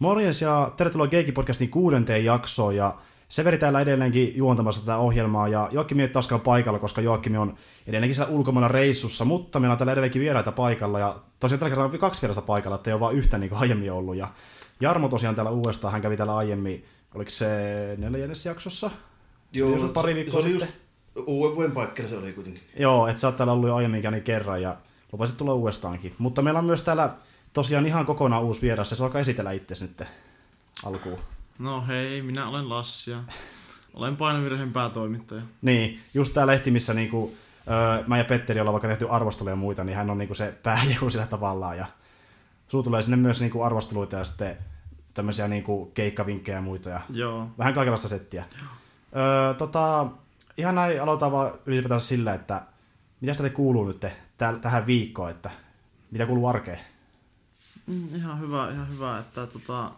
Morjens ja tervetuloa Geeki-podcastin kuudenteen jaksoon ja Severi täällä edelleenkin juontamassa tätä ohjelmaa ja Joakkimi ei taaskaan paikalla, koska Joakkimi on edelleenkin siellä ulkomailla reissussa, mutta meillä on täällä edelleenkin vieraita paikalla ja tosiaan tällä kertaa on kaksi vierasta paikalla, ettei ole vain yhtä niin kuin aiemmin ollut ja Jarmo tosiaan täällä uudestaan, hän kävi täällä aiemmin, oliko se neljännes jaksossa? Joo, se, pari viikkoa se oli sitten. just uuden vuoden paikkeilla se oli kuitenkin. Joo, että sä oot täällä ollut jo aiemmin niin kerran ja lupasit tulla uudestaankin. Mutta meillä on myös täällä tosiaan ihan kokonaan uusi vieras, ja se alkaa esitellä itse nyt alkuun. No hei, minä olen Lassi ja olen painovirheen päätoimittaja. Niin, just tää lehti, missä niinku, öö, mä ja Petteri ollaan vaikka tehty arvosteluja ja muita, niin hän on niinku se pääjehu sillä tavallaan. Ja sulla tulee sinne myös niinku arvosteluita ja sitten tämmöisiä niinku keikkavinkkejä ja muita. Ja Joo. vähän kaikenlaista settiä. Öö, tota, ihan näin aloitetaan vaan ylipäätään sillä, että mitä teille kuuluu nyt tää, tähän viikkoon, että mitä kuuluu arkeen? Mm, ihan hyvä, ihan hyvä, että tota,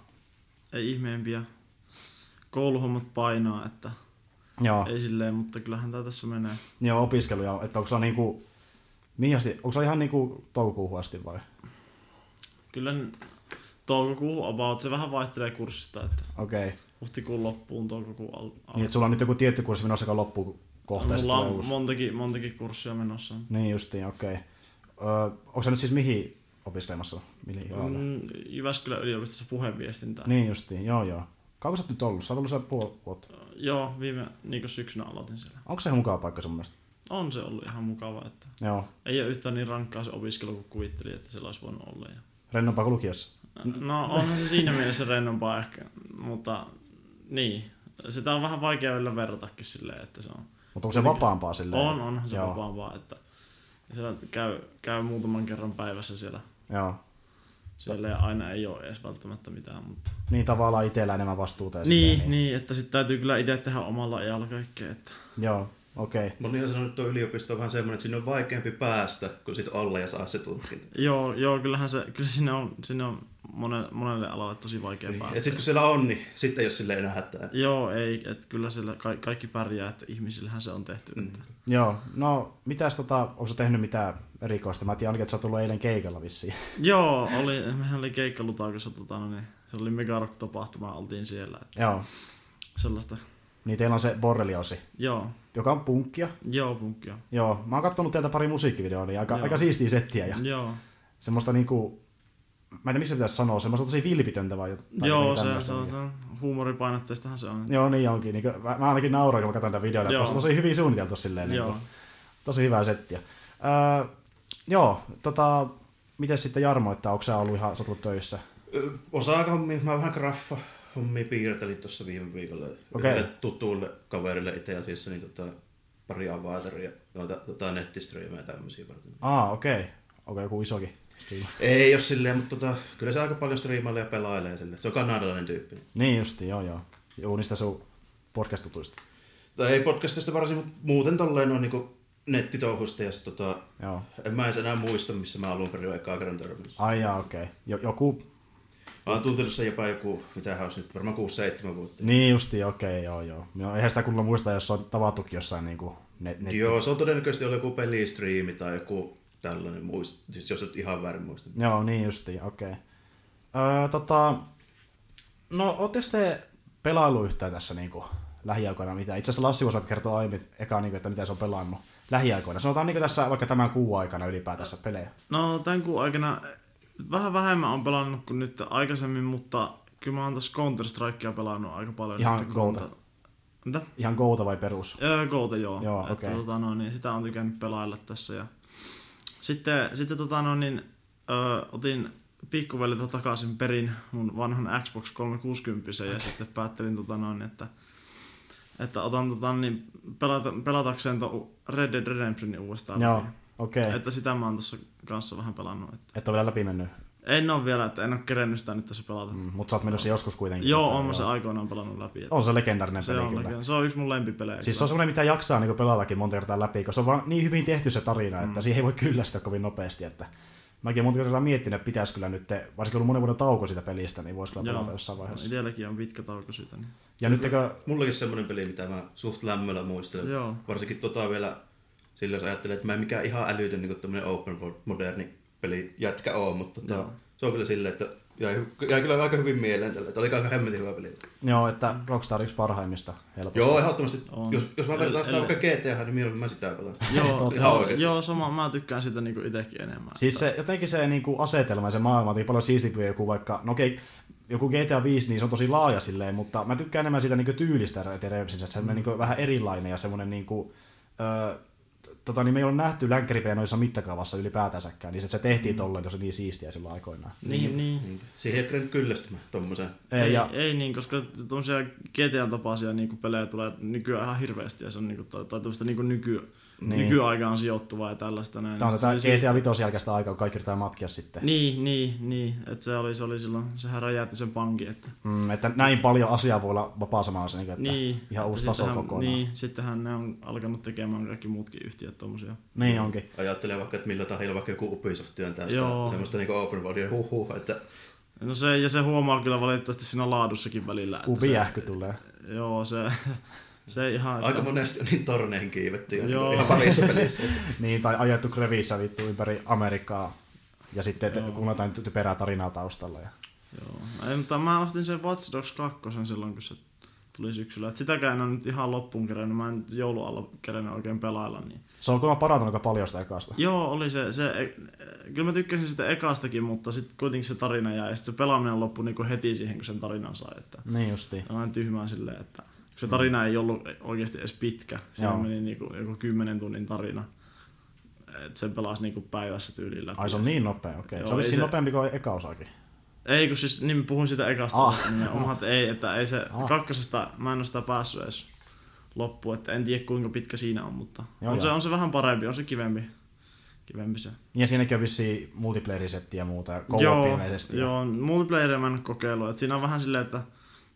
ei ihmeempiä kouluhommat painaa, että Joo. ei silleen, mutta kyllähän tää tässä menee. Joo, opiskeluja. Että onko se niinku, mihin asti, onko se ihan niinku toukokuuhun asti vai? Kyllä n- toukokuun about, se vähän vaihtelee kurssista, että Okei. Okay. huhtikuun loppuun, toukokuun al- al- Niin, että sulla on nyt joku tietty kurssi menossa, joka loppuu kohta Mulla on montakin, montakin kurssia menossa. Niin justiin, okei. Okay. Öö, onko se nyt siis mihin opiskelemassa? Mihin mm. Jyväskylän yliopistossa puheenviestintää. Niin justiin, joo joo. Kauanko sä nyt ollut? Sä oot ollut siellä puoli vuotta. Joo, viime niin syksynä aloitin siellä. Onko se ihan mukava paikka sun mielestä? On se ollut ihan mukava, että Joo. ei ole yhtään niin rankkaa se opiskelu kuin kuvittelin, että siellä olisi voinut olla. Ja... Rennompaa kuin lukiossa. No onhan se siinä mielessä rennompaa ehkä, mutta niin. Sitä on vähän vaikea vielä verratakin silleen, että se on. Mutta onko se vapaampaa silleen? On, onhan se Joo. vapaampaa, että siellä käy, käy muutaman kerran päivässä siellä. Joo. Siellä aina ei ole edes välttämättä mitään, mutta... Niin tavallaan itsellä enemmän vastuuta. Ja Niin, silleen, niin, että sitten täytyy kyllä itse tehdä omalla ajalla kaikkea, että... Joo, okei. Okay. Moni on sanonut, että tuo yliopisto on vähän semmoinen, että sinne on vaikeampi päästä, kun sit olla ja saa se tutkinto. Joo, joo, kyllähän se, kyllä sinne on, sinne on monelle, monelle alalle tosi vaikea Niin. päästä. Et sit kun siellä on, niin sitten ei ole silleen enää hätää. Joo, ei, että kyllä siellä ka- kaikki pärjää, että ihmisillähän se on tehty. Mm. Että. Joo, no mitäs tota, onko sä tehnyt mitään erikoista? Mä tiedän ainakin, että sä oot tullut eilen keikalla vissiin. Joo, oli, mehän oli keikka Lutaukossa, tota, no niin, se oli Megarock-tapahtuma, oltiin siellä. Että Joo, sellaista, niin teillä on se borreliosi, joo, joka on punkkia. joo, punkkia. Joo, mä oon kattonut teiltä pari musiikkivideoa, niin aika, Joo. aika siistiä settiä ja Joo, semmoista niinku, mä en tiedä missä pitäisi sanoa, semmoista tosi vilpitöntä vai jotain joo jotenkin se, se, on, niinku. se on huumoripainotteistahan se on. Joo, niin onkin. Niin, mä, mä ainakin nauroin, kun mä katsoin tätä videota, Joo. että se on tosi hyvin suunniteltu silleen. Niin Joo. kuin, tosi hyvää settiä. Öö, joo, tota, miten sitten Jarmo, että onko sä ollut ihan, sä ollut töissä? Osa hommia, mä vähän graffa hommia piirtelin tuossa viime viikolla. Okei. Yhdelle tutulle kaverille itse asiassa niin tota, pari avaataria, noita tota, nettistriimejä ja tämmöisiä varten. Aa, okei. Okay. Onko joku isokin stream? Ei ole silleen, mutta tota, kyllä se aika paljon striimailee ja pelailee silleen. Se on kanadalainen tyyppi. Niin justi, joo joo. Joo, niistä sun podcast-tutuista. Tai ei podcastista varsin, mutta muuten tolleen noin niinku nettitouhusta ja sit tota, Joo. en mä edes enää muista, missä mä alun perin ekaa kerran törmännyt. Ai jaa, okei. Okay. Jo, joku, Mä oon tuntenut sen jopa joku, mitä hän olisi nyt, varmaan 6-7 vuotta. niin justi, okei, okay, joo joo. No, eihän sitä kuulla muista, jos on tavattukin jossain niinku net, net, Joo, se on todennäköisesti ollut joku pelistriimi tai joku tällainen muist, siis jos et ihan väärin muista. Joo, niin justi, okei. Okay. Öö, tota, no, ootteko te pelailu yhtään tässä niinku lähiaikoina mitä? Itse asiassa Lassi voisi vaikka kertoa aiemmin eka, niinku, että mitä se on pelannut lähiaikoina. Sanotaan niinku tässä vaikka tämän kuun aikana ylipäätänsä pelejä. No tämän kuun aikana vähän vähemmän on pelannut kuin nyt aikaisemmin, mutta kyllä mä oon tässä Counter-Strikea pelannut aika paljon. Ihan nyt, Gouta? Mitä? Ihan Gouta vai perus? Öö, Gouta joo. Joo, Että, okei. tota, no, niin, sitä on tykännyt pelailla tässä. Ja... Sitten, sitten tota, no, niin, öö, otin pikkuveliltä takaisin perin mun vanhan Xbox 360 ja sitten päättelin, tota, noin, että, että otan tota, niin, pelata, pelatakseen tuon Red Dead Redemptionin uudestaan. Joo. Okei. Okay. Että sitä mä oon tuossa kanssa vähän pelannut. Että Et ole vielä läpi mennyt. en ole vielä, että en ole kerennyt sitä nyt tässä pelata. Mm, mutta sä oot mennyt se joskus kuitenkin. Joo, Että on mä se aikoinaan pelannut läpi. Että On se legendaarinen se, peli on, kyllä. oikein- se on yksi mun lempipelejä. Siis se on semmoinen, mitä jaksaa niin pelatakin monta kertaa läpi, koska se on vaan niin hyvin tehty se tarina, että Mm. siihen ei voi kyllästyä kovin nopeasti. Että mäkin olen monta kertaa miettinyt, että pitäisi kyllä nyt, varsinkin ollut monen vuoden tauko siitä pelistä, niin voisi kyllä Joo. pelata jossain vaiheessa. Itselläkin on pitkä tauko siitä. Niin. Ja nyt tekö, Mullakin semmoinen peli, mitä mä suht lämmöllä muistelen. Joo. Varsinkin tota vielä sillä jos ajattelee, että mä en mikään ihan älytön niin tämmöinen open world moderni peli jätkä oo, mutta tota, se on kyllä silleen, että jäi, jäi kyllä aika hyvin mieleen tällä. Tämä oli aika hemmetin hyvä peli. Joo, että Rockstar yksi parhaimmista helposti. Joo, ehdottomasti. On. Jos, jos mä vertaan sitä vaikka GTA, niin mieluummin mä sitä pelaan. Joo, Ihan joo, oikein. joo, sama. Mä tykkään sitä niinku itekin enemmän. Siis se, jotenkin se niinku asetelma ja se maailma on paljon siistimpi kuin joku vaikka, no okei, joku GTA 5, niin se on tosi laaja silleen, mutta mä tykkään enemmän siitä niinku tyylistä että se on niinku vähän erilainen ja semmoinen niinku, ö, tota, niin me ei ole nähty länkkäripelejä noissa mittakaavassa ylipäätänsäkään, niin se, että se tehtiin tolleen, jos se niin siistiä silloin aikoinaan. Niin, niin. Niin. Siihen ei kyllä kyllästymään tommoseen. Ei, ja, ei niin, koska tuommoisia GTA-tapaisia niin pelejä tulee nykyään ihan hirveästi ja se on niin kuin, tai, tai tuosta niin nyky, Niin. niin. nykyaikaan sijoittuvaa ja tällaista näin. Tämä on tätä siistiä. GTA 5 jälkeistä aikaa, kun kaikki yrittää matkia sitten. Niin, niin, niin. Että se oli, se oli silloin, sehän räjäytti sen pankin, että Mm, että näin paljon asiaa voi olla vapaa sanassa, niin että niin. ihan uusi että taso sittenhän- kokonaan. Niin, sittenhän ne on alkanut tekemään kaikki muutkin yhtiöt tommosia. niin onkin. Ajattelee vaikka, että millä tahilla vaikka joku Ubisoft työntää sitä Joo. semmoista niinku open worldia huh että No se, ja se huomaa kyllä valitettavasti siinä laadussakin välillä. että Ubi se, ähky tulee. Joo, se, se ihan... että- aika monesti on niin torneihin kiivetty jo Joo. ihan parissa pelissä. Niin, tai ajettu krevissä vittu ympäri Amerikkaa. Ja sitten Joo. kun jotain typerää tarinaa taustalla. Ja... Joo. Ei, mutta mä ostin sen Watch Dogs 2 silloin, kun se tuli syksyllä. Et sitäkään en ole nyt ihan loppuun kerännyt. Mä en nyt joulualla kerännyt oikein pelailla. Niin. Se on kuulemma parantunut aika paljon sitä ekasta. Joo, oli se, se e- kyllä mä tykkäsin sitä ekastakin, mutta sitten kuitenkin se tarina jäi. Ja sitten se pelaaminen loppui niinku heti siihen, kun sen tarinan sai. Että Niin justiin. on vähän tyhmää silleen, että se tarina ei ollut oikeasti edes pitkä. Siinä Joo. meni niinku joku 10 tunnin tarina. Et sen pelasi niinku päivässä tyylillä. Ai se on niin nopea, okei. Joo, se ei vissiin se- nopeampi kuin eka osakin. Ei, kun siis niin puhun siitä ekasta Ah. nimenomaan, että ei, että ei se Ah. kakkosesta, mä en ole sitä päässyt edes loppuun, että en tiedä kuinka pitkä siinä on, mutta Joo, on, se, on se vähän parempi, on se kivempi, kivempi se. Ja siinäkin on vissiin multiplayer-settiä ja muuta, joo, joo, multiplayeria mä en ole kokeillut, että siinä on vähän silleen, että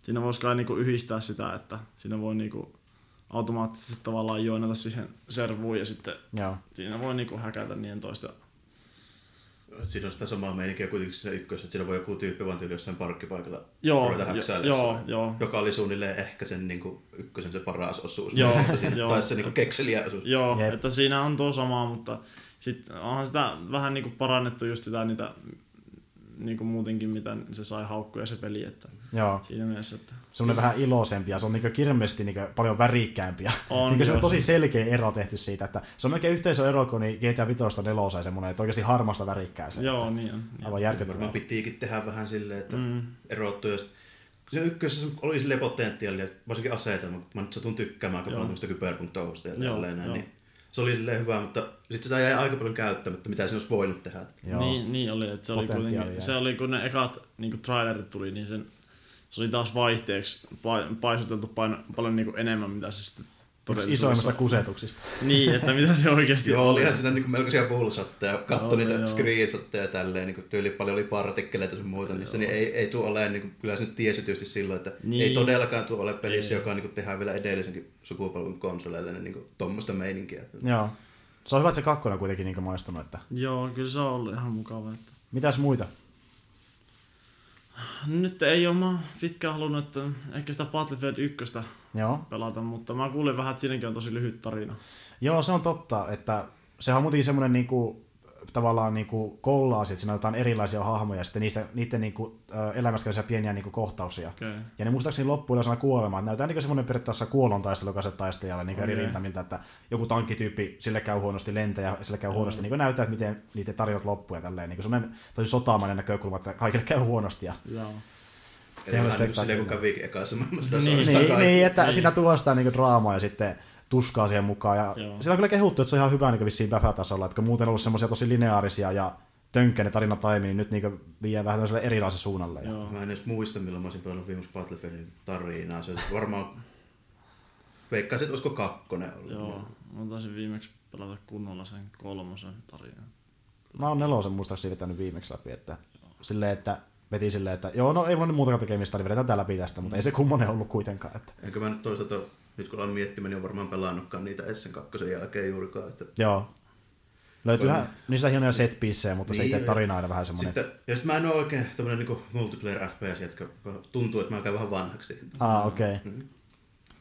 siinä voisi kai niinku yhdistää sitä, että siinä voi niinku automaattisesti tavallaan joinata siihen servuun ja sitten Joo. siinä voi niinku häkätä niiden toista. Siinä on sitä samaa meininkiä kuitenkin se ykkös, että siinä voi joku tyyppi vaan tyyli jossain parkkipaikalla Joo, ruveta jo- joo, jossain. joo. Joka oli suunnilleen ehkä sen niin kuin, ykkösen se paras osuus. Joo, Siinä joo. taisi se niin kuin kekseliä osuus. Joo, Jep. Että siinä on tuo sama, mutta sitten onhan sitä vähän niinku parannettu just sitä niitä niinku muutenkin, mitä se sai haukkuja se peli, että Joo. siinä mielessä, että Semmoinen vähän iloisempi ja se on niinku kirmeesti niinku paljon värikkäämpi. On, niinku se on joo. tosi selkeä ero tehty siitä, että se on melkein yhteisöero kuin niin GTA 5 nelosa semmoinen, että oikeasti harmasta värikkää se. joo, niin on. Niin. Aivan Varmaan järkyttävää. pitiikin tehdä vähän silleen, että Mm. erottuu. Ja se ykkösessä oli sille potentiaalia, varsinkin asetelma, kun mä nyt satun tykkäämään aika Joo. paljon tämmöistä kyberpunk-touhusta ja tälleen näin, niin se oli silleen hyvä, mutta sitten sitä jäi aika paljon käyttämättä, mitä se olisi voinut tehdä. Joo. Niin, niin oli, että se oli, jäi. se oli kun ne ekat niinku trailerit tuli, niin sen, se oli taas vaihteeksi pa- paisuteltu paino, paljon niinku enemmän, mitä se sitten Yksi isoimmista kusetuksista. Niin, että mitä se oikeasti Joo, oli. olihan siinä niin melkoisia bullshotteja, katsoi Oli, niitä joo. screenshotteja ja tälleen, niin tyyli paljon oli partikkeleita sun muuta niissä, niin ei, ei tule olemaan, niin kuin, kyllä se nyt tiesi tietysti silloin, että niin. ei Niin. todellakaan tule ole pelissä, Ei. joka niin kuin, tehdään vielä edellisenkin sukupolven konsoleille, niin, niin kuin, tuommoista meininkiä. Joo. Se on hyvä, että se kakkonen on kuitenkin niin maistunut. Että... Joo, kyllä se on ollut ihan mukava. Että... Mitäs muita? Nyt ei ole mä pitkään halunnut, että ehkä sitä Battlefield 1 Joo. pelata, mutta mä kuulin vähän, että siinäkin on tosi lyhyt tarina. Joo, se on totta, että sehän on muuten semmoinen niinku, tavallaan niinku kollaasi, että siinä on jotain erilaisia hahmoja ja sitten niistä, niiden niinku, ö, elämästä käy siellä pieniä niinku kohtauksia. Okay. Ja ne muistaakseni loppuun sana kuolema. että Näytetään niin semmoinen periaatteessa kuolon taistelu jokaiselle taistajalle niin eri Okei. rintamilta, että joku tankkityyppi, sille käy huonosti ja sille käy huonosti. Niin näyttää, että miten niiden tarinat loppuu ja tälleen. Niin semmoinen tosi sotamainen näkökulma, että kaikille käy huonosti. Ja... Joo. Eli vähän niin kuin kun ekassa Niin, Niin, niin, että Niin. siinä tuo sitä niin draamaa ja sitten tuskaa siihen mukaan. Ja Joo. sitä on kyllä kehuttu, että se on ihan hyvä niin vissiin päfätasolla, että kun muuten on ollut semmoisia tosi lineaarisia ja tönkkäinen tarina taimi, niin nyt niin vie vähän tämmöiselle erilaiselle suunnalle. Ja... Joo. Mä en edes muista, milloin mä olisin pelannut viimeksi Battlefieldin tarinaa. Se olisi varmaan... Veikkaisin, että olisiko kakkonen ollut. Joo. Mä taisin viimeksi pelata kunnolla sen kolmosen tarinan. Mä oon nelosen muistaakseni vetänyt viimeksi läpi, että silleen, että veti silleen, että joo, no ei mulla nyt muutakaan tekemistä, niin vedetään tää läpi tästä, mutta ei se kummonen ollut kuitenkaan. Että... Enkä mä nyt toisaalta, nyt kun alan miettimään, niin on varmaan pelannutkaan niitä Essen kakkosen jälkeen juurikaan. Että... Joo. Löytyyhän On. niissä hienoja set mutta se Niin, itse joo. tarina on aina vähän semmoinen. Sitten, ja sitten mä en ole oikein tämmönen niin multiplayer FPS, jotka tuntuu, että mä käyn vähän vanhaksi. Ah, okei. Okay. Mm.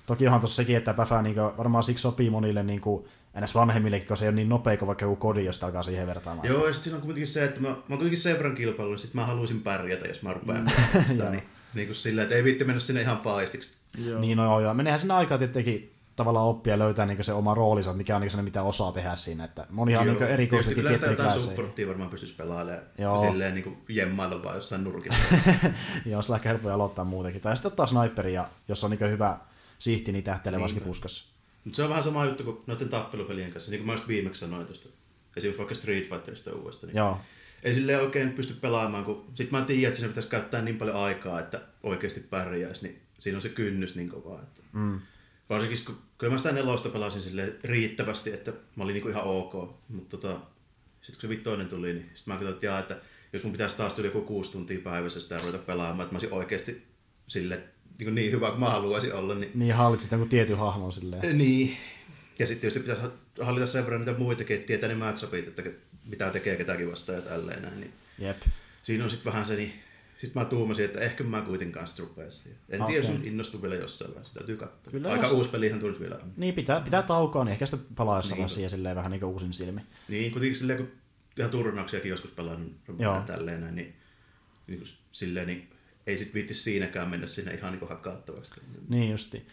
Toki onhan tuossa sekin, että Päfä niin varmaan siksi sopii monille niin kuin, ns. vanhemmillekin, kun se ei ole niin nopea kuin vaikka joku kodi, jos alkaa siihen vertaamaan. Joo, ja sitten siinä on kuitenkin se, että mä, mä oon kuitenkin sen verran kilpailu, niin sit mä haluaisin pärjätä, jos mä rupean sitä, niin, niin kuin silleen, että ei viitti mennä sinne ihan paistiksi. Joo. Niin, no joo, joo. Meneehän siinä aikaa tietenkin tavallaan oppia ja löytää niin se oma roolinsa, mikä on niin se, mitä osaa tehdä siinä. Että monihan on niin erikoisesti Kyllä sitä jotain supporttia varmaan pystyisi pelaamaan Joo. ja silleen niin kuin jemmailla vaan jossain nurkilla. Joo, sillä on ehkä helppo aloittaa muutenkin. Tai sitten ottaa sniperi, ja jos on niin hyvä siihti, niin tähtelee varsinkin puskassa. Mutta se on vähän sama juttu kuin noiden tappelupelien kanssa, niin kuin mä just viimeksi sanoin tuosta. Esimerkiksi vaikka Street Fighterista uudesta. Niin Joo, ei silleen oikein pysty pelaamaan, kun sit mä tiedän, että siinä pitäisi käyttää niin paljon aikaa, että oikeasti pärjäisi, niin siinä on se kynnys niin kova. Että... mm. Varsinkin, kun kyllä mä sitä nelosta pelasin sille riittävästi, että mä olin niinku ihan ok. Mutta tota, sitten kun se vittoinen tuli, niin sit mä katsoin, että, jaa, että jos mun pitäisi taas tuli joku kuusi tuntia päivässä sitä ruveta pelaamaan, että mä olisin oikeasti sille niin, niin hyvä kuin mä haluaisin olla, niin niin hallitsit jonkun tietyn hahmon silleen. niin. Ja sitten tietysti pitäisi hallita sen verran niitä muitakin, että tietää ne matchupit, että mitä tekee ketäkin vastaan ja tälleen näin. Niin Jep. siinä on sitten vähän se, niin sitten mä tuumasin, että ehkä mä kuitenkaan sitten rupean siihen. En Okei. tiedä, jos nyt innostun vielä jossain vaiheessa, täytyy katsoa. Kyllä Aika jos- uusi pelihan tulisi vielä on. Niin, pitää, pitää taukoa, niin ehkä sitten palaa jossain Niin. siihen silleen vähän niin kuin uusin silmi. Niin, kuitenkin silleen, kun ihan turnauksiakin joskus pelannut Joo. ja tälleen näin, niin, niin kun silleen, niin ei sit viitti siinäkään mennä sinne ihan niin hakattavaksi. Niin justi.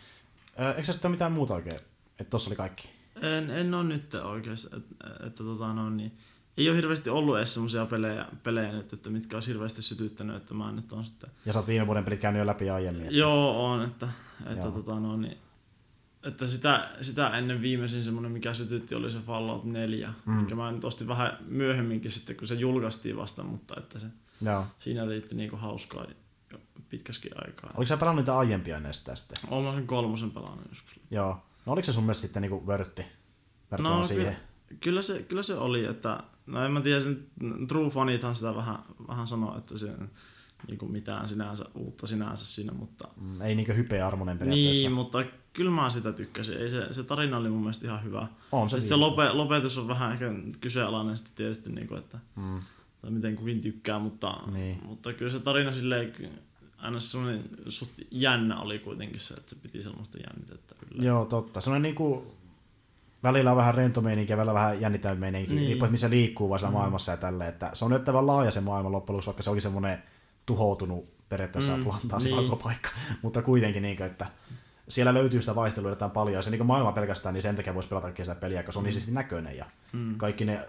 Eikö ole mitään muuta oikein? Että tossa oli kaikki. En, en ole nyt oikeassa, että, että tota, no, niin, ei ole hirveästi ollut edes semmoisia pelejä, pelejä nyt, että mitkä olisi hirveästi sytyttänyt, että mä nyt on sitten... Ja sä oot viime vuoden pelit käynyt jo läpi aiemmin. että- Joo, on, että, että, Joo. tota, no, niin, että sitä, sitä ennen viimeisin semmoinen, mikä sytytti, oli se Fallout 4, Mm. minkä mä nyt ostin vähän myöhemminkin sitten, kun se julkaistiin vasta, mutta että se, Joo. siinä riitti niinku hauskaa pitkäskin aikaa. Oliko sä pelannut niitä aiempia ennen sitä sitten? Olen sen kolmosen pelannut joskus. Joo. No oliko se sun mielestä sitten niinku vörtti? Verrattuna No, siihen. Kyllä, kyllä, se, kyllä se oli, että no en mä tiedä, sen True Fanithan sitä vähän, vähän sanoo, että se niin kuin mitään sinänsä uutta sinänsä siinä, mutta Mm, Ei niinkö hypearmonen periaatteessa. niin, mutta kyllä mä sitä tykkäsin. Ei se, se tarina oli mun mielestä ihan hyvä. On se se viime- lope, lopetus on vähän ehkä kyseenalainen sitten tietysti, niin kuin, että Mm. tai miten kukin tykkää, mutta, Niin. mutta kyllä se tarina silleen aina semmoinen suht jännä oli kuitenkin se, että se piti semmoista jännitettä kyllä. Joo, totta. Se on niinku, välillä on vähän rento meininki ja välillä vähän jännittävä meininki, niin. Niin. että missä liikkuu vaan mm. maailmassa ja tälleen. Että se on yllättävän laaja se maailma loppujen lopuksi, vaikka se oli semmoinen tuhoutunut periaatteessa mm. Mm, plantaasi niin. niin. paikka. Mutta kuitenkin, niin että siellä löytyy sitä vaihtelua yllättävän paljon. Ja se niin maailma pelkästään, niin sen takia voisi pelata sitä peliä, koska se on niin siisti näköinen. Ja Mm. kaikki ne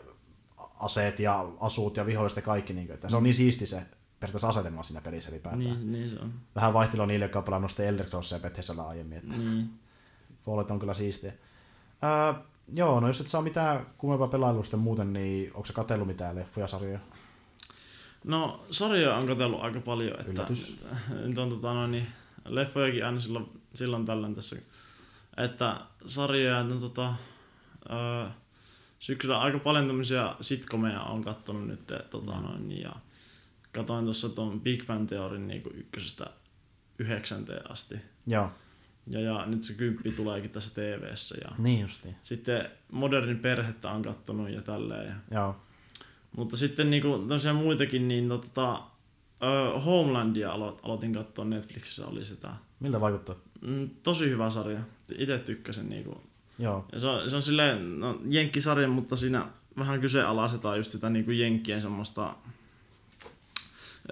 aseet ja asut ja viholliset ja kaikki. Niin että se on niin siisti se periaatteessa asetelma siinä pelissä ylipäätään. Niin. Niin, niin se on. Vähän vaihtelua niille, jotka on pelannut sitten Elder Scrollsia aiemmin. Että Niin. Fallout on kyllä siistiä. Ää, joo, no jos et saa mitään kummempaa pelailua sitten muuten, niin onko se katsellut mitään leffoja, sarjoja? No, sarjoja on katsellut aika paljon, että Yllätys. nyt on tota, no, niin, leffojakin aina silloin, silloin tällöin tässä. Että sarjoja, no tota, öö, syksyllä aika paljon tämmöisiä sitcomeja on kattonut nyt, tota, noin, ja katoin tuossa tuon Big Bang Theorin niin ykkösestä yhdeksänteen asti. Joo, Ja, ja nyt se kymppi tuleekin tässä TV-ssä. Ja niin justiin. sitten modernin perhettä on kattonut ja tälleen. Ja Joo, mutta sitten niinku tosiaan muitakin, niin no, tota, ö, Homelandia alo- aloitin katsoa Netflixissä, oli sitä. miltä vaikuttaa? Mm, tosi hyvä sarja. Itse tykkäsin. Niinku. Joo, Ja se, on, se on silleen, no, jenkkisarja, mutta siinä vähän kyseenalaistetaan just sitä niinku jenkkien semmoista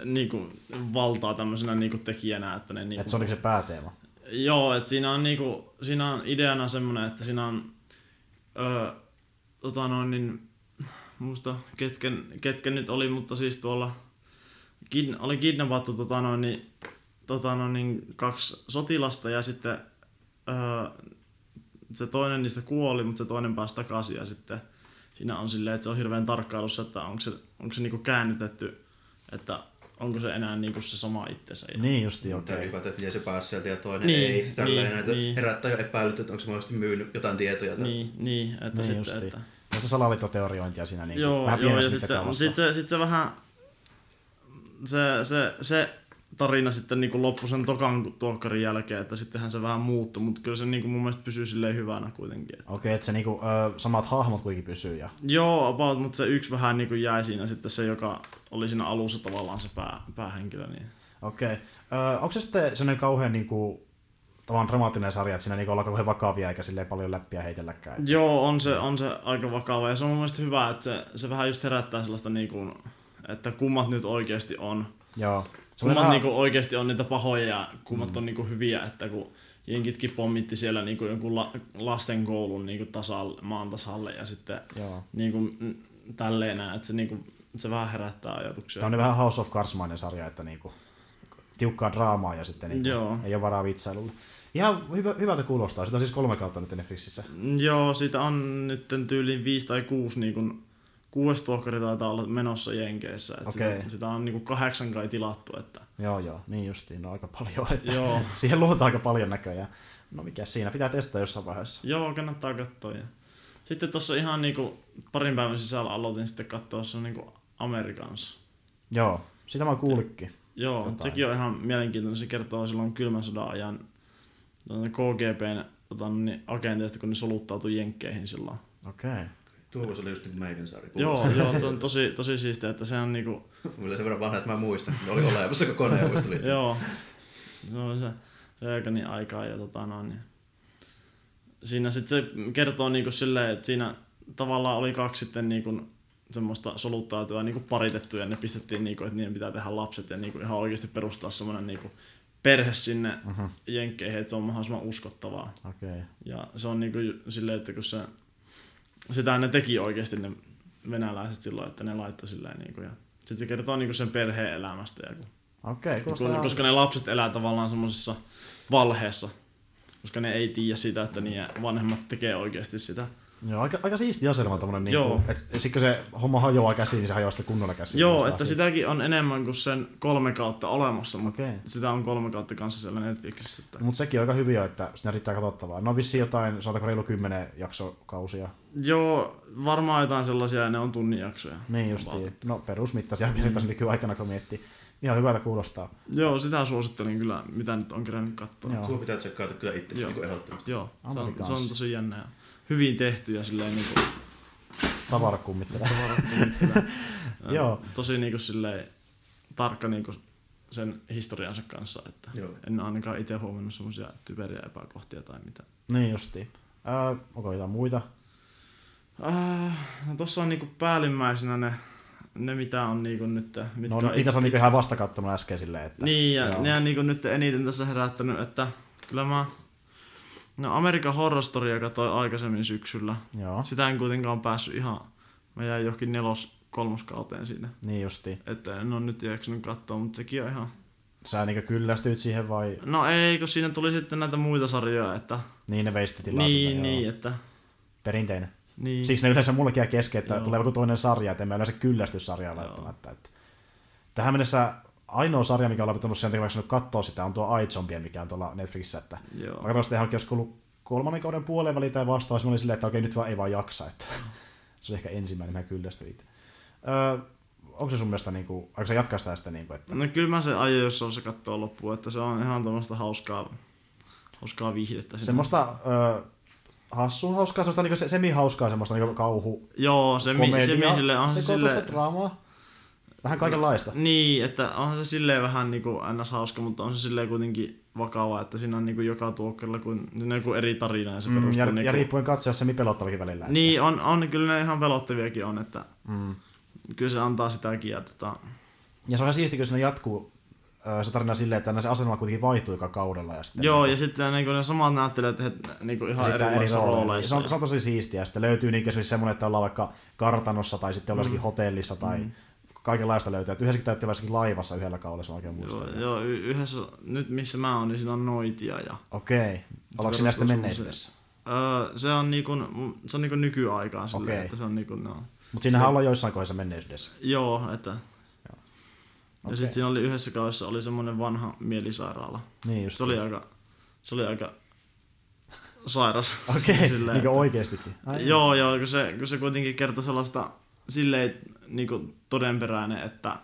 niinku, valtaa tämmöisenä niinku tekijänä. Että ne, niinku, että se on niinku se pääteema. Joo, että siinä on, niinku, siinä on ideana semmoinen, että siinä on öö, tota noin, niin, muista ketken, ketken nyt oli, mutta siis tuolla kid, oli kidnappattu tota noin, niin, tota noin, niin, kaksi sotilasta ja sitten öö, se toinen niistä kuoli, mutta se toinen pääsi takaisin ja sitten siinä on silleen, että se on hirveän tarkkailussa, että onko se, onko se niinku käännytetty, että onko se enää niinku se sama itsensä. Ja, Niin justi, okei. okay. että miten se pääsi sieltä ja toinen Niin, ei. Tälleen niin, näitä niin. herättää jo epäilyt, että onko se mahdollisesti myynyt jotain tietoja. tai- Niin, niin että Niin niin sitten, justiin. että, Tästä salaliittoteoriointia siinä niin joo, vähän joo, ja sitten sit se, sit se vähän, se, se, se tarina sitten niin loppui sen tokan tuokkarin jälkeen, että sittenhän se vähän muuttui, mutta kyllä se niin mun mielestä pysyy silleen hyvänä kuitenkin. Että. Okei, että se niinku, ö, samat hahmot kuitenkin pysyy. Ja... Joo, about, mutta se yksi vähän niin kuin jäi siinä sitten se, joka oli siinä alussa tavallaan se pää, päähenkilö. Niin. Okei. Ö, onko se sitten sellainen kauhean niinku, tavallaan dramaattinen sarja, että siinä niinku ollaan kauhean vakavia eikä silleen paljon läppiä heitelläkään. Joo, on se, on se aika vakava ja se on mun mielestä hyvä, että se, se vähän just herättää sellaista niinku, että kummat nyt oikeasti on. Joo. Kummat vähän- niinku oikeasti on niitä pahoja ja kummat on niinku hyviä, että kun jenkitkin pommitti siellä niinku jonkun la, lasten koulun niinku tasalle, maan tasalle ja sitten Joo. niinku, mm, tälleen näin, että se, niinku, se vähän herättää ajatuksia. Tämä on vähän House of Cards-mainen sarja, että niinku, tiukkaa draamaa ja sitten niinku, Joo. ei ole varaa vitsailulle. Ihan hyvä, hyvältä kuulostaa. Sitä on siis kolme kautta nyt Netflixissä. Joo, siitä on nyt tyyliin viisi tai kuusi niin kuin, kuudes tuokkari taitaa olla menossa Jenkeissä. Että Okei. sitä, sitä, on niin kuin kahdeksan kai tilattu. Että, Joo, joo, niin justiin, no aika paljon. Että Joo. Siihen luotaan aika paljon näköjään. No mikä siinä, pitää testata jossain vaiheessa. joo, kannattaa katsoa. Ja. Sitten tuossa ihan niin kuin, parin päivän sisällä aloitin sitten katsoa se niin Amerikans. Joo, sitä mä kuulikin. Joo, Jotain. Sekin on ihan mielenkiintoinen. Se kertoo silloin kylmän sodan ajan tuonne KGBn tota, niin, agenteista, kun ne soluttautui jenkkeihin silloin. Okei. Okay. Tuo voisi olla just niin meidän sarja. Joo, joo, se on tosi, tosi siistiä, että se on niinku, Mulla sen verran vanha, että mä muistan. Ne oli olemassa koko Neuvostoliitto. Joo. No se Reaganin aikaa ja tota noin. niin Siinä sitten se kertoo niinku silleen, että siinä tavallaan oli kaksi sitten niinku semmoista soluttautua niinku paritettu ja ne pistettiin niinku, että niiden pitää tehdä lapset ja niinku ihan oikeasti perustaa semmoinen niinku perhe sinne Mhm. jenkkeihin, että se on mahdollisimman uskottavaa. Okei. Okay. Ja se on niinku silleen, että kun se, sitä ne teki oikeasti ne venäläiset silloin, että ne laittoi silleen niinku ja sitten se kertoo niinku sen perheen elämästä ja kun Okei, okay, koska, koska ne lapset elää tavallaan semmoisessa valheessa, koska ne ei tiedä sitä, että niiden vanhemmat tekee oikeasti sitä. Joo, aika, aika siisti asetelma tommonen Joo. niinku, että sit kun se homma hajoaa käsiin, niin se hajoaa sitten kunnolla käsiin. Joo, että asia. sitäkin on enemmän kuin sen kolme kautta olemassa, mutta Okei. sitä on kolme kautta kanssa siellä Netflixissä. Että... Mutta sekin on aika hyviä, että siinä riittää katsottavaa. No vissiin jotain, sanotaanko reilu kymmenen jaksokausia. Joo, varmaan jotain sellaisia, ja ne on tunnin jaksoja. Niin justiin. No perusmittaisia mm. nykyaikana, kun miettii. Ihan hyvältä kuulostaa. Joo, sitä suosittelin kyllä, mitä nyt on kerännyt katsoa. Joo. Tuo pitää tsekkaata kyllä itse Joo. niin ehdottomasti. Joo, se on, se on tosi jännä ja hyvin tehty ja silleen niinku Tavara kummittelee. Ää, Joo. Tosi niinku silleen tarkka niinku sen historiansa kanssa, että Joo. en ainakaan itse huomannut semmoisia typeriä epäkohtia tai mitä. niin justiin. Äh, onko jotain muita? Äh, no tossa on niinku päällimmäisenä ne, ne mitä on niinku nyt, mitkä No, on niitä sä on niinku ihan vasta kattonut äsken silleen, että... Niin, ja Joo. ne on niinku nyt eniten tässä herättänyt, että kyllä mä No American Horror Storya katsoin aikaisemmin syksyllä. Joo, Sitä en kuitenkaan päässyt ihan, mä jäin johonkin nelos kolmoskauteen siinä. niin justiin. Että en ole nyt jaksanut katsoa, mutta sekin on ihan... Sä niinku kyllästyit siihen vai... No ei, kun siinä tuli sitten näitä muita sarjoja, että... Niin ne veisti tilaa niin, siltä, niin, joo. että... Perinteinen. Niin. Siksi ne yleensä mullekin jää kesken, että Joo. tulee joku toinen sarja, että en mä yleensä kyllästy sarjaan Joo. välttämättä. Että. Tähän mennessä ainoa sarja, mikä ollaan pitänyt sen takia, katsoa sitä, on tuo iZombie, mikä on tuolla Netflixissä. Että Joo. Mä katsoin sitä ihan joskus ollut kolmannen kauden puoleen väliin tai vastaavasti. Mä olin silleen, että okei, nyt vaan ei vaan jaksa. Että se oli ehkä ensimmäinen, mä kyllästyin itse. Öö, onko se sun mielestä, niin kuin, aiko sä jatkaa sitä sitten, niin kuin, että No kyllä mä se aion, jos on se kattoo loppuun, että se on ihan tuommoista hauskaa, hauskaa viihdettä. semmoista öö, hassun hauskaa, semmoista niin se, semi-hauskaa, semmoista niin kauhu, Joo, se, mi, se, mi, sille on se sille... draamaa. Vähän kaikenlaista. Niin, että on se silleen vähän niinku ns. hauska, mutta on se silleen kuitenkin vakava, että siinä on niinku joka tuokkerilla kuin, siinä on joku eri tarina ja se Mm, perustuu ja, niinku... ja riippuen katsoa semi pelottavakin välillä. että- Niin, on, on, kyllä ne ihan pelottaviakin on, että Mm. kyllä se antaa sitäkin. Ja tota, Ja se on ihan siisti, kun siinä jatkuu se tarina silleen, että se asennolla kuitenkin vaihtuu joka kaudella. Ja sitten joo, niin, ja sitten niinku ne samat näyttelijät he, niinku ihan erilaisissa rooleja. rooleissa. Se on, se on tosi siistiä. Sitten löytyy niin esimerkiksi semmoinen, että ollaan vaikka kartanossa tai sitten mm. hotellissa tai mm. Kaikenlaista löytyy. Että yhdessäkin täytyy jossakin laivassa yhdellä kaudella, se on oikein muistaa. Joo, joo, y- yhdessä, nyt missä mä oon, niin siinä on noitia ja Okei. Ollaanko siinä sitten perustuu menneisyydessä? Öö, se on niinku, se on niinku nykyaikaa silleen, Okei. että se on niinku, no. Mutta siinähän ollaan joissain kohdissa menneisyydessä. Joo, että... Ja Okei. sitten siinä oli yhdessä kaudessa oli semmoinen vanha mielisairaala. Niin just. Se oli aika, se oli aika sairas. Okei, Silleen, niin että- oikeestikin. Ai, Joo, joo, kun se, kun se kuitenkin kertoi sellaista silleen niinku todenperäinen, että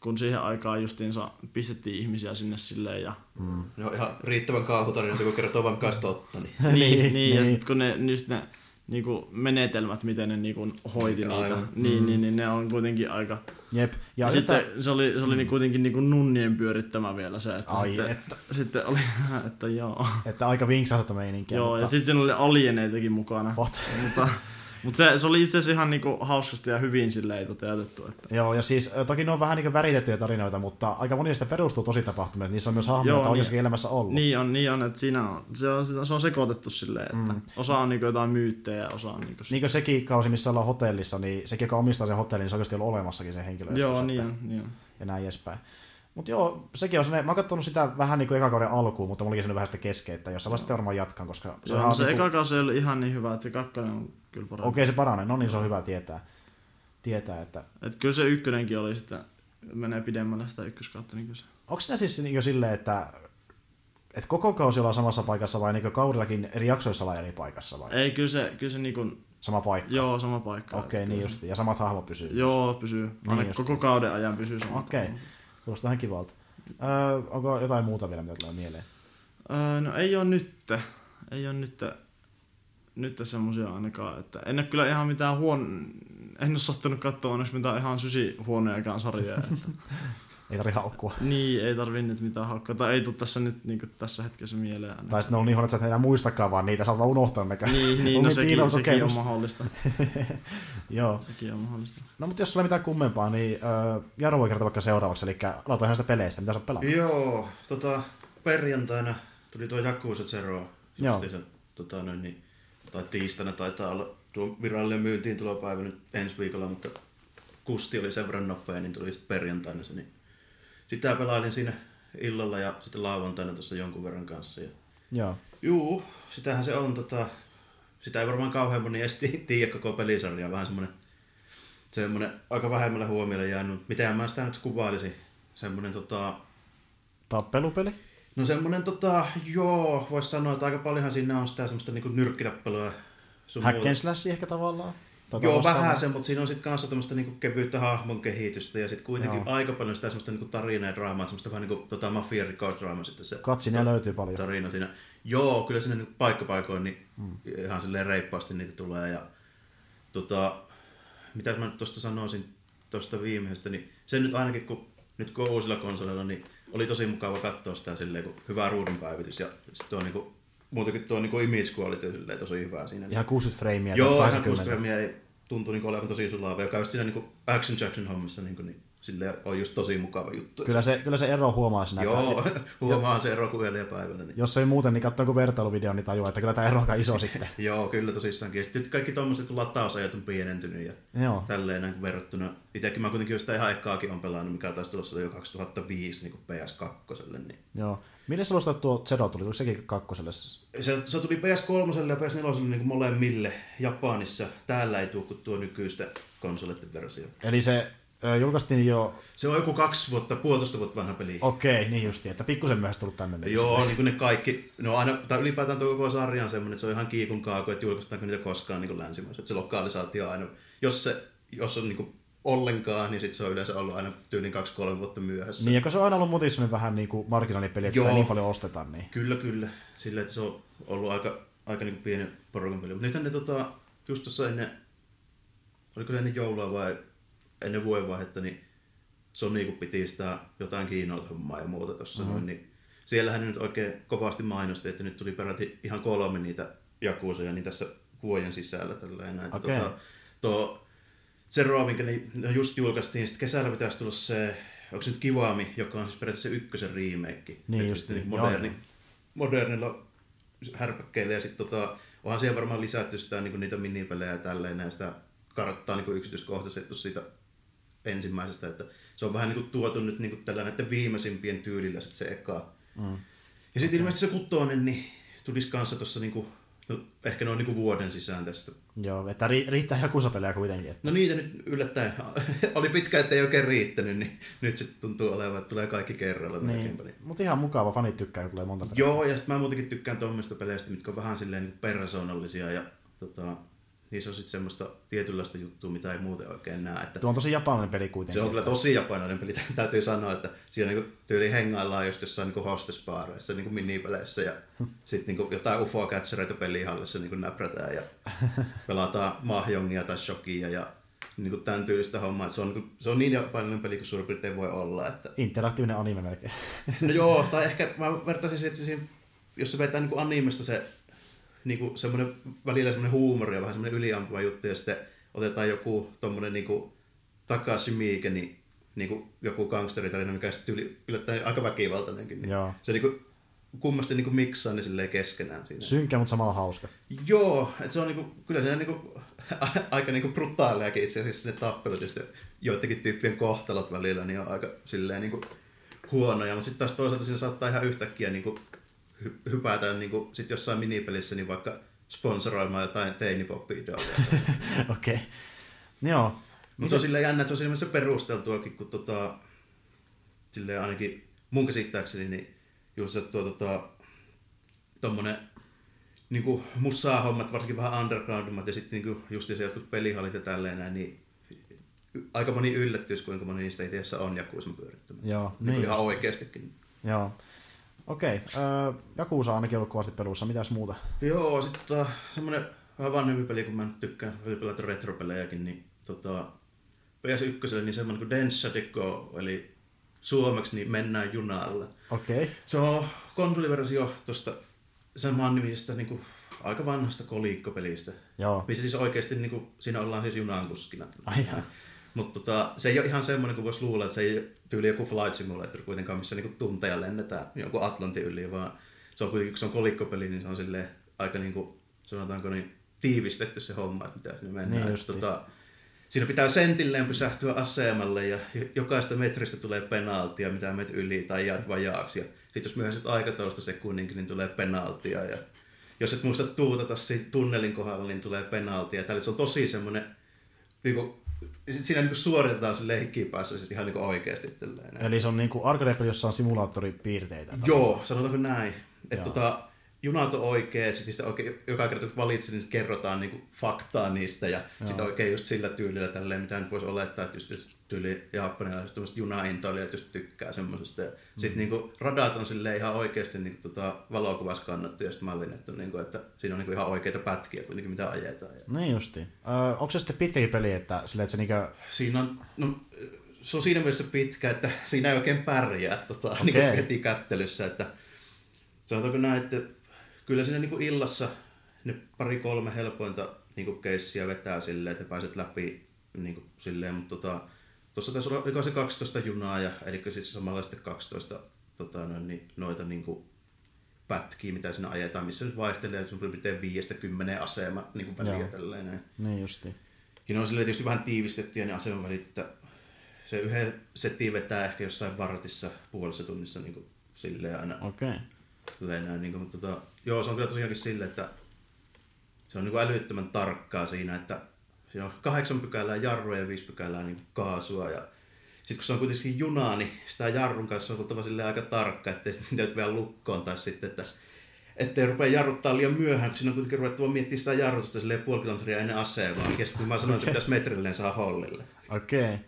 kun siihen aikaan justiinsa pistettiin ihmisiä sinne silleen ja... Mm. On ihan riittävän kauhutarinoita, kun kertoo vaan kanssa totta. Niin. niin, Niin, niin, niin, ja niin. sit kun ne, just ne niinku menetelmät, miten ne niinku hoiti Aivan. niitä. Niin, niin, niin, ne on kuitenkin aika... Jep. Ja, Ja, sitten että, se oli, se oli mm. kuitenkin niinku nunnien pyörittämä vielä se, että, Ai sitten, että. sitten oli, että joo. että aika vinksahta meininkiä. joo, mutta, ja sitten siinä oli alieneitakin mukana. What? mutta, mutta se, se oli itse asiassa ihan niinku hauskasti ja hyvin silleen toteutettu. Että, Joo, ja siis toki ne on vähän niin väritettyjä tarinoita, mutta aika moni niistä perustuu tosi tapahtumiin, niissä on myös hahmoja, joita on niin. oikeassakin elämässä ollut. niin on, niin on, että siinä on, se on, se on sekoitettu silleen, että Mm. osa on niinku jotain myyttejä ja osa on niinku... Niin kuin sekin kausi, missä ollaan hotellissa, niin sekin, joka omistaa sen hotellin, niin se on oikeasti ollut olemassakin se henkilö. joo, niin on, niin on. Ja näin edespäin. Mutta joo, sekin on sellainen, mä oon katsonut sitä vähän niin kuin eka kauden alkuun, mutta mulla olikin vähän sitä kesken, että jossain vaiheessa sitten varmaan jatkan, koska Se, on se niin kuin- eka kausi ei ollut ihan niin hyvä, että se kakkonen on kyllä parempi. Okei, se paranee. No niin, se on hyvä tietää. Tietää, että... Et kyllä se ykkönenkin oli sitten, menee pidemmälle sitä ykköskautta, niin kyllä se. Onko siinä siis niin silleen, että, että koko kausi ollaan samassa paikassa vai niin kaudellakin eri jaksoissa ollaan eri paikassa vai? Ei, kyllä se, kyllä se niinku, Sama paikka? joo, sama paikka. Okei, Että niin kyllä just. Ja samat hahmot pysyy. se- Joo, pysyy. Aina Niin koko kauden ajan pysyy sama. Okei. Kuulostaa ihan kivalta. Öö, onko jotain muuta vielä, mitä tulee mieleen? Öö, no ei oo nytte. Ei oo nytte, nytte semmosia ainakaan, että en oo kyllä ihan mitään huon... En oo sattunut katsoa onneksi mitään ihan sysi huoneakaan sarjaa. Että... Ei tarvi haukkua. niin, ei tarvi nyt mitään haukkaa. Tai ei tuu tässä nyt niinku tässä hetkessä mieleen. Tai sitten ne on niin huono, että sä et enää muistakaan, vaan niitä sä oot vaan unohtanut nekään. Niin, niin On no niin sekin, piinava sekin on mahdollista. Joo. Sekin on mahdollista. No mutta jos sulla ei mitään kummempaa, niin öö, Jaro voi kertoa vaikka seuraavaksi, eli aloita ihan sitä peleistä, mitä sä oot pelannut. Joo, tota, perjantaina tuli tuo Yakuza Zero. Joo. Se, tota, noin, niin, tai tiistaina taitaa olla tuo virallinen myyntiin tulopäivä nyt ensi viikolla, mutta kusti oli sen verran nopea, niin tuli sitten perjantaina se. Niin sitä pelailin siinä illalla ja sitten lauantaina tuossa jonkun verran kanssa. Ja, Joo. juu, sitähän se on. Tota, sitä ei varmaan kauhean moni edes ti- tiedä koko pelisarjaa. Vähän semmoinen, semmoinen aika vähemmälle huomiolle jäänyt. Miten mä sitä nyt kuvailisin? Semmoinen tota, Tappelupeli? No semmonen tota, joo, voisi sanoa, että aika paljonhan siinä on sitä semmoista niinku nyrkkitappelua. Hack and ehkä tavallaan? Tota Joo, vähän se, mutta siinä on sitten kanssa tämmöistä niinku kevyyttä hahmon kehitystä ja sitten kuitenkin Joo. aika paljon sitä semmoista niinku tarinaa ja draamaa, semmoista vähän niinku tota mafia record draamaa sitten se Katsinia löytyy paljon. tarina siinä. Joo, kyllä siinä niinku paikkapaikoin niin mm. ihan silleen reippaasti niitä tulee ja tota, mitä mä nyt tuosta sanoisin tuosta viimeisestä, niin se nyt ainakin kun nyt kun on uusilla konsoleilla, niin oli tosi mukava katsoa sitä silleen, kun hyvä ruudunpäivitys ja sit tuo niinku, muutenkin tuo niinku image quality silleen tosi hyvä siinä. Ihan 60 freimiä. Joo, ihan 80. 60 ei tuntuu niinku olevan tosi sulava, joka just siinä niinku Action Jackson hommassa niinku, niin silleen on just tosi mukava juttu. Kyllä se, kyllä se ero huomaa siinä. Joo, huomaa se ero kuin ja päivällä. Niin. Jos ei muuten, niin katsoo joku vertailuvideo, niin tajuaa, että kyllä tämä ero on aika iso sitten. Joo, kyllä tosissaankin. Ja sitten nyt kaikki tuommoiset, kun latausajat on pienentynyt ja Joo. tälleen näin verrattuna. Itsekin mä kuitenkin jo sitä ihan ekkaakin on pelannut, mikä taisi tulossa jo 2005 niin kuin PS2. Niin. Joo. Se alusta tuo Zero tuli? Tuliko sekin kakkoselle? Se, se tuli PS3 ja PS4 niin kuin molemmille Japanissa. Täällä ei tule kuin tuo nykyistä konsoleiden versio. Eli se julkaistiin jo... Se on joku kaksi vuotta, puolitoista vuotta vanha peli. Okei, niin justi, että pikkusen myöhässä tullut tänne. nyt. Joo, niin kuin ne kaikki, no aina, tai ylipäätään tuo koko sarja on semmoinen, että se on ihan kiikun kaaku, että julkaistaanko niitä koskaan niin länsimaissa. Että se lokalisaatio aina, jos, se, jos on niin kuin ollenkaan, niin sitten se on yleensä ollut aina tyyliin kaksi-kolme vuotta myöhässä. Niin, ja se on aina ollut muuten semmoinen vähän niin kuin marginaalipeli, että Joo. sitä ei niin paljon ostetaan, niin... Kyllä, kyllä. Sillä, että se on ollut aika, aika niin pieni porukan peli. Mutta nythän ne tota, just tuossa ennen, oliko se ennen joulua vai ennen vuodenvaihetta, niin Sony kun piti sitä jotain Kiinalta hommaa ja muuta tuossa Mhm. mm-hmm. noin, niin siellähän nyt oikein kovasti mainosti, että nyt tuli peräti ihan kolme niitä jakuusoja niin tässä vuoden sisällä. Tälleen, näin. Okei. Tota, tuo Zero, minkä ne just julkaistiin, sitten kesällä pitäisi tulla se, onko se nyt Kiwami, joka on siis periaatteessa se ykkösen remake. Niin just niin, moderni, joo. modernilla härpäkkeillä ja sitten tota, onhan siellä varmaan lisätty sitä niin niitä minipelejä ja tälleen ja sitä karttaa niin yksityiskohtaisesti siitä ensimmäisestä, että se on vähän niin kuin tuotu nyt niin kuin tällä näiden viimeisimpien tyylillä sit se eka. Mm. Ja sitten ilmeisesti se kutonen, niin tulisi kanssa tuossa niin no, ehkä noin niin kuin vuoden sisään tästä. Joo, että ri- riittää jakusapelejä kuitenkin. Että... No niitä nyt yllättäen, oli pitkä, ettei oikein riittänyt, niin nyt sitten tuntuu olevan, että tulee kaikki kerralla. Niin. Niin. Mutta ihan mukava, fanit tykkää, kun tulee monta peliä. Joo, ja sitten mä muutenkin tykkään tuommoista peleistä, mitkä on vähän silleen niin persoonallisia ja tota, niissä on sitten semmoista tietynlaista juttua, mitä ei muuten oikein näe. Että Tuo on tosi japanilainen peli kuitenkin. se on kyllä tosi japanilainen peli, täytyy sanoa, että siinä niinku tyyli hengaillaan just jossain niinku hostespaareissa, niinku minipeleissä ja sitten niinku jotain ufo catchereita pelihallissa niinku näprätään ja pelataan mahjongia tai shokia ja niinku tämän tyylistä hommaa. Se on, niinku, se on niin japanilainen peli kuin suurin piirtein voi olla. Että... Interaktiivinen anime melkein. No joo, tai ehkä mä vertaisin siihen, että siinä, jos se vetää niinku animesta se niinku semmoinen välillä semmoinen huumori ja vähän semmoinen yliampuva juttu, ja sitten otetaan joku tommonen niinku Takashi Miike, niin niinku joku gangsteritarina, mikä sitten yli, yllättäen aika väkivaltainenkin. Niin Joo. Se niinku kummasti niinku miksaa ne silleen keskenään siinä. Synkkä, mutta samalla hauska. Joo, että se on niinku, kyllä se niinku, aika niinku brutaaleakin itse asiassa ne tappelut ja joidenkin tyyppien kohtalot välillä niin on aika silleen niinku huonoja, mutta sitten taas toisaalta siinä saattaa ihan yhtäkkiä niinku hy- hypätä niinku sit jossain minipelissä niin vaikka sponsoroimaan jotain teinipop-idolia. Okei. Okay. Joo. Mutta se on silleen jännä, että se on siinä perusteltuakin, kun tota, silleen ainakin mun käsittääkseni, niin just se tuo tota, tommonen niinku musaa-hommat, varsinkin vähän undergroundimmat ja sitten niinku just se jotkut pelihallit ja tälleen näin, niin aika moni yllättyisi, kuinka moni niistä itse asiassa on Jakuusan pyörittämä. Joo, niin niin ihan oikeastikin. Joo. Okei. Okay. Jakuusa on ainakin ollut kovasti pelussa. Mitäs muuta? Joo, sitten tota, semmonen vähän vanhempi peli, kun mä nyt tykkään pelata retropelejäkin, niin tota, PS1, niin semmonen kuin Densa Deco, eli suomeksi niin mennään junalla. Okei. Okay. Se on konsoliversio tuosta saman nimisestä niin kuin, aika vanhasta kolikkopelistä. Joo. Missä siis oikeasti niin kuin, siinä ollaan siis junankuskina. Ai jaa. Mutta tota, se ei ole ihan semmoinen kuin voisi luulla, että se ei tyyli joku flight simulator kuitenkaan, missä niin tunteja lennetään jonkun Atlantin yli, vaan se on kuitenkin, kun se on kolikkopeli, niin se on silleen aika niin kuin, sanotaanko niin, tiivistetty se homma, että mitä sinne mennään. Niin tota, siinä pitää sentilleen pysähtyä asemalle ja jokaista metristä tulee penaltia, mitä menet yli tai jäät vajaaksi. Ja sitten jos myöhäiset aikataulusta sekunninkin, niin tulee penaltia. Ja jos et muista tuutata siinä tunnelin kohdalla, niin tulee penaltia. Tällä se on tosi semmoinen, niinku, sit siinä niinku suoritetaan se leikkipäässä siis ihan niinku oikeasti. Tälleen. Eli se on niinku arcade jossa on simulaattoripiirteitä. Joo, sanotaanko näin. Että tota, junat on oikein, sitten sitä oikein, joka kerta kun valitset, niin kerrotaan niinku faktaa niistä ja sitten oikein just sillä tyylillä tälleen, mitä nyt voisi olettaa, että just, tyyli japanilaiset tämmöiset junaintoilijat just tykkää semmoisesta. Ja sitten niinku radat on silleen ihan oikeasti niinku tota valokuvassa kannattu ja sitten mallinnettu, niinku, että siinä on niinku ihan oikeita pätkiä kuitenkin mitä ajetaan. Ja Niin justiin. Öö, onko se sitten pitkäkin peli, että, sille, että se niinku... Siinä on, no, se on siinä mielessä pitkä, että siinä ei oikein pärjää tota, Okei. niin kuin heti kättelyssä. Että, sanotaanko näin, että kyllä siinä niin kuin illassa ne pari-kolme helpointa niin kuin keissiä vetää silleen, että pääset läpi niin kuin silleen, mutta tota, tuossa taisi olla se 12 junaa, ja, eli siis samalla sitten 12 tota, noin, niin, noita niin kuin pätkiä, mitä siinä ajetaan, missä nyt vaihtelee suurin piirtein 5-10 asema niin kuin väliä tälleen näin. Niin justiin. Ja ne on silleen tietysti vähän tiivistettyjä ne aseman välit, että se yhden setin vetää ehkä jossain vartissa puolessa tunnissa niin kuin, silleen aina. Okei. Okay. Silleen näin, niin kuin, mutta tota, joo, se on kyllä tosiaankin silleen, että se on niin kuin älyttömän tarkkaa siinä, että siinä on kahdeksan pykälää jarrua ja viisi pykälää niin kaasua ja sitten kun se on kuitenkin junaa, niin sitä jarrun kanssa on oltava silleen aika tarkka, ettei sitten niitä vielä lukkoon tai sitten, että ettei rupea jarruttaa liian myöhään, kun siinä on kuitenkin ruvettu miettimään sitä jarrutusta silleen puoli kilometriä ennen asemaa. Ja sitten mä sanoin, että se pitäisi metrilleen saa hollille. Okei. Okay.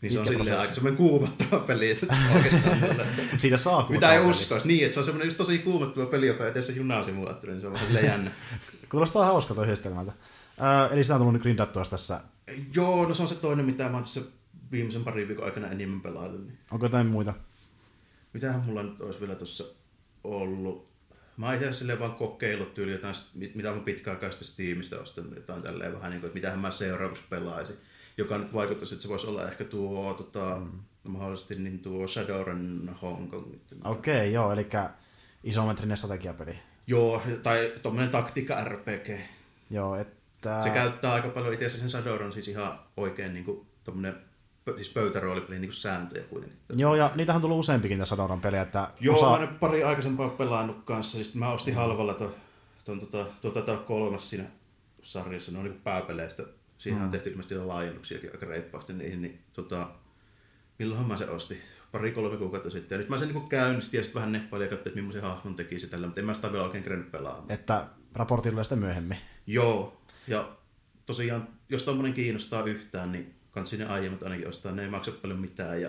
Niin se on Pitkä silleen prosessi. aika semmoinen kuumottava peli että oikeastaan. tällä. Siitä saa Mitä ei uskoisi. Niin, että se on semmoinen just tosi kuumottava peli, joka ei tee se junasimulaattori, niin se on vähän silleen jännä. Kuulostaa hauskalta yhdistelmältä. Öö, eli sitä on tullut nyt grindattua tässä. Joo, no se on se toinen, mitä mä oon tässä viimeisen parin viikon aikana enemmän pelaillut. Niin. Onko jotain muita? Mitähän mulla nyt olisi vielä tuossa ollut? Mä oon itse silleen vaan kokeillut tyyli jotain, mit- mitä mä pitkäaikaisesti Steamista ostanut, jotain tälleen vähän niin kuin, että mitähän mä seuraavaksi pelaisin. Joka nyt vaikuttaisi, että se voisi olla ehkä tuo tota, mm. mahdollisesti niin tuo Shadowrun Hong Kong. Okei, okay, joo, eli isometrinen strategiapeli. Joo, tai tommonen taktiikka RPG. Joo, että... Se käyttää aika paljon itse asiassa sen Shadowrun siis ihan oikein niin kuin, tommonen, siis pöytäroolipeli niin kuin sääntöjä kuitenkin. Joo, ja niitähän on tullut useampikin tässä Shadowrun pelejä, että Joo, osa... mä nyt pari aikaisempaa pelannut kanssa. Siis mä ostin halvalla tuon, tuon tota, tuo taitaa olla kolmas siinä sarjassa, ne on niin pääpeleistä. Siihen mm. on tehty ilmeisesti jo laajennuksiakin aika reippaasti niihin, niin tota, milloinhan mä se ostin? Pari-kolme kuukautta sitten. Ja nyt mä sen niin käynnistin ja sitten vähän neppailin ja katsoin, että millaisen hahmon tekisi tällä, mutta en mä sitä vielä oikein kerennyt pelaamaan. että raportti tulee sitten myöhemmin. Joo. Ja tosiaan, jos tommonen kiinnostaa yhtään, niin kans sinne aiemmat ainakin ostaa. Ne ei maksa paljon mitään ja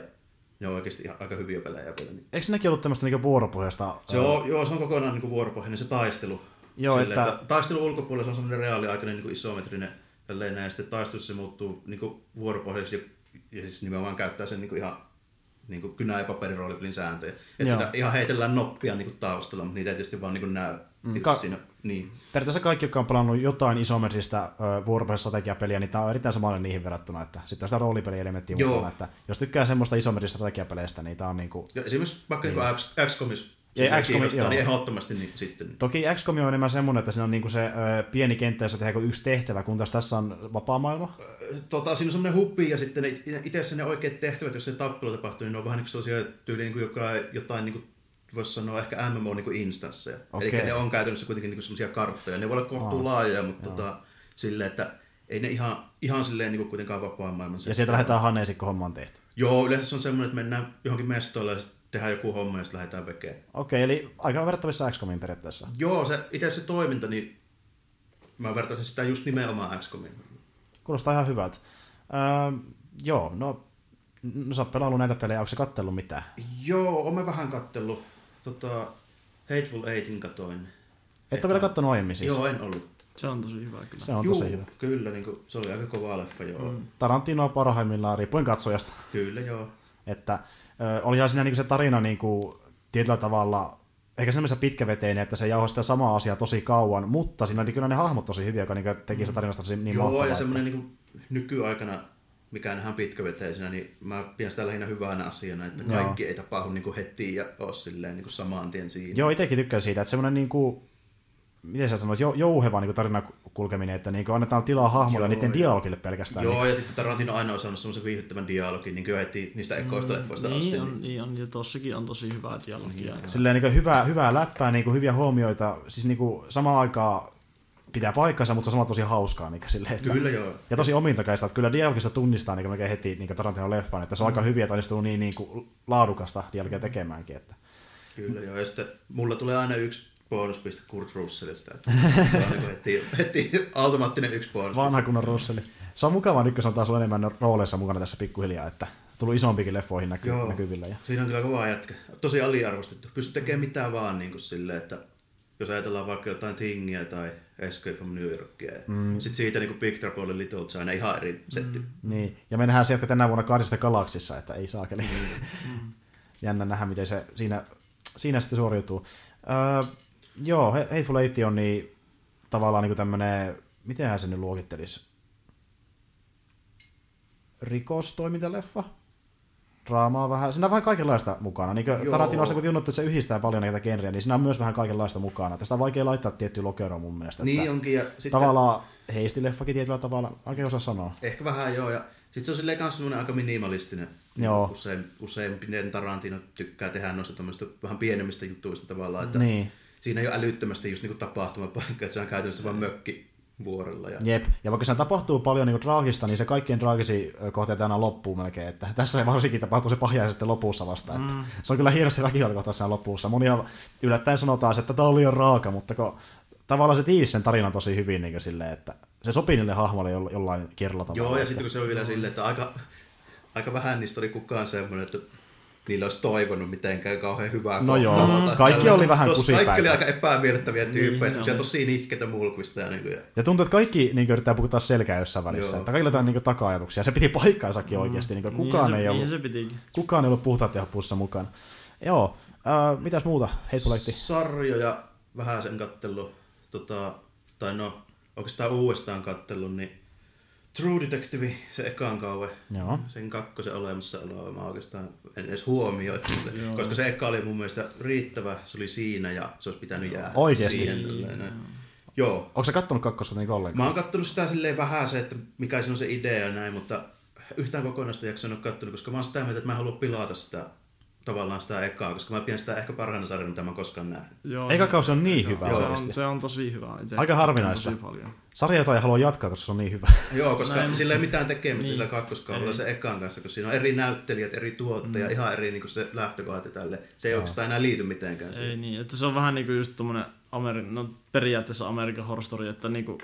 ne on oikeasti ihan aika hyviä pelejä vielä. Niin. Eikö sinäkin ollut tämmöistä niinku vuoropohjasta? Se on, joo, se on kokonaan niin vuoropohjainen se taistelu. Joo, Silleen, että- että... Taistelu ulkopuolella se on semmoinen reaaliaikainen niin isometrinen tälleen näin, ja sitten taistelussa se muuttuu niin vuoropohjaiseksi ja, ja siis nimenomaan käyttää sen niin kuin ihan niin kuin kynä- ja paperiroolipelin sääntöjä. Että siinä ihan heitellään noppia niin kuin taustalla, mutta niitä ei tietysti vaan niin kuin näy. Mm, ka- siinä, niin. Periaatteessa kaikki, jotka on pelannut jotain isometristä vuoropohjaista strategiapeliä, niin tämä on erittäin samanlainen niihin verrattuna, että sitten on sitä roolipelielementtiä mukana, että jos tykkää semmoista isometristä strategiapeleistä, niin tämä on niinku... Ja esimerkiksi vaikka niin. niin XCOMissa Ja XCOM, joo. niin ehdottomasti niin sitten. Toki XCOM on enemmän semmoinen, että siinä on niinku se ö, pieni kenttä, jossa tehdään yksi tehtävä, kun taas tässä on vapaa maailma. Tota, siinä on semmoinen huppi ja sitten itse ne oikeat tehtävät, jos se tappelu tapahtuu, niin ne on vähän niin kuin sellaisia tyyliin, niin kuin joka, jotain niin kuin, voisi sanoa ehkä MMO niin kuin instansseja. Okei. Eli ne on käytännössä kuitenkin niin semmoisia karttoja. Ne voi olla kohtuu laajoja, mutta tota, silleen, että ei ne ihan, ihan silleen niin kuitenkaan vapaan maailman. Ja sieltä lähdetään haneeseen, kun homma on tehty. Joo, yleensä se on semmoinen, että mennään johonkin mestoille ja tehdään joku homma ja sitten lähdetään vekeen. Okei, eli aika verrattavissa XCOMin periaatteessa. Joo, se, itse se toiminta, niin mä vertaisin sitä just nimenomaan XCOMiin. Kuulostaa ihan hyvältä. Öö, joo, no, no sä oot pelannut näitä pelejä, onko se kattellut mitään? Joo, oon mä vähän kattellut. Tota, Hateful Eightin katoin. Et ole vielä kattonut aiemmin siis? Joo, en ollut. Se on tosi hyvä kyllä. Se on Juu, tosi hyvä. Kyllä, niin kuin, se oli aika kova leffa, joo. Mm. Tarantino on parhaimmillaan, riippuen katsojasta. Kyllä, joo. Että ö, olihan siinä niinku se tarina niinku, tietyllä tavalla, ehkä semmoisessa pitkäveteinen, että se jauhaa sitä samaa asiaa tosi kauan, mutta siinä oli kyllä ne hahmot tosi hyviä, joka niinku teki sitä tarinasta tosi niin joo, mahtavaa. ja että- semmoinen niin nykyaikana, mikä nähdään pitkäveteisenä, niin mä pidän sitä lähinnä hyvänä asiana, että Joo. kaikki ei tapahdu niin kuin heti ja ole silleen niin kuin saman tien siinä. Joo, itsekin tykkään siitä, että semmoinen niinku, miten sä sanoit, jou- jouheva niinku tarinan kulkeminen, että niinku annetaan tilaa hahmoille ja Joo, niiden joo. dialogille pelkästään. Joo, ja sitten Tarantino aina on saanut semmoisen viihdyttävän dialogin, niin kuin heti niistä ekoista leffoista asti. Niin on, niin on, ja tossakin on tosi hyvää dialogia. Niin, Silleen niin hyvää, hyvää läppää, niin hyviä huomioita, siis niin samaan aikaan pitää paikkansa, mutta se on samalla tosi hauskaa. Niin silleen, että, Kyllä, joo. Ja tosi omintakaista, että kyllä dialogista tunnistaa niin melkein heti niin Tarantinon leffan, että se on aika hyviä, että onnistuu niin, niin kuin laadukasta dialogia tekemäänkin. Että. Kyllä joo, ja sitten mulla tulee aina yksi bonuspiste Kurt Russellista. Että se on niin heti, heti automaattinen yksi bonus. Vanha kunnon Russelli. Se on mukavaa nyt, kun se on taas enemmän rooleissa mukana tässä pikkuhiljaa, että tullut isompikin leffoihin näky- Joo. näkyvillä. Ja... Siinä on kyllä kova jätkä. Tosi aliarvostettu. Pystyy tekemään mitä vaan niin kuin silleen, että jos ajatellaan vaikka jotain Thingia tai Escape from New Yorkia. Mm. Sitten siitä niin kuin Big Trouble in Little China ihan eri setti. Mm. Niin, ja me nähdään sieltä tänä vuonna kahdesta galaksissa, että ei saakeli. Jännä nähdä, miten se siinä, siinä sitten suoriutuu. Öö, joo, He- Hateful Eight on niin tavallaan niin tämmönen, mitenhän se nyt luokittelisi? Rikostoimintaleffa? Draamaa vähän, siinä on vähän kaikenlaista mukana. Niin kuin. Tarantinossa kun että se yhdistää paljon näitä genrejä, niin siinä on myös vähän kaikenlaista mukana. Tästä on vaikea laittaa tiettyä lokeroa mun mielestä. Niin että onkin. Ja sitten Tavallaan heistileffakin tietyllä tavalla, oikein osaa sanoa. ehkä vähän joo. Ja sitten se on silleen kans semmoinen aika minimalistinen. Joo. Usein, useimpinen Tarantino tykkää tehdä noista tämmöistä vähän pienemmistä jutuista tavallaan. Että Niin. Siinä ei ole älyttömästi just niinku tapahtumapaikka, että se on käytännössä vain mökki vuorella. Ja... Jep, ja vaikka siinä tapahtuu paljon niin traagista, niin se kaikkien traagisi kohteet aina loppuu melkein. Että tässä varsinkin tapahtuu se pahja sitten lopussa vasta. Että Mm. Se on kyllä hieno se väkivaltakohtaus siinä lopussa. Monia yllättäen sanotaan, että tämä on liian raaka, mutta kun tavallaan se tiivis sen tarinan tosi hyvin niin silleen, että se sopii niille hahmoille jo- jollain kierrolla tavalla. Joo, ja että- sitten kun se on vielä silleen, että aika, aika vähän niistä oli kukaan semmoinen, että niillä olisi toivonut mitenkään kauhean hyvää No joo, kohtalota. kaikki Tällä- oli vähän kusipäitä. Kaikki oli aika epämiellyttäviä tyyppejä, Niin, oli. tosi nihkeitä mulkuista ja niin kuin, Ja tuntuu, että kaikki niin yrittää pukuttaa selkää jossain välissä. Joo. Että kaikilla jotain niin taka-ajatuksia. Se piti paikkaansakin oikeasti. Niin kukaan, niin se, ei ollut, Niin se pitikin. kukaan ei ollut puhtaat puussa mukana. Joo, äh, mitäs muuta? Heitpuleikti. sarjoja vähän sen kattellut, tota, tai no oikeastaan uudestaan kattellut, niin True Detective, se ekaan kauan, Joo. sen kakkosen olemassaoloa mä oikeastaan en edes huomioi, koska se eka oli mun mielestä riittävä, se oli siinä ja se olisi pitänyt jäädä Oikeesti? siihen. tälleen näin. Joo, Onko sä kattonut kakkosta niin ollenkaan? Mä oon kattonut sitä silleen vähän se, että mikä siinä on se idea ja näin, mutta yhtään kokonaista jaksoa en ole kattonut, koska mä oon sitä mieltä, että mä en halua pilata sitä tavallaan sitä ekaa, koska mä pidän sitä ehkä parhaana sarjana, mitä mä oon koskaan nähnyt. Joo, Eka kausi on niin hyvä se, on, se on tosi hyvä. Ite Aika harvinaista. Sarja, jota ei halua jatkaa, koska se on niin hyvä. Joo, koska Näin. sillä ei mitään tekemistä Niin. sillä kakkoskaudella se ekan kanssa, kun siinä on eri näyttelijät, eri tuottaja, ihan eri niin se lähtökohdat ja tälle. Se ei oikeastaan enää liity mitenkään. siihen. Ei niin, että se on vähän niinku just tommonen Ameri- no, periaatteessa Amerikan Horror Story, että niinku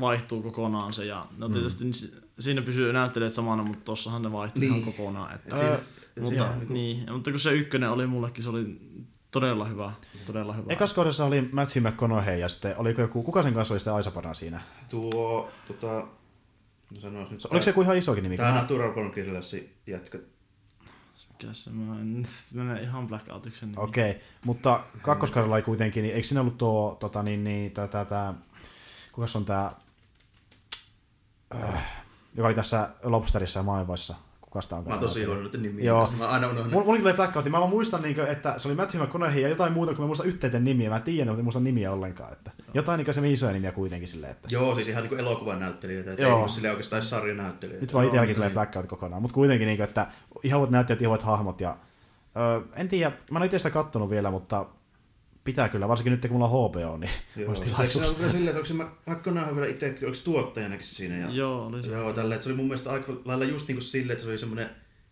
vaihtuu kokonaan se. Ja no tietysti mm. siinä pysyy näyttelijät samana, mutta tossahan ne vaihtuu niin. ihan kokonaan. Että, Et siinä- mutta, joo, niin, mutta kun se ykkönen oli mullekin, se oli todella hyvä. Todella hyvä. Ekas kaudessa oli Matthew McConaughey ja sitten oliko joku, kuka sen kanssa oli sitten Aisapana siinä? Tuo, tota, no sanois nyt. Oliko se joku ihan isokin nimi? Tää Natural Born Killersi jätkä. Mikä se, mä en, menee ihan blackoutiksi. Niin. Okei, okay. mutta kakkoskaudella oli kuitenkin, niin eikö siinä ollut tuo, tota, niin, niin, tää, tää, tää, kuka on tää, äh, joka oli tässä Lobsterissa ja Maailmassa, kuka sitä on? Mä oon tosi huono nimiä. Joo. Mä aina unohdan. Mulla, mulla blackout, mä vaan muistan, niin kuin, että se oli Matthew McConaughey ja jotain muuta, kun mä muistan yhteyden nimiä. Mä en tiedä, mutta en muista nimiä ollenkaan. Että jotain niin se isoja nimiä kuitenkin silleen, että Joo, siis ihan niinku elokuvan näyttelijöitä, että Joo. ei niinku silleen oikeastaan sarjanäyttelijöitä. nyt vaan itselläkin tulee niin. blackout kokonaan. Mutta kuitenkin, niin kuin, että ihan näyttelijät, ihan hahmot ja öö, en tiedä, mä en itse sitä kattonut vielä, mutta pitää kyllä, varsinkin nyt kun mulla on HBO, niin Joo, olisi Eikö se tilaisuus. ole kyllä silleen, että onko se vielä itse, se tuottajanakin siinä? Ja, Joo, oli se. Joo, tällä, että se oli mun mielestä aika lailla just niinku silleen, että se oli semmoinen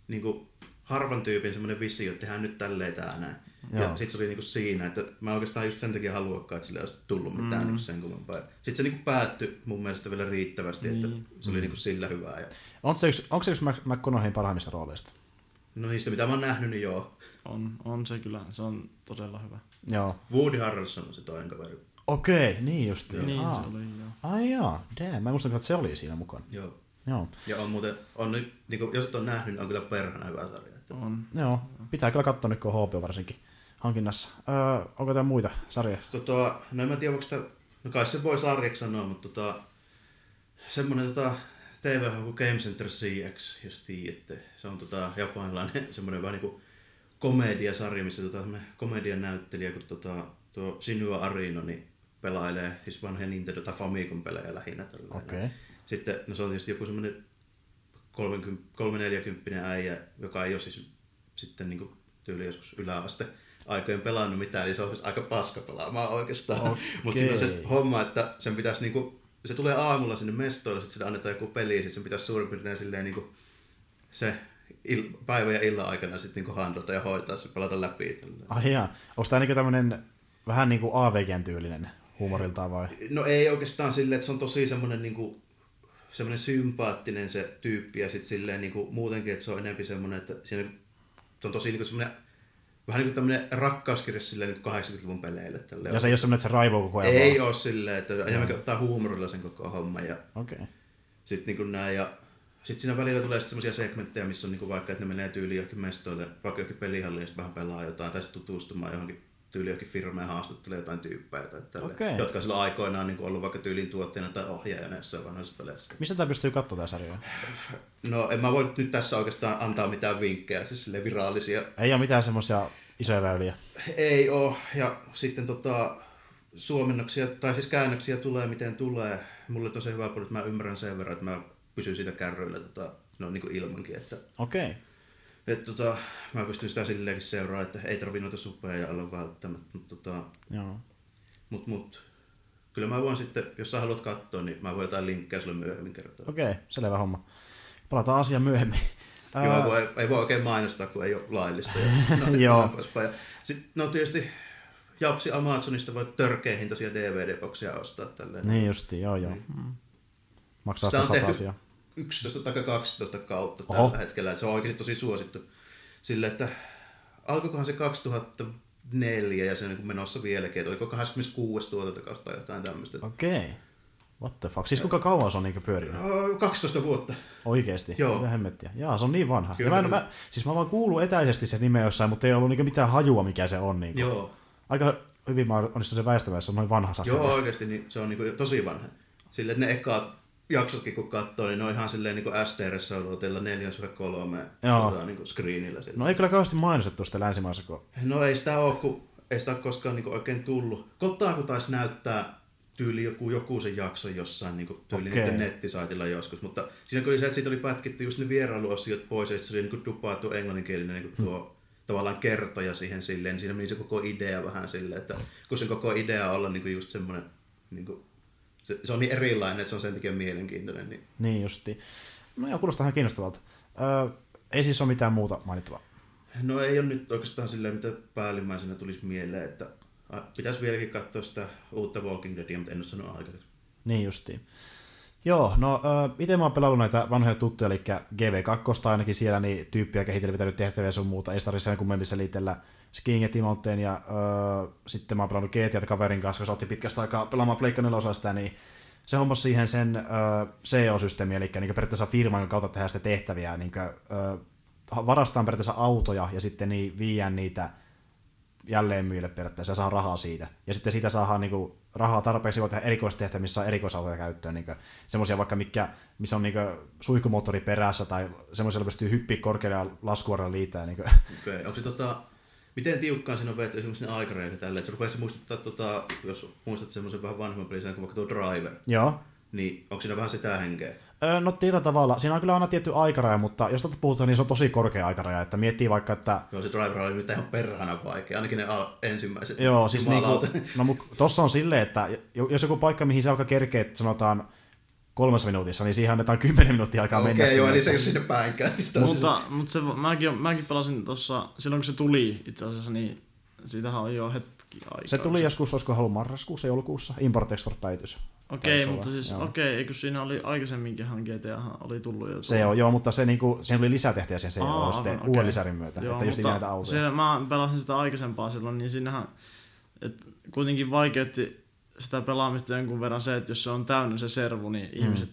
niinku harvan tyypin semmoinen visio, että tehdään nyt tälleen tää näin. Joo. Ja sit se oli niinku siinä, että mä oikeastaan just sen takia haluakaan, että sille olisi tullut mitään mm. niinku sen kummempaa. Sitten se niinku päättyi mun mielestä vielä riittävästi, että Niin. se oli niinku sillä hyvää. Ja, On se yksi, onko se yksi Mac- McConaugheyn parhaimmista rooleista? No niistä mitä mä oon nähnyt, niin joo. On, on se kyllä, se on todella hyvä. Joo. Woody Harrelson on se toinen kaveri. Okei, niin just. Niin Aa. se oli, joo. Ai jaa, damn, mä en muistanut, että se oli siinä mukana. Joo. Joo, Ja on muuten, on nyt, niinku, jos et ole nähnyt, niin on kyllä perhana hyvä sarja. Että On. joo. Pitää kyllä katsoa nyt, kun on HBO varsinkin hankinnassa. Öö, onko jotain muita sarjoja? Tota, no en mä tiedä, voiko sitä, no kai se voi sarjaksi sanoa, mutta tota, semmonen tota, TV kuin Game Center CX, jos tiedätte. Se on tota, japanilainen semmoinen vähän niinku komediasarja, missä tota, komedian näyttelijä, kun tota, tuo Shinua Arino, niin pelailee siis vanhoja Nintendo tai Famicom pelejä lähinnä. tällä Okei. Okay. Sitten, no se on tietysti joku semmoinen 340 äijä, joka ei ole siis sitten niin tyyli joskus yläaste aikojen pelannut mitään, eli se on siis aika paska pelaamaan oikeastaan. Okei. Mutta siinä on se homma, että sen pitäisi niinku, se tulee aamulla sinne mestoille, sitten sille annetaan joku peli, sitten sen pitäisi suurin piirtein silleen niinku se il, päivän ja illan aikana sitten niinku handlata ja hoitaa se, pelata läpi. tälleen. Ai jaa. Onko tämä niinku tämmönen vähän niinku AVGn tyylinen huumoriltaan vai? No ei oikeastaan silleen, että se on tosi semmoinen niinku, semmoinen sympaattinen se tyyppi ja sitten silleen niinku, muutenkin, että se on enemmän semmoinen, että siinä, se on tosi niinku semmoinen vähän niin kuin tämmöinen rakkauskirja silleen niin 80-luvun peleille. Tälleen. Ja se ei ole semmoinen, että se raivoo koko ajan. ei ole silleen, että enemmänkin ottaa huumorilla sen koko homman ja Okei. Okay. sitten niin kuin näin. Ja sitten siinä välillä tulee sitten semmoisia segmenttejä, missä on niin kuin vaikka, että ne menee tyyliin johonkin mestoille, vaikka johonkin pelihalliin ja sitten vähän pelaa jotain, tai sitten tutustumaan johonkin tyyliin johonkin firmaan ja haastattelee jotain tyyppejä, tai tälleen, Okei. jotka on silloin aikoinaan niin kuin ollut vaikka tyylin tuotteena tai ohjaajana jossain vanhoissa peleissä. Mistä tämä pystyy katsoa tämä sarja? No en mä voi nyt tässä oikeastaan antaa mitään vinkkejä, siis virallisia. Ei ole mitään semmoisia isoja väyliä. Ei oo, ja sitten tota, suomennoksia, tai siis käännöksiä tulee miten tulee. Mulle on tosi hyvä puoli, että mä ymmärrän sen verran, että mä pysyn siitä kärryillä tota, no, niin kuin ilmankin, että Okei. Okay. Et, tota, mä pystyn sitä silleenkin seuraamaan, että ei tarvi noita suppeja olla välttämättä, mutta tota, Joo. mut, mut, kyllä mä voin sitten, jos sä haluat katsoa, niin mä voin jotain linkkejä sulle myöhemmin kertoa. Okei, okay, selvä homma. Palataan asiaan myöhemmin. Joo, kun ei, ei voi oikein mainostaa, kun ei ole laillista. Ja, no, Joo. Ja Sitten, no tietysti Japsi Amazonista voi törkeä hintaisia DVD-boksia ostaa tälleen. Niin justi, joo joo. Mm. Maksaa Sitä sitä tehty. 11 tai 12 kautta Oho. tällä hetkellä. Se on oikeasti tosi suosittu. Sille, että alkoikohan se 2004 ja se on niin menossa vieläkin. Että oliko 26 tuotantokautta tai jotain tämmöistä. Okei. Okay. What the fuck? Siis kuinka kauan se on niinku pyörinyt? Oh, 12 vuotta. Oikeesti? Joo. Mitä hemmettiä? Jaa, se on niin vanha. Kyllä. mä, en, mä, siis mä vaan kuullut etäisesti sen nimen jossain, mutta ei ollut niinku mitään hajua, mikä se on. Niinku. Joo. Aika hyvin mä onnistuin sen väistämään, että se on noin vanha sarja. Joo, oikeasti niin se on niin tosi vanha. Sille, että ne ekat jaksotkin kun katsoo, niin ne on ihan silleen niin SDR-sauluotella 4-3 Joo. tota, niin screenillä. Sille. No ei kyllä kauheasti mainostettu sitä länsimaissa, kun... No ei sitä ole, kun ei sitä ole koskaan niin oikein tullut. Kotaku taisi näyttää tyyli joku, joku sen jakson jossain niin kuin, tyyli niiden nettisaitilla joskus, mutta siinä kun oli se, että siitä oli pätkitty just ne vierailuosiot pois, ja sitten se oli niin dupaattu englanninkielinen niin tuo hmm. tavallaan kertoja siihen silleen, niin siinä meni se koko idea vähän silleen, että kun sen koko idea on olla niin kuin just semmoinen, niin kuin, se, se, on niin erilainen, että se on sen takia mielenkiintoinen. Niin. Niin justi. No joo, kuulostaa ihan kiinnostavalta. Öö, ei siis ole mitään muuta mainittavaa. No ei ole nyt oikeastaan silleen, mitä päällimmäisenä tulisi mieleen, että pitäisi vieläkin katsoa sitä uutta Walking Deadia, mutta en ole sanonut aikaiseksi. Niin justiin. Joo, no itse mä oon pelannut näitä vanhoja tuttuja, eli GV2 ainakin siellä, niin tyyppiä kehitellä pitänyt tehtäviä sun muuta, ei tarvitse sen kummemmin selitellä Skiing ja Timountain, ja öö, sitten mä oon pelannut GTA kaverin kanssa, koska otti pitkästä aikaa pelaamaan Pleikka sitä, niin se hommasi siihen sen öö, CEO-systeemi, eli niin periaatteessa firman kautta tehdä sitä tehtäviä, niin kuin, öö, varastaan periaatteessa autoja ja sitten niin viiän niitä jälleen myille periaatteessa ja saa rahaa siitä. Ja sitten siitä saadaan niin kuin, rahaa tarpeeksi, voi tehdä erikoistehtäviä, missä on erikoisautoja käyttöön. Niin semmoisia vaikka, mikä, missä on niin kuin, suihkumoottori perässä tai semmoisia, pystyy hyppiä korkealle ja laskuvarren liitää. Niin Okei, okay. onko se tota, miten tiukkaan siinä on vetty esimerkiksi ne aikarajoja tälle, että rupeaa muistuttaa, tota, jos muistat semmoisen vähän vanhemman pelin, kuin vaikka tuo Driver. Joo. Niin onko siinä vähän sitä henkeä? No tietyllä tavalla. Siinä on kyllä aina tietty aikaraja, mutta jos tätä puhutaan, niin se on tosi korkea aikaraja. Että miettii vaikka, että... Joo, se driver oli nyt ihan perhana vaikea, ainakin ne ensimmäiset. Joo, siis niinku, no, tossa on silleen, että jos joku paikka, mihin se alkaa kerkeä, että sanotaan kolmessa minuutissa, niin siihen annetaan kymmenen minuuttia aikaa okay, mennä Okei, joo, eli se sinne päinkään. Niin mutta, mutta se, mäkin, mäkin pelasin tuossa, silloin kun se tuli itse asiassa, niin siitähän on jo hetki aikaa. Se tuli joskus, olisiko ollut marraskuussa, joulukuussa, import-export-päivitys. Okei, okay, mutta siis, okei, okay, eikö siinä oli aikaisemminkin GTA oli tullut jo. Se on, joo, mutta se niinku, siinä oli lisätehtäjä sen CEO sitten okay. uuden lisärin myötä, joo, että just näitä autoja. Se, mä pelasin sitä aikaisempaa silloin, niin siinähän, että kuitenkin vaikeutti sitä pelaamista jonkun verran se, että jos se on täynnä se servu, niin mm. ihmiset,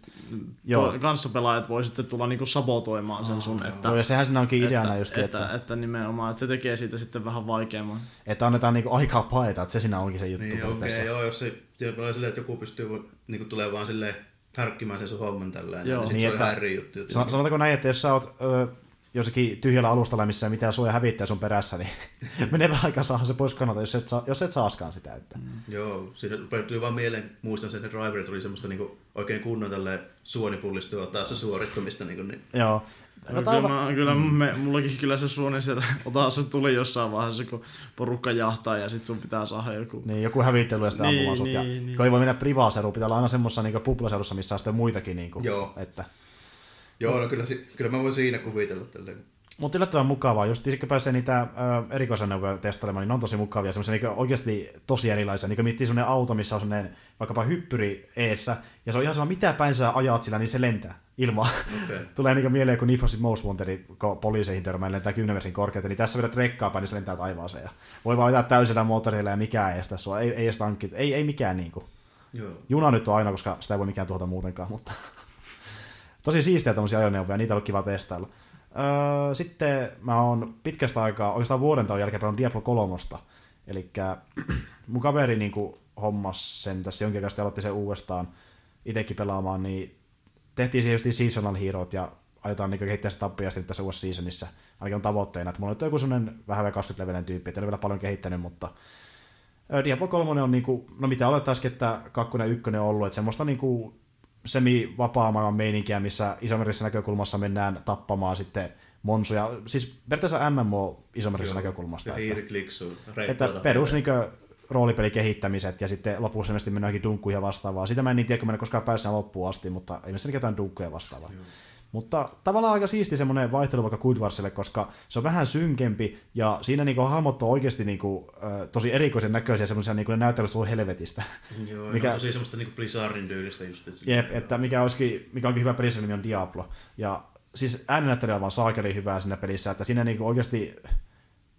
Joo. kanssapelaajat voi sitten tulla niinku sabotoimaan sen sun. Että, Joo, ja sehän siinä onkin ideana että, just, että, että, että, nimenomaan, että se tekee siitä sitten vähän vaikeamman. Että annetaan niinku aikaa paeta, että se siinä onkin se juttu. Niin, okei, okay, joo, jos se silleen, että joku pystyy niinku tulee vaan silleen härkkimään sen sun homman tällä, niin, niin se on ihan eri juttu. Sanotaanko näin, että jos sä oot ö, jossakin tyhjällä alustalla, missä ei mitään suoja hävittää sun perässä, niin menee vähän aikaa saada se pois kannalta, jos et, saa, jos et saaskaan sitä. Että. Mm. Joo, siinä tuli vaan mieleen, muistan sen, että Driver tuli semmoista niinku oikein kunnon tälle suonipullistua taas suorittumista. Niinku, niin. Joo. No, no, kyllä, mä, kyllä me, mullakin kyllä se suoni se se tuli jossain vaiheessa, kun porukka jahtaa ja sitten sun pitää saada joku... Niin, joku hävittely ja sitten niin, ampumaan niin, ja niin. kun ei voi mennä privaaseruun, pitää olla aina semmoisessa niin puplaserussa, missä on sitten muitakin. Niin kuin, Joo. Että, Joo, no kyllä, kyllä mä voin siinä kuvitella tälleen. Mutta yllättävän mukavaa. Just kun pääsee niitä erikoisaneuvoja testailemaan, niin ne on tosi mukavia. Semmoisia niin oikeasti tosi erilaisia. Niin miettii semmoinen auto, missä on semmoinen vaikkapa hyppyri eessä, ja se on ihan sama, mitä päin sä ajat sillä, niin se lentää ilmaa. Okay. Tulee niin mieleen, kun Need for Most Wanted, kun poliiseihin törmää lentää 10 metrin korkeutta, niin tässä vedät rekkaa päin, niin se lentää taivaaseen. Ja voi vaan ajaa täysillä moottorilla ja mikään ei estä sua. Ei, ei edes tankki, ei, ei mikään niin kuin. Joo. Juna nyt on aina, koska sitä ei voi mikään tuota muutenkaan, mutta tosi siistiä tämmöisiä ajoneuvoja, niitä on kiva testailla. Öö, sitten mä oon pitkästä aikaa, oikeastaan vuoden tauon jälkeen pelannut Diablo 3. Eli mun kaveri niin hommas sen tässä jonkin kanssa aloitti sen uudestaan itsekin pelaamaan, niin tehtiin siihen just seasonal heroet ja aiotaan niin kehittää sitä tappiasti tässä uudessa seasonissa. Ainakin on tavoitteena, että mulla on joku sellainen vähän 20 levelen tyyppi, että ei ole vielä paljon kehittänyt, mutta Diablo 3 on, niin kuin, no mitä olettaisikin, että 2 ja 1 on ollut, että semmoista niin kuin semi-vapaa maailman meininkiä, missä isomerisessä näkökulmassa mennään tappamaan sitten monsuja. Siis periaatteessa MMO isomerisessä näkökulmasta. Että, että perus niin roolipelikehittämiset ja sitten lopussa ilmeisesti mennään johonkin dunkkuihin ja vastaavaa. Sitä mä en niin tiedä, kun mä en koskaan päässä loppuun asti, mutta ilmeisesti jotain dunkkuja vastaavaa. Joo. Mutta tavallaan aika siisti semmoinen vaihtelu vaikka Guild Warsille, koska se on vähän synkempi ja siinä niinku hahmot on oikeasti niinku, äh, tosi erikoisen näköisiä, semmoisia niinku ne näyttelystä helvetistä. Joo, mikä, tosi semmoista niinku Blizzardin tyylistä just. Jep, että mikä, olisikin, mikä onkin hyvä pelissä nimi on Diablo. Ja siis äänenäyttely on vaan saakeli hyvää siinä pelissä, että siinä niinku oikeasti,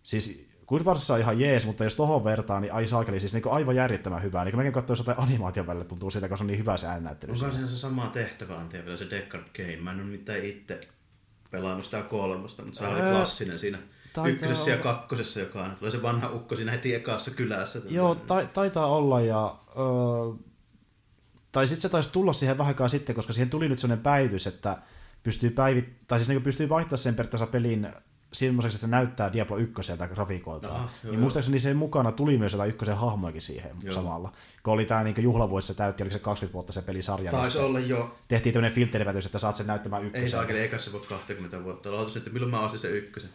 siis Good on ihan jees, mutta jos tohon vertaa, niin ai saakeli, siis niinku aivan järjettömän hyvää. Niin kun mekin katsoin jotain animaation välillä, tuntuu siitä, kun se on niin hyvä se äännäyttely. Onko siinä se sama tehtävä, Antti, vielä se Deckard Game? Mä en ole mitään itse pelannut sitä kolmosta, mutta se oli klassinen siinä ykkösessä ja kakkosessa, joka aina tulee se vanha ukko siinä heti ekassa kylässä. Joo, ta- taitaa olla ja... Öö, tai sitten se taisi tulla siihen vähän aikaa sitten, koska siihen tuli nyt sellainen päivitys, että pystyy päivit, tai siis niin pystyy vaihtamaan sen periaatteessa pelin semmoiseksi, että se näyttää Diablo 1 grafiikoilta. Aha, joo, niin muistaakseni sen mukana tuli myös jotain ykkösen hahmoikin siihen joo. samalla. Kun oli tämä niin juhlavuodessa täytti, oliko se 20 vuotta se pelisarja. Taisi olla jo. Tehtiin tämmöinen filterivätys, että saat sen näyttämään ykkösen. Ei saakeli, eikä se voi 20 vuotta. Lautus, että milloin mä ostin sen ykkösen.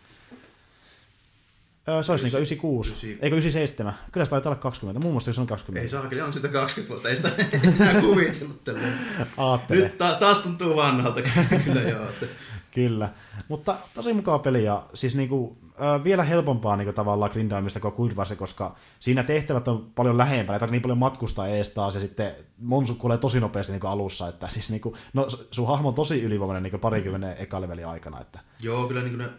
Öö, se olisi 96, 96. eikö 97? Kyllä se taitaa olla 20, muun muassa se on 20. Ei saakeli, on sitä 20 vuotta, ei sitä enää kuvitellut tälleen. Nyt ta- taas tuntuu vanhalta, kyllä joo. Että Kyllä, mutta tosi mukava peli ja siis niinku, äh, vielä helpompaa niinku tavallaan grindaamista kuin Guild koska siinä tehtävät on paljon lähempää, ei niin paljon matkustaa ees taas ja sitten Monsu kuolee tosi nopeasti niinku alussa, että siis niinku, no sun hahmo on tosi ylivoimainen niinku parikymmenen eka aikana. Että. Joo, kyllä niin ne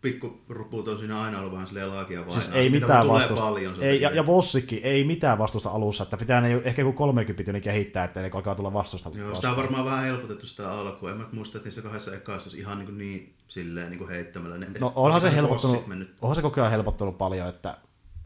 pikkuruput on siinä aina ollut vähän silleen laakia vain. Siis ei mitään vastusta. Paljon, ei, ja, ja bossikin, ei mitään vastusta alussa, että pitää ne ehkä joku 30 niin kehittää, että ne alkaa tulla vastusta. Joo, sitä on varmaan vähän helpotettu sitä alkua. En mä muista, että niissä kahdessa ekassa ihan niin, niin silleen niin heittämällä. Ne, no onhan se helpottunut, onhan se koko ajan helpottunut paljon, että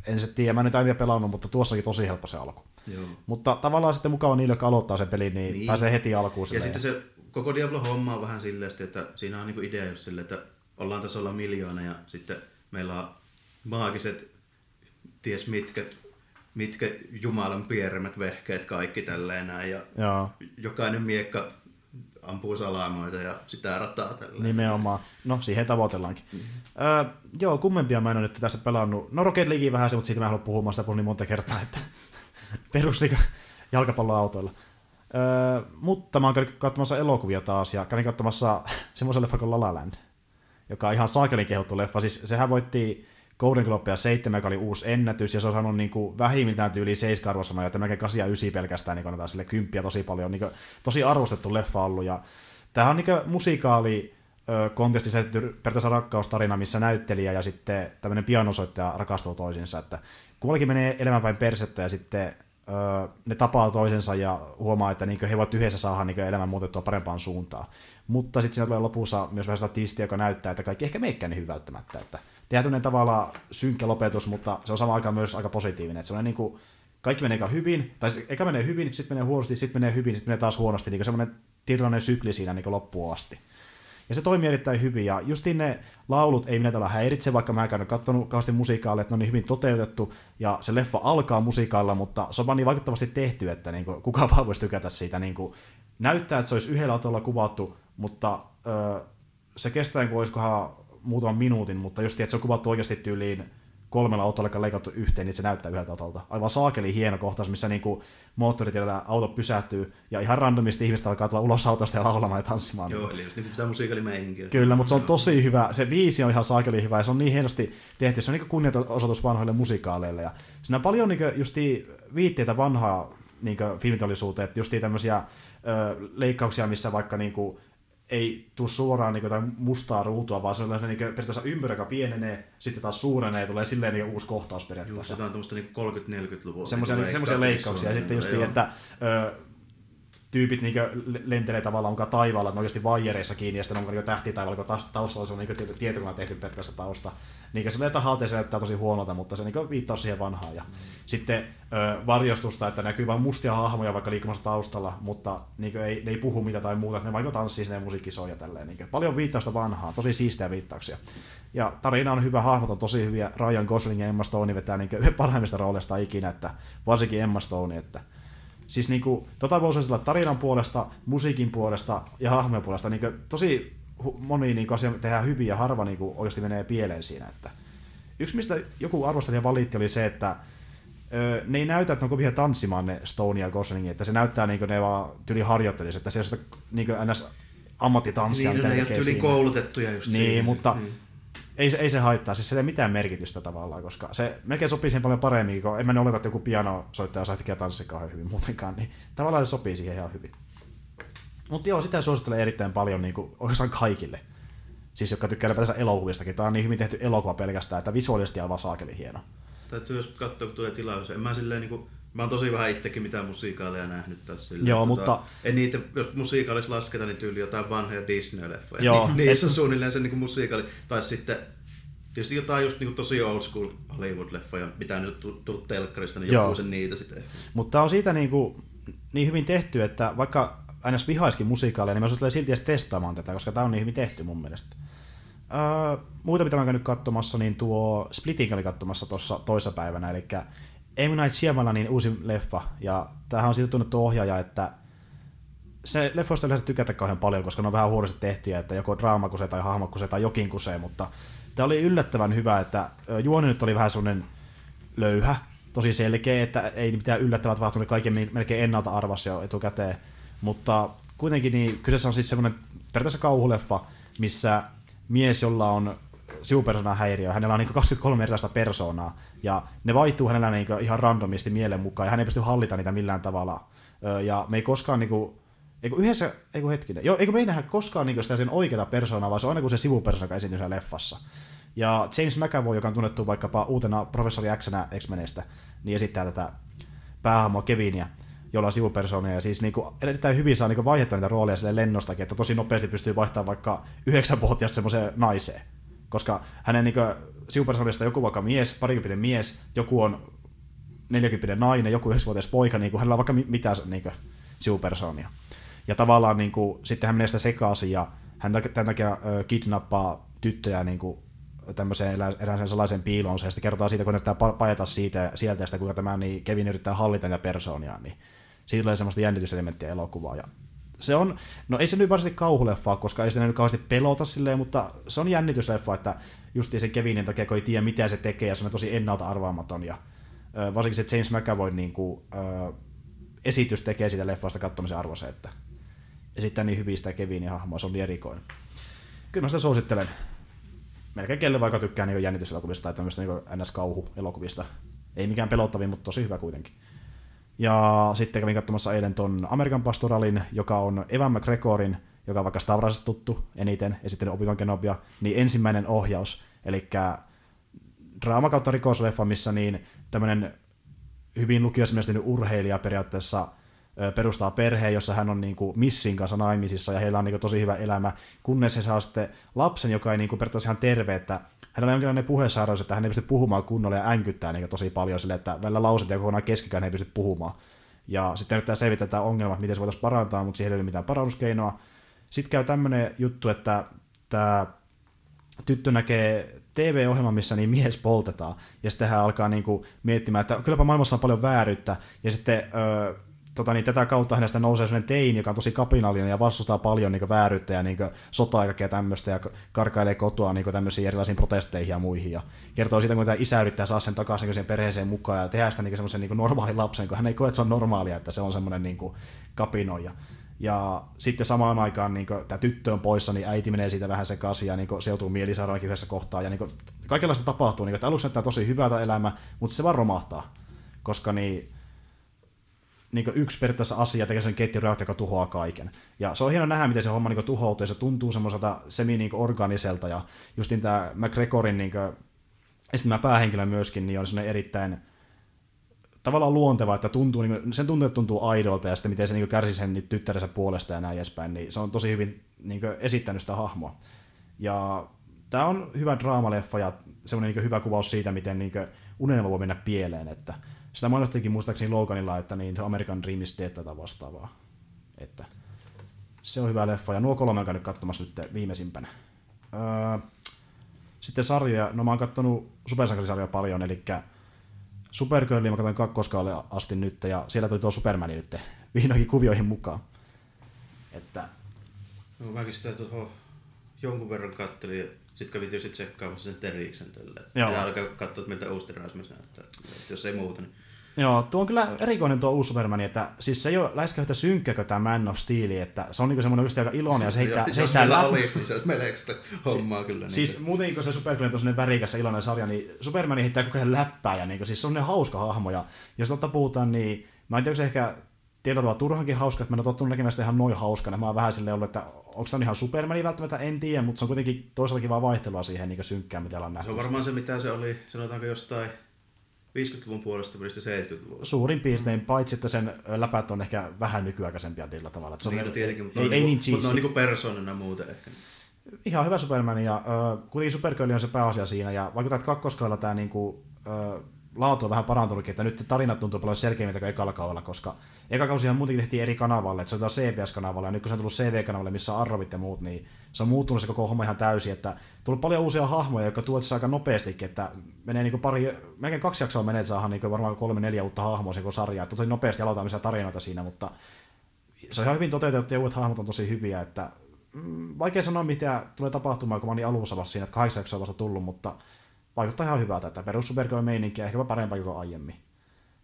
en se tiedä, mä nyt vielä pelannut, mutta tuossakin tosi helppo se alku. Joo. Mutta tavallaan sitten mukava niille, jotka aloittaa sen pelin, niin, niin. pääsee heti alkuun. Ja sitten se koko Diablo-homma on vähän silleen, että siinä on niin idea just silleen, että ollaan tasolla miljoona ja sitten meillä on maagiset, ties mitkä, mitkä Jumalan pieremmät vehkeet kaikki tälleen näin ja Joo. jokainen miekka ampuu salaamoita ja sitä rataa tälleen. Nimenomaan. No, siihen tavoitellaankin. Mm-hmm. Öö, joo, kummempia mä en ole nyt tässä pelannut. No Rocket League vähän se, mutta siitä mä en halua puhumaan sitä niin monta kertaa, että perus jalkapalloautoilla. Öö, mutta mä oon käynyt katsomassa elokuvia taas ja kävin katsomassa semmoisen leffa kuin La La Land joka on ihan saakelin kehuttu leffa. Siis sehän voitti Golden Globea 7, joka oli uusi ennätys, ja se on saanut niin kuin vähimmiltään tyyli 7 arvosanoja, että melkein 8 ja 9 pelkästään niin annetaan sille kymppiä tosi paljon. Niin kuin, tosi arvostettu leffa ollut, ja tämähän on niin kuin musikaali kontestissa periaatteessa rakkaustarina, missä näyttelijä ja sitten tämmöinen pianosoittaja rakastuu toisiinsa, että kummallakin menee elämänpäin persettä ja sitten ne tapaa toisensa ja huomaa, että niin he voivat yhdessä saada niin elämän muutettua parempaan suuntaan. Mutta sitten siinä tulee lopussa myös vähän statisti, joka näyttää, että kaikki ehkä meikkää niin hyvin välttämättä. Että tehdään tavallaan synkkä lopetus, mutta se on samaan aikaan myös aika positiivinen. Että niin kuin, kaikki menee eka hyvin, tai eka menee hyvin, sitten menee huonosti, sitten menee hyvin, sitten menee taas huonosti. Niin semmoinen tietynlainen sykli siinä niin loppuun asti. Ja se toimii erittäin hyvin, ja justiin ne laulut ei minä häiritse, vaikka mä en katsonut kauheasti musiikaalle, että ne on niin hyvin toteutettu, ja se leffa alkaa musiikalla, mutta se on niin vaikuttavasti tehty, että niin kuin, kuka vaan voisi tykätä siitä. Niin kuin, näyttää, että se olisi yhdellä autolla kuvattu, mutta öö, se kestää, niin kuin olisikohan muutaman minuutin, mutta just että se on kuvattu oikeasti tyyliin kolmella autolla leikattu yhteen, niin se näyttää yhdeltä autolta. Aivan saakeli hieno kohtaus, missä niinku moottoritiellä auto pysähtyy ja ihan randomisti ihmistä alkaa tulla ulos autosta ja laulamaan ja tanssimaan. Joo, eli just niin pitää musiikalimeininkiä. Kyllä, mutta se on tosi hyvä. Se viisi on ihan saakeli hyvä ja se on niin hienosti tehty. Se on niin kunnianosoitus vanhoille musikaaleille. Ja siinä on paljon niin justi viitteitä vanhaa niin filmiteollisuuteen, että justiin tämmöisiä ö, leikkauksia, missä vaikka niin kuin, ei tule suoraan niin jotain mustaa ruutua, vaan sellainen niin periaatteessa ympyrä, joka pienenee, sitten se taas suurenee ja tulee silleen niin uusi kohtaus periaatteessa. Joo, se on tuommoista niin 30-40-luvulta. Semmoisia, niin semmoisia leikkauksia. Ja sitten just niin, että ö, tyypit niin lentelee tavallaan mukaan taivaalla, että oikeasti vaijereissa kiinni, ja sitten onko niin tähti taivaalla, kun taustalla on niin tietokone tehty periaatteessa tausta. Niin se tahalteen se näyttää tosi huonolta, mutta se niin viittaa siihen vanhaan. Ja sitten ö, varjostusta, että näkyy vain mustia hahmoja vaikka liikkumassa taustalla, mutta niin ei, ne ei puhu mitä tai muuta, ne vaikka tanssii sinne musiikki soi ja tälleen. Niin paljon viittausta vanhaa, tosi siistejä viittauksia. Ja tarina on hyvä, hahmot on tosi hyviä. Ryan Gosling ja Emma Stone vetää niin parhaimmista rooleista ikinä, että varsinkin Emma Stone, että Siis niinku, tota voi suositella tarinan puolesta, musiikin puolesta ja hahmojen puolesta. Niinku, tosi moni niinku, asia tehdään hyvin ja harva niinku, oikeasti menee pieleen siinä. Että. Yksi, mistä joku arvostelija valitti, oli se, että ö, ne ei näytä, että ne on kovin tanssimaan ne Stone ja Gosling, että se näyttää niin kuin ne vaan tyli harjoittelisi, että se on sitä niin ns ammattitanssia, niin, ne ei ole koulutettuja just Niin, siihen. mutta mm ei, se, ei se haittaa, siis se ei ole mitään merkitystä tavallaan, koska se melkein sopii siihen paljon paremmin, kun en mä oleta, että joku pianosoittaja osaa tekee tanssia kauhean hyvin muutenkaan, niin tavallaan se sopii siihen ihan hyvin. Mutta joo, sitä suosittelen erittäin paljon niin kuin, oikeastaan kaikille. Siis jotka tykkää ylipäätänsä elokuvistakin. Tämä on niin hyvin tehty elokuva pelkästään, että visuaalisesti aivan saakeli hieno. Täytyy jos katsoa, kun tulee tilaus. En mä silleen niin kuin, Mä oon tosi vähän itsekin mitään musiikaaleja nähnyt tässä. Silleen, Joo, tota, mutta... En niitä, jos musiikaaliksi lasketa, niin tyyli jotain vanhoja Disney-leffoja. Joo. Niin, niissä on suunnilleen se niin musiikaali. Tai sitten Tietysti jotain just niin tosi old school Hollywood-leffoja, mitä nyt tullut telkkarista, niin joku sen niitä sitten. Mutta on siitä niin, kuin, niin hyvin tehty, että vaikka aina vihaiskin musiikaaleja, niin mä suosittelen silti edes testaamaan tätä, koska tämä on niin hyvin tehty mun mielestä. Öö, muuta mitä mä käynyt katsomassa, niin tuo Splitting oli katsomassa tuossa toissapäivänä, eli M. Night Shyamalanin uusi leffa, ja tämähän on siitä tunnettu ohjaaja, että se leffoista yleensä tykätä kauhean paljon, koska ne on vähän huonosti tehtyjä, että joko draamakusee tai hahmokusee tai jokin kusee, mutta Tämä oli yllättävän hyvä, että juoni nyt oli vähän sellainen löyhä, tosi selkeä, että ei mitään yllättävää tapahtunut, kaiken melkein ennalta arvasi jo etukäteen. Mutta kuitenkin niin kyseessä on siis semmoinen periaatteessa kauhuleffa, missä mies, jolla on sivupersoonan häiriö, hänellä on niin 23 erilaista persoonaa, ja ne vaihtuu hänellä niin ihan randomisti mielen mukaan, ja hän ei pysty hallita niitä millään tavalla. Ja me ei koskaan niin kuin, Eikö yhdessä, eikö hetkinen, joo, eikö me ei nähdä koskaan niin sitä sen oikeata persoonaa, vaan se on aina kuin se sivupersona, joka esiintyy leffassa. Ja James McAvoy, joka on tunnettu vaikkapa uutena professori x X-Menestä, niin esittää tätä päähahmoa Kevinia, jolla on sivupersoonia, ja siis niinku, erittäin hyvin saa niinku vaihdettua niitä rooleja sille lennostakin, että tosi nopeasti pystyy vaihtamaan vaikka yhdeksänvuotias semmoiseen naiseen. Koska hänen niinku, sivupersoonista joku vaikka mies, parikymppinen mies, joku on 40 nainen, joku 9-vuotias poika, niin kuin hänellä on vaikka mitä niin kuin, sivupersoonia. Ja tavallaan niin kuin, sitten hän menee sitä sekaisin ja hän tämän takia kidnappaa tyttöjä niin kuin, tämmöiseen erääseen sellaisen piiloon, ja sitten kerrotaan siitä, kun yrittää pajata siitä, sieltä, ja sitä, kuinka tämä niin Kevin yrittää hallita niitä persoonia, niin siitä tulee semmoista jännityselementtiä elokuvaa. Ja se on, no ei se nyt varsinaisesti kauhuleffa, koska ei se nyt kauheasti pelota silleen, mutta se on jännitysleffa, että just se Kevinin takia, kun ei tiedä mitä se tekee, ja se on tosi ennalta arvaamaton, ja varsinkin se James McAvoy niin kuin, esitys tekee siitä leffasta katsomisen arvoisen, että esittää niin hyvin sitä Kevinin hahmoa, se on niin erikoinen. Kyllä mä sitä suosittelen. Melkein kelle vaikka tykkää niin jännityselokuvista tai tämmöistä niin NS-kauhuelokuvista. Ei mikään pelottavin, mutta tosi hyvä kuitenkin. Ja sitten kävin katsomassa eilen ton Amerikan Pastoralin, joka on Evan McGregorin, joka on vaikka Stavrasesta tuttu eniten, esittänyt Obi-Wan Kenobia, niin ensimmäinen ohjaus. Eli draama kautta rikosleffa, missä niin tämmöinen hyvin lukiossa urheilija periaatteessa perustaa perheen, jossa hän on niin kuin Missin kanssa naimisissa ja heillä on niin kuin tosi hyvä elämä, kunnes he saa sitten lapsen, joka ei niin kuin periaatteessa ihan terve, että hänellä on jonkinlainen puhesairaus, että hän ei pysty puhumaan kunnolla ja änkyttää niin tosi paljon sille, että välillä lauset ja kokonaan keskikään ei pysty puhumaan. Ja sitten yrittää selvittää tämä ongelma, miten se voitaisiin parantaa, mutta siihen ei ole mitään parannuskeinoa. Sitten käy tämmöinen juttu, että tämä tyttö näkee TV-ohjelma, missä niin mies poltetaan, ja sitten hän alkaa niin kuin miettimään, että kylläpä maailmassa on paljon vääryyttä, ja sitten öö, tota, niin tätä kautta hänestä nousee sellainen teini, joka on tosi kapinallinen ja vastustaa paljon niin vääryyttä ja niin sotaa ja tämmöistä ja karkailee kotoa niin tämmöisiin erilaisiin protesteihin ja muihin. Ja kertoo siitä, tämä isä yrittää saada sen takaisin niin sen perheeseen mukaan ja tehdä sitä niin semmoisen niin normaalin lapsen, kun hän ei koe, että se on normaalia, että se on semmoinen niin kapinoija. Ja sitten samaan aikaan niin tämä tyttö on poissa, niin äiti menee siitä vähän sekaisin ja niin se joutuu mielisairaankin yhdessä kohtaa. Ja niin kaikenlaista tapahtuu. Niin että alussa näyttää tosi hyvältä elämä, mutta se vaan romahtaa. Koska niin, niin yksi periaatteessa asia tekee sen ketjureaktio, joka tuhoaa kaiken. Ja se on hieno nähdä, miten se homma niin tuhoutuu, ja se tuntuu semmoiselta semi-organiselta, ja justin tämä McGregorin niin esittämä päähenkilö myöskin, niin on semmoinen erittäin tavallaan luonteva, että tuntuu, niin sen tuntuu, että tuntuu aidolta, ja sitten miten se niin kärsii sen niin tyttärensä puolesta ja näin edespäin, niin se on tosi hyvin niin esittänyt sitä hahmoa. Ja tämä on hyvä draamaleffa ja semmoinen niin hyvä kuvaus siitä, miten niin unelma voi mennä pieleen, että sitä mainostettiin muistaakseni Loganilla, että niin American Dream is Dead tätä vastaavaa. Että se on hyvä leffa, ja nuo kolme on käynyt katsomassa nyt viimeisimpänä. Öö, sitten sarjoja, no mä oon kattonut supersankarisarjoja paljon, eli Supergirlia mä katsoin kakkoskaalle asti nyt, ja siellä tuli tuo Superman nyt vihdoinkin kuvioihin mukaan. Että... No, mäkin sitä tuohon jonkun verran kattelin, ja sitten kävin tietysti tsekkaamassa sen Teriksen tälle. Ja alkaa katsoa, että miltä uusi Rasmus näyttää. Jos ei muuta, niin Joo, tuo on kyllä erikoinen tuo uusi Superman, että siis se ei ole läheskään yhtä synkkä kuin tämä Man of Steel, että se on niinku semmoinen oikeasti aika iloinen ja se heittää, se heittää läpi. olisi, niin se olisi melkein sitä hommaa si- kyllä. Siis niin muutenkin kun se Superman on semmoinen värikäs ja iloinen sarja, niin Superman heittää koko ajan läppää ja niinku, siis se on hauska hahmo ja jos totta puhutaan, niin mä en tiedä, se ehkä tietyllä tavalla turhankin hauska, että mä en ole tottunut näkemään sitä ihan noin hauskana. Mä oon vähän silleen ollut, että onko se ihan Supermani välttämättä, en tiedä, mutta se on kuitenkin toisaalta vaan vaihtelua siihen niin synkkään, mitä ollaan nähty. Se on varmaan se, mitä se oli, sanotaanko jostain 50-luvun puolesta välistä 70-luvun. Suurin piirtein, paitsi että sen läpät on ehkä vähän nykyaikaisempia tietyllä tavalla. se on, niin, no tietenkin, mutta ei, on, ei niinku, niin mutta ne on niinku persoonana muuten ehkä. Ihan hyvä Superman, ja äh, kuitenkin Supergirl on se pääasia siinä, ja vaikuttaa, että kakkoskaudella tämä niinku, äh, laatu on vähän parantunutkin, että nyt tarinat tuntuu paljon selkeämmiltä kuin ekalla kaudella, koska eka kausihan muutenkin tehtiin eri kanavalle, että se on CBS-kanavalle, ja nyt kun se on tullut CV-kanavalle, missä on Arrovit ja muut, niin se on muuttunut se koko homma ihan täysin, että tullut paljon uusia hahmoja, jotka tuot aika nopeastikin, että menee niin pari, melkein kaksi jaksoa menee, että saadaan niin varmaan kolme, neljä uutta hahmoa se sarja, että tosi nopeasti aloitetaan tarinoita siinä, mutta se on ihan hyvin toteutettu ja uudet hahmot on tosi hyviä, että mm, vaikea sanoa mitä tulee tapahtumaan, kun mä olin alussa vasta siinä, että kahdeksan jaksoa vasta tullut, mutta vaikuttaa ihan hyvältä, että perus Supergirl meininki ehkä parempaa kuin aiemmin.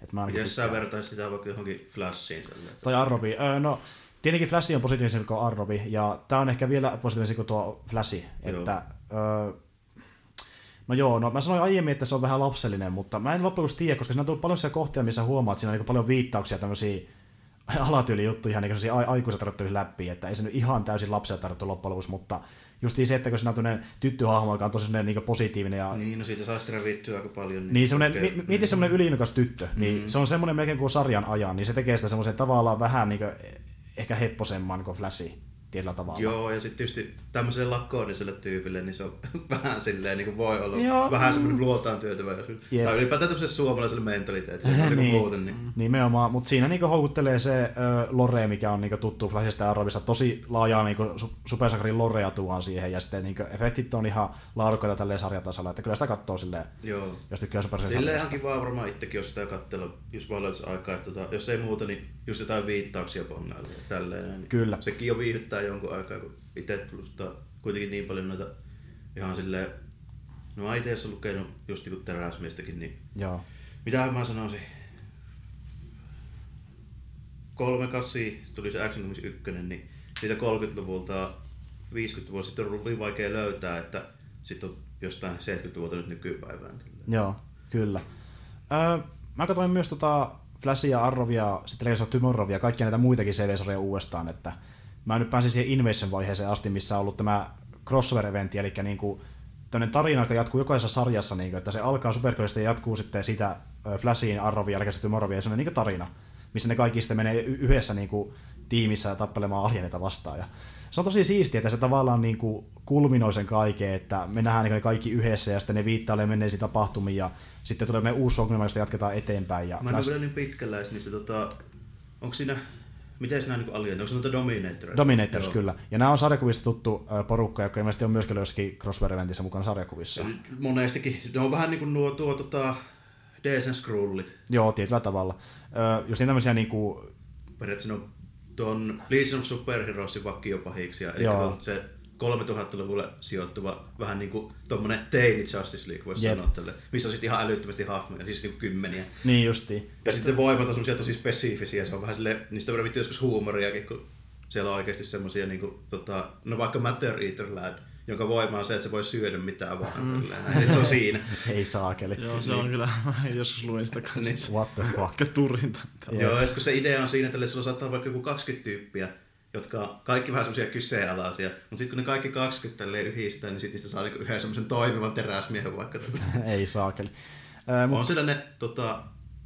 Et mä Jos sä vertaisit sitä vaikka johonkin Flashiin. Tai Arrobi, öö, no Tietenkin Flash on positiivisempi kuin Arrobi, ja tämä on ehkä vielä positiivisempi kuin tuo Flash. Että, öö, no joo, no mä sanoin aiemmin, että se on vähän lapsellinen, mutta mä en loppujen tiedä, koska siinä on tullut paljon sellaisia kohtia, missä huomaat, että siinä on niin paljon viittauksia tämmöisiä alatyylijuttuja, ihan niin kuin aikuiset tarjottuihin läpi, että ei se nyt ihan täysin lapsia tarjottu loppujen lopuksi, mutta just se, että kun siinä on tämmöinen tyttöhahmo, joka on tosi niin positiivinen. Ja... Niin, no siitä saa sitten revittyä aika paljon. Niin, niin semmoinen, mi- mieti semmoinen yliinnokas tyttö, niin mm. se on semmoinen melkein kuin sarjan ajan, niin se tekee sitä semmoisen tavallaan vähän niin kuin, ehkä hepposemman kuin Flashi tietyllä tavalla. Joo, ja sitten tietysti tämmöiselle lakkoodiselle tyypille, niin se on vähän silleen, niin kuin voi olla Joo. vähän semmoinen mm. luotaan työtävä. Yep. Tai ylipäätään tämmöiselle suomalaiselle mentaliteetille. niin, niin, muuten, niin. Nimenomaan, mutta siinä niin houkuttelee se äh, lore, mikä on niin tuttu Flashista ja. Tosi laajaa niin Supersankarin lorea tuon siihen, ja sitten niin efektit on ihan laadukkaita tälleen sarjatasolla, että kyllä sitä katsoo silleen, Joo. jos tykkää Supersankarin Silleen ihan kivaa varmaan itsekin, jos sitä katsella, jos vaan aikaa, että tota, jos ei muuta, niin just jotain viittauksia bongailla tälleen. Niin kyllä. Sekin jo viihdyttää jonkun aikaa, kun itse tullut kuitenkin niin paljon noita ihan silleen, no mä itse lukenut just niin teräsmiestäkin, niin Joo. mitä mä sanoisin, kolme kassi tuli se Action Comics 1, niin siitä 30-luvulta 50-luvulta sitten on ollut vaikea löytää, että sitten on jostain 70-luvulta nyt nykypäivään. Joo, kyllä. Öö, mä katsoin myös tota Flashia, Arrovia, sitten Legends of Tomorrowia, kaikkia näitä muitakin CV-sarjoja uudestaan, että mä nyt pääsin siihen Invasion-vaiheeseen asti, missä on ollut tämä crossover-eventti, eli niin kuin tämmöinen tarina, joka jatkuu jokaisessa sarjassa, niin kuin, että se alkaa Supergirlista ja jatkuu sitten siitä Flashiin, Arroviin, Legends of Tomorrowia, ja semmoinen niin tarina, missä ne kaikki sitten menee yhdessä niin kuin, tiimissä tappelemaan alieneita vastaan. Ja se on tosi siistiä, että se tavallaan niin kuin kulminoi sen kaiken, että me nähdään niin kaikki yhdessä ja sitten ne viittailee menneisiin tapahtumiin ja sitten tulee me uusi ongelma, josta jatketaan eteenpäin. Ja Mä en ole niin pitkällä niin se, tota, onko siinä Miten nämä niin alien? Onko se noita Dominators? Dominators, Joo. kyllä. Ja nämä on sarjakuvista tuttu porukka, joka ilmeisesti on myöskin jossakin crossover-eventissä mukana sarjakuvissa. Monestikin. Ne on vähän niin kuin nuo tuo tota, Decent Scrollit. Joo, tietyllä tavalla. Jos niin tämmöisiä niin kuin... Periaatteessa ne on tuon Legion of Superheroesin vakkiopahiksi. Eli Joo. se 3000-luvulle sijoittuva vähän niin kuin tuommoinen teini Justice League, voisi yep. sanoa tälle, missä on sitten ihan älyttömästi hahmoja, siis niin kymmeniä. Niin justiin. Ja sitten voimat on semmoisia tosi spesifisiä, se on vähän sille, niistä on joskus huumoriakin, kun siellä on oikeasti semmoisia, niin kuin, tota, no vaikka Matter Eater Lad, jonka voima on se, että se voi syödä mitään vaan. Mm. Näin, se on siinä. Ei saakeli. Joo, se on niin. kyllä, joskus luin sitä kanssa. Niin. What the fuck? Turinta. Joo, ja kun se idea on siinä, että sulla saattaa vaikka joku 20 tyyppiä, jotka kaikki vähän semmoisia kyseenalaisia, mutta sitten kun ne kaikki 20 tälleen yhdistää, niin sitten saa niinku yhden semmoisen toimivan teräsmiehen vaikka. Ei saakeli. Äh, on siellä ne tota,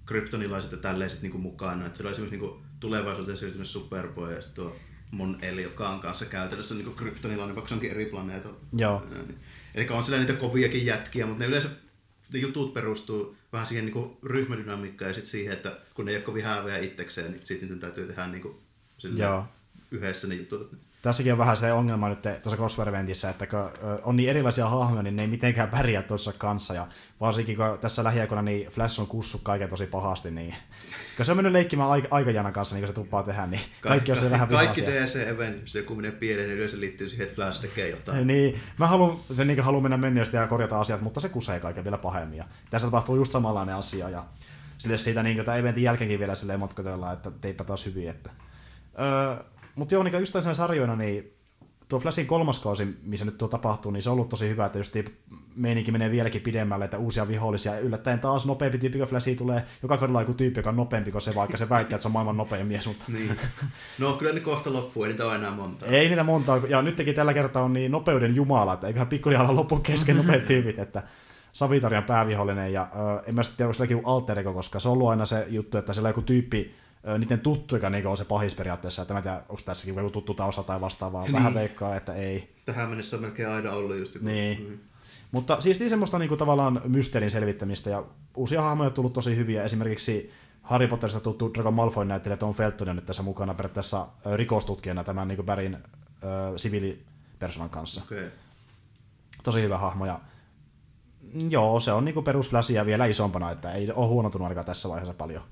kryptonilaiset ja tällaiset niinku mukana, että siellä on esimerkiksi niinku tulevaisuuteen siirtynyt Superboy ja tuo Mon Eli, joka on kanssa käytännössä niinku kryptonilainen, vaikka se onkin eri planeetalla. Joo. Niin. Eli on siellä niitä koviakin jätkiä, mutta ne yleensä ne jutut perustuu vähän siihen niin ryhmädynamiikkaan ja sitten siihen, että kun ne ei ole kovin häävejä itsekseen, niin sitten niiden täytyy tehdä niin kuin, Joo yhdessä ne jutut. Tässäkin on vähän se ongelma nyt tuossa crossover että kun on niin erilaisia hahmoja, niin ne ei mitenkään pärjää tuossa kanssa. Ja varsinkin kun tässä lähiaikoina niin Flash on kussu kaiken tosi pahasti, niin kun se on mennyt leikkimään aika, aikajana kanssa, niin kun se tuppaa tehdä, niin kaikki on se vähän Kaikki DC-eventit, missä joku menee pienen, niin yleensä liittyy siihen, että Flash tekee jotain. Niin, mä haluan, se niin haluan mennä menneestä ja korjata asiat, mutta se kusee kaiken vielä pahemmin. Ja tässä tapahtuu just samanlainen asia. Ja sille siitä niin tämän eventin jälkeenkin vielä silleen motkotellaan, että teipä taas hyvin. Että, öö, mutta joo, niin just tässä sarjoina, niin tuo Flashin kolmas kausi, missä nyt tuo tapahtuu, niin se on ollut tosi hyvä, että just meininki menee vieläkin pidemmälle, että uusia vihollisia, yllättäen taas nopeampi tyyppi kuin Flashi tulee, joka kaudella joku tyyppi, joka on nopeampi kuin se, vaikka se väittää, että se on maailman nopein mies. Mutta... niin. No kyllä ne kohta loppuu, ei niitä ole enää monta. Ei niitä monta, ja nytkin tällä kertaa on niin nopeuden jumala, että eiköhän pikkuhiljaa loppu kesken nopeat tyypit, että Savitarian päävihollinen, ja ö, en mä sitten tiedä, onko se alter ego, koska se on ollut aina se juttu, että siellä joku tyyppi niiden tuttu, joka niinku on se pahis periaatteessa. Että mä en tiedä, onko tässäkin joku tuttu tausta tai vastaavaa. Niin. Vähän veikkaa, että ei. Tähän mennessä on melkein aina ollut just. Niin. Mm. Mutta siis semmoista niinku tavallaan mysteerin selvittämistä ja uusia hahmoja on tullut tosi hyviä. Esimerkiksi Harry Potterista tuttu Draco Malfoy näyttelijä Tom Felton on nyt tässä mukana periaatteessa rikostutkijana tämän niin Bärin äh, siviilipersonan kanssa. Okay. Tosi hyvä hahmo ja mm, joo, se on niin perusfläsiä vielä isompana, että ei ole huonontunut ainakaan tässä vaiheessa paljon.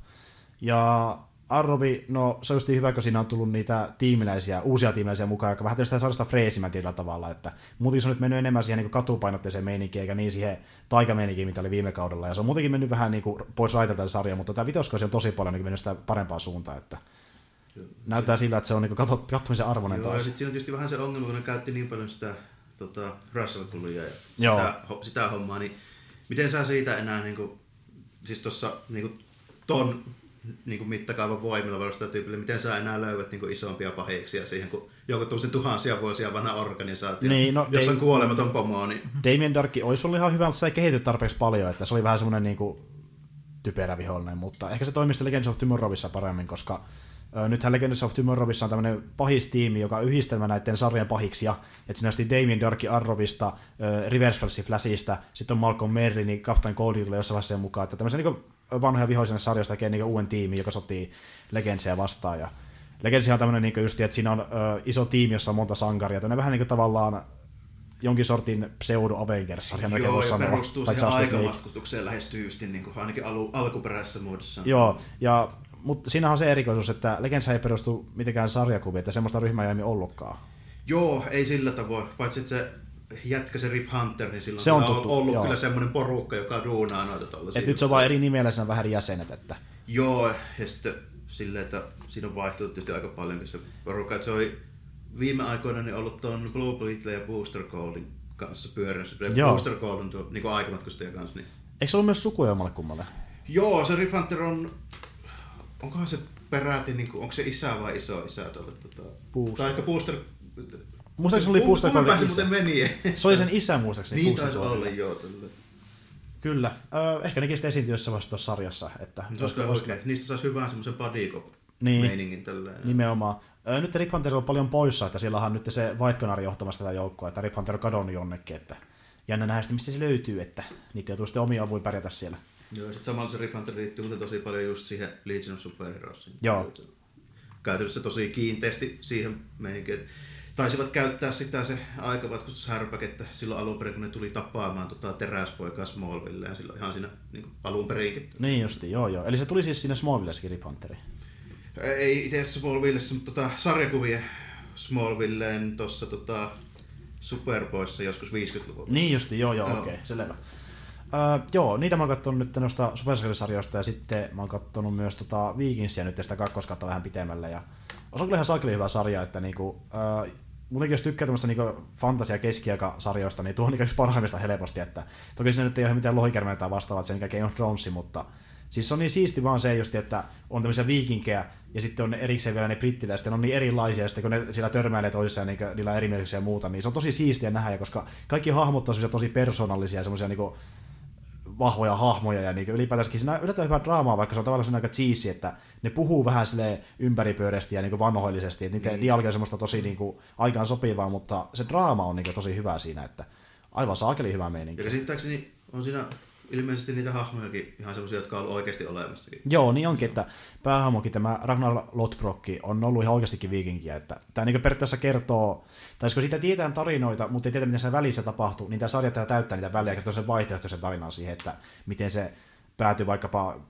Ja Arrobi, no se on just hyvä, kun siinä on tullut niitä tiimiläisiä, uusia tiimiläisiä mukaan, jotka vähän tietysti saada sitä freesimän tietyllä tavalla, että muutenkin se on nyt mennyt enemmän siihen niin katupainotteiseen meininkiin, eikä niin siihen taikameininkiin, mitä oli viime kaudella, ja se on muutenkin mennyt vähän niin kuin pois raitelta sarja, mutta tämä vitoskausi on tosi paljon niin mennyt sitä parempaan suuntaan, että näyttää sillä, että se on niinku katso- katsomisen arvoinen Joo, ja taas. sitten siinä on tietysti vähän se ongelma, kun ne käytti niin paljon sitä tota, Russell-tulia ja Joo. sitä, sitä hommaa, niin miten sä siitä enää, niin kuin, siis tuossa niin ton niin kuin mittakaavan voimilla varustaa tyypille, miten sä enää löydät niin kuin isompia pahiksia siihen, kun joku tuollaisen tuhansia vuosia vanha organisaatio, Niin, no, jossa on ei- kuolematon pomo, niin Damien Darkki olisi ollut ihan hyvä, mutta se ei kehity tarpeeksi paljon, että se oli vähän semmoinen niinku typerä vihollinen, mutta ehkä se toimisi Legends of Tomorrowissa paremmin, koska ö, nythän Legends of Tomorrowissa on tämmöinen pahistiimi, joka on yhdistelmä näiden sarjan pahiksia, että siinä on Damien Darkki Arrovista, Reverse Flash Flashista, sitten on Malcolm Merry, niin Captain tulee jossain vaiheessa mukaan, että tämmöisen niinku vanhoja vihollisen sarjasta tekee niinku uuden tiimin, joka sotii Legendsia vastaan, ja Legendsia on tämmöinen niinku just, että siinä on ö, iso tiimi, jossa on monta sankaria, tämmöinen vähän niin kuin tavallaan jonkin sortin pseudo Avengers-sarja, melkein joo, voisi ja sanoa. perustuu siihen aikamatkustukseen lähes tyystin, niin kuin ainakin alu, alkuperäisessä muodossa. Joo, ja, mutta siinähän on se erikoisuus, että Legends ei perustu mitenkään sarjakuviin, että semmoista ryhmää ei ollutkaan. Joo, ei sillä tavoin. Paitsi että se jätkä, se Rip Hunter, niin silloin Se on tuttu, ollut joo. kyllä semmoinen porukka, joka duunaa noita tollasia. Et nyt se on vain eri nimellä siinä vähän jäsenet, että Joo, ja sitten silleen, että siinä on vaihtunut tietysti aika paljonkin se porukka. Että se oli viime aikoina niin ollut tuon Global Hitler ja Booster Goldin kanssa. Ja Joo. Booster Gold on tuo niin aikamatkustajan kanssa. Niin... eikö se ollut myös sukuja jommalle kummalle? Joo, se Rip Hunter on... Onkohan se peräti, niin kuin, onko se isä vai iso isä tuolle? Tota... Booster. Tai ehkä Booster... Muistaakseni se oli pääsi isä. muuten meni? Se oli sen isä muistaakseni. Niin taisi olla, joo. Tälle. Kyllä. Öö, ehkä nekin sitten esiintyi jossain vaiheessa tuossa sarjassa. Että Se olisi oikein. Niistä saisi hyvän semmoisen body cop Niin. meiningin tälleen. Nimenomaan. Öö, nyt Rip Hunter on paljon poissa, että siellä on nyt se Canary johtamassa tätä joukkoa, että Rip Hunter on kadonnut jonnekin, että jännä nähdä sitten, mistä se löytyy, että niitä joutuu sitten omia voi pärjätä siellä. Joo, ja sitten samalla se Rip Hunter liittyy muuten tosi paljon just siihen Legion of Superheroesiin. Joo. Käytännössä tosi kiinteästi siihen meininkiin. että Taisivat käyttää sitä se aikavatkustushärpäke, että silloin alun perin, kun ne tuli tapaamaan tota teräspoikaa Smallville, ja silloin ihan siinä niin kuin alun perinkin. Niin justi, joo joo. Eli se tuli siis sinne Smallvillessäkin Rip Hunteri. Ei itse asiassa Smallvillessa, mutta tota, sarjakuvien Smallvilleen tuossa tota, Superboyssa joskus 50-luvulla. Niin justi, joo joo, okei, okay, selvä. Öö, joo, niitä mä oon kattonut nyt noista Supercell-sarjoista ja sitten mä oon kattonut myös tota Vikingsia nyt sitä kakkoskautta vähän pitemmälle ja se on kyllä ihan sakeli hyvä sarja, että niinku, öö, muutenkin jos tykkää tämmöistä niinku fantasia keskiaikasarjoista, niin tuo on niinku yksi parhaimmista helposti, että toki se nyt ei ole mitään lohikärmeitä tai vastaavaa, että se on mikä Game of Thrones, mutta siis se on niin siisti vaan se just, että on tämmöisiä viikinkejä ja sitten on erikseen vielä ne brittiläiset, ne on niin erilaisia, ja sitten kun ne siellä törmäilee toisissaan, niin niillä on erimielisyyksiä ja muuta, niin se on tosi siistiä nähdä, koska kaikki hahmot on tosi persoonallisia ja semmoisia niinku vahvoja hahmoja ja niin ylipäätänsäkin siinä on yllättävän hyvää draamaa, vaikka se on tavallaan aika cheesy, että ne puhuu vähän sille ympäripyöreästi ja niin vanhoillisesti, että niiden dialogi on semmoista tosi niin kuin, aikaan sopivaa, mutta se draama on niin kuin, tosi hyvä siinä, että aivan saakeli hyvä meininki. Ja käsittääkseni on siinä ilmeisesti niitä hahmojakin ihan semmoisia, jotka on ollut oikeasti olemassakin. Joo, niin onkin, että päähahmokin tämä Ragnar Lodbrokki on ollut ihan oikeastikin viikinkiä, että tämä niin periaatteessa kertoo, tai jos siitä tietää tarinoita, mutta ei tiedä, miten se välissä tapahtuu, niin tämä sarja täyttää niitä välejä, kertoo sen vaihtoehtoisen tarinan siihen, että miten se päätyy vaikkapa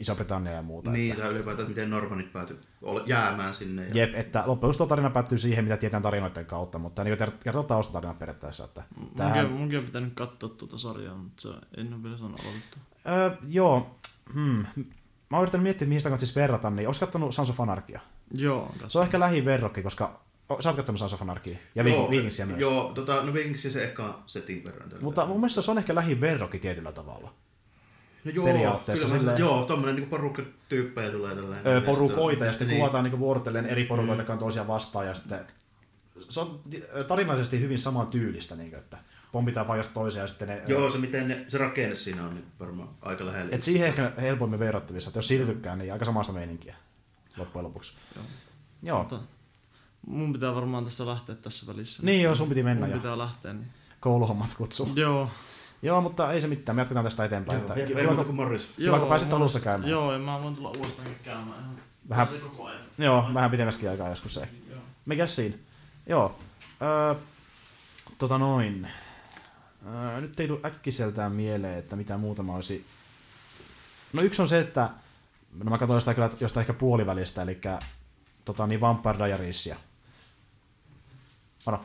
Iso-Britanniaan ja muuta. Niin, tai ylipäätään miten Normanit päätyi ol- jäämään sinne. Ja... Jep, että loppujen lopuksi tuo tarina päättyy siihen, mitä tietää tarinoiden kautta, mutta niin kertoo taustatarinat periaatteessa. Että Munkin, tähän, munkin on pitänyt katsoa tuota sarjaa, mutta se en ole vielä saanut aloitettua. öö, joo, hmm. mä oon yrittänyt miettiä, mihin sitä kannattaa siis verrata, niin ootko kattonut Sons of Anarchia? Joo, Se on ehkä lähiverrokki, koska o, sä oot kattonut Sons of Anarchia ja joo, Vikingsia myös. Joo, tota, no Vikingsia se eka setin verran. tällä. Mutta mun mielestä se on ehkä lähiverrokki tietyllä tavalla. No joo, periaatteessa kyllä silleen- Joo, tommonen niinku porukka tyyppejä tulee tällä Öö, porukoita ja sitten niin. kuvataan niin vuorotellen eri porukoita, jotka on toisiaan vastaan ja sitten se on ti- tarinallisesti hyvin saman tyylistä, niin kuin, että pompitaan paikasta toiseen ja sitten ne... Joo, se miten ne, se rakenne siinä on niin varmaan aika lähellä. Et siihen ehkä helpommin verrattavissa, että jos siitä tykkää, niin aika samasta meininkiä loppujen lopuksi. Joo. Joo. Mutta mun pitää varmaan tästä lähteä tässä välissä. Niin joo, sun piti mennä Mun ja pitää lähteä. Niin. kouluhommat kutsuu. Joo. Joo, mutta ei se mitään, me jatketaan tästä eteenpäin. Joo, että ei, kiva, kun- Morris. Kiva, kun pääsit alusta käymään. Joo, ja mä voin tulla uudestaan käymään Vähän- se koko ajan. Joo, vähän pitemmäskin aikaa joskus ehkä. Joo. Mikäs siinä? Joo. Öö, tota noin. Öö, nyt ei tule äkkiseltään mieleen, että mitä muuta mä olisi... No yksi on se, että... No mä katsoin sitä kyllä jostain ehkä puolivälistä, eli tota, niin Vampire Diariesia. Varo.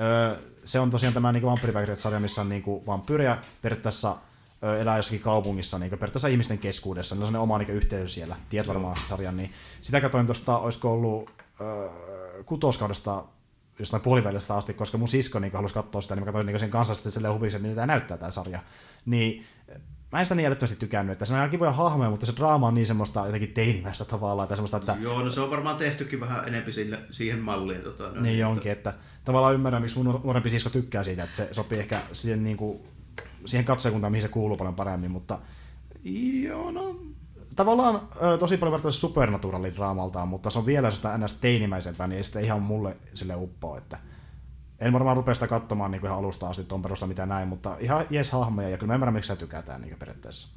Öö, se on tosiaan tämä niin Vampire Diaries-sarja, missä on niin vampyyrejä periaatteessa ö, elää jossakin kaupungissa niin periaatteessa ihmisten keskuudessa, niillä on sellainen oma niin yhteys siellä, tiedät varmaan sarjan, niin sitä katsoin tuosta, olisiko ollut ö, kutoskaudesta jostain puolivälistä asti, koska mun sisko niin halusi katsoa sitä, niin mä katsoin niin sen kanssa sitten silleen että mitä tämä näyttää tämä sarja. Niin mä en sitä niin älyttömästi tykännyt, että se on ihan kivoja hahmoja, mutta se draama on niin semmoista jotenkin teinimäistä tavallaan, tai semmoista, että Joo, no se on varmaan tehtykin vähän enempi sille, siihen malliin. Tota, no, niin onkin, että tavallaan ymmärrän, miksi mun nuorempi sisko tykkää siitä, että se sopii ehkä siihen, niin kuin, siihen katsojakuntaan, mihin se kuuluu paljon paremmin, mutta joo, no tavallaan tosi paljon vertaisi supernaturalin draamaltaan, mutta se on vielä sitä ns. teinimäisempää, niin ei sitä ihan mulle sille uppoa, että en varmaan rupea sitä katsomaan niin ihan alusta asti tuon perusta mitä näin, mutta ihan jes hahmoja, ja kyllä mä ymmärrän, miksi sä tykätään niin periaatteessa.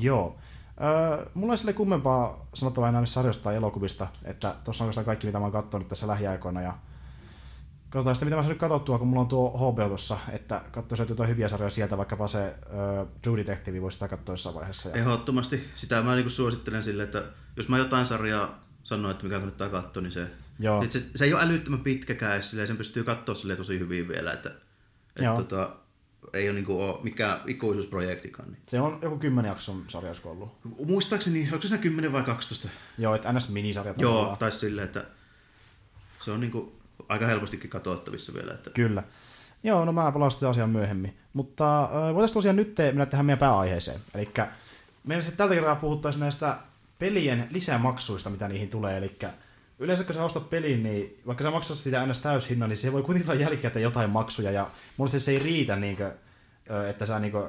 Joo. Öö, mulla ei sille kummempaa sanottavaa enää sarjoista tai elokuvista, että tuossa on kaikki, mitä mä oon katsonut tässä lähiaikoina, ja Katsotaan sitten, mitä mä saan katsottua, kun mulla on tuo HBO tuossa, että katsoisin jotain hyviä sarjoja sieltä, vaikkapa se uh, True Detective voisi sitä katsoa jossain vaiheessa. Ja... Ehdottomasti. Sitä mä niinku suosittelen sille, että jos mä jotain sarjaa sanon, että mikä kannattaa katsoa, niin se, Joo. se, se ei ole älyttömän pitkäkään, ja sen pystyy katsoa sille tosi hyvin vielä, että et, tota, ei ole, niinku, ole mikään ikuisuusprojektikaan. Niin. Se on joku kymmenen jakson sarja, olisiko ollut. Muistaakseni, onko se 10 vai 12? Joo, että ns. minisarja. Joo, tai silleen, että se on niinku aika helpostikin katsottavissa vielä. Että... Kyllä. Joo, no mä palaan sitten asiaan myöhemmin. Mutta äh, voitaisiin tosiaan nyt mennä tähän meidän pääaiheeseen. Eli meidän sitten tältä kertaa puhuttaisiin näistä pelien lisämaksuista, mitä niihin tulee. Eli yleensä kun sä ostat pelin, niin vaikka sä maksat sitä aina täyshinnan, niin se voi kuitenkin olla jälkikäteen jotain maksuja. Ja mun se ei riitä, niin kuin, että sä niin kuin,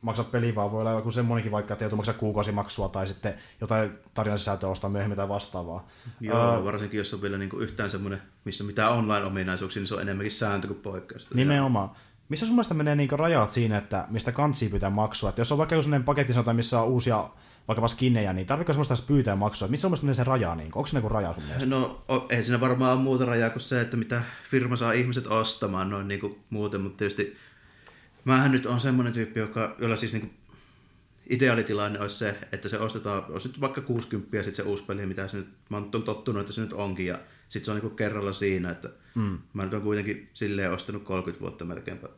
maksat peliä, vaan voi olla joku semmoinenkin vaikka, että joutuu maksaa kuukausimaksua tai sitten jotain tarinasisältöä ostaa myöhemmin tai vastaavaa. Joo, uh, varsinkin jos on vielä niin kuin yhtään semmoinen, missä mitään online-ominaisuuksia, niin se on enemmänkin sääntö kuin poikkeus. Nimenomaan. Missä sun mielestä menee niin rajat siinä, että mistä kansi pyytää maksua? Että jos on vaikka sellainen paketti, sanotaan, missä on uusia vaikkapa skinnejä, niin tarvitsetko semmoista pyytää maksua? Missä on mielestä se raja? Niin? Onko se joku raja sun mielestä? No, ei siinä varmaan ole muuta rajaa kuin se, että mitä firma saa ihmiset ostamaan noin niin kuin muuten, mutta tietysti Mähän nyt on semmoinen tyyppi, joka, jolla siis niinku ideaalitilanne olisi se, että se ostetaan, olisi nyt vaikka 60 ja sitten se uusi peli, mitä se nyt, mä oon tottunut, että se nyt onkin, ja sitten se on niinku kerralla siinä, että mm. mä nyt on kuitenkin silleen ostanut 30 vuotta melkeinpä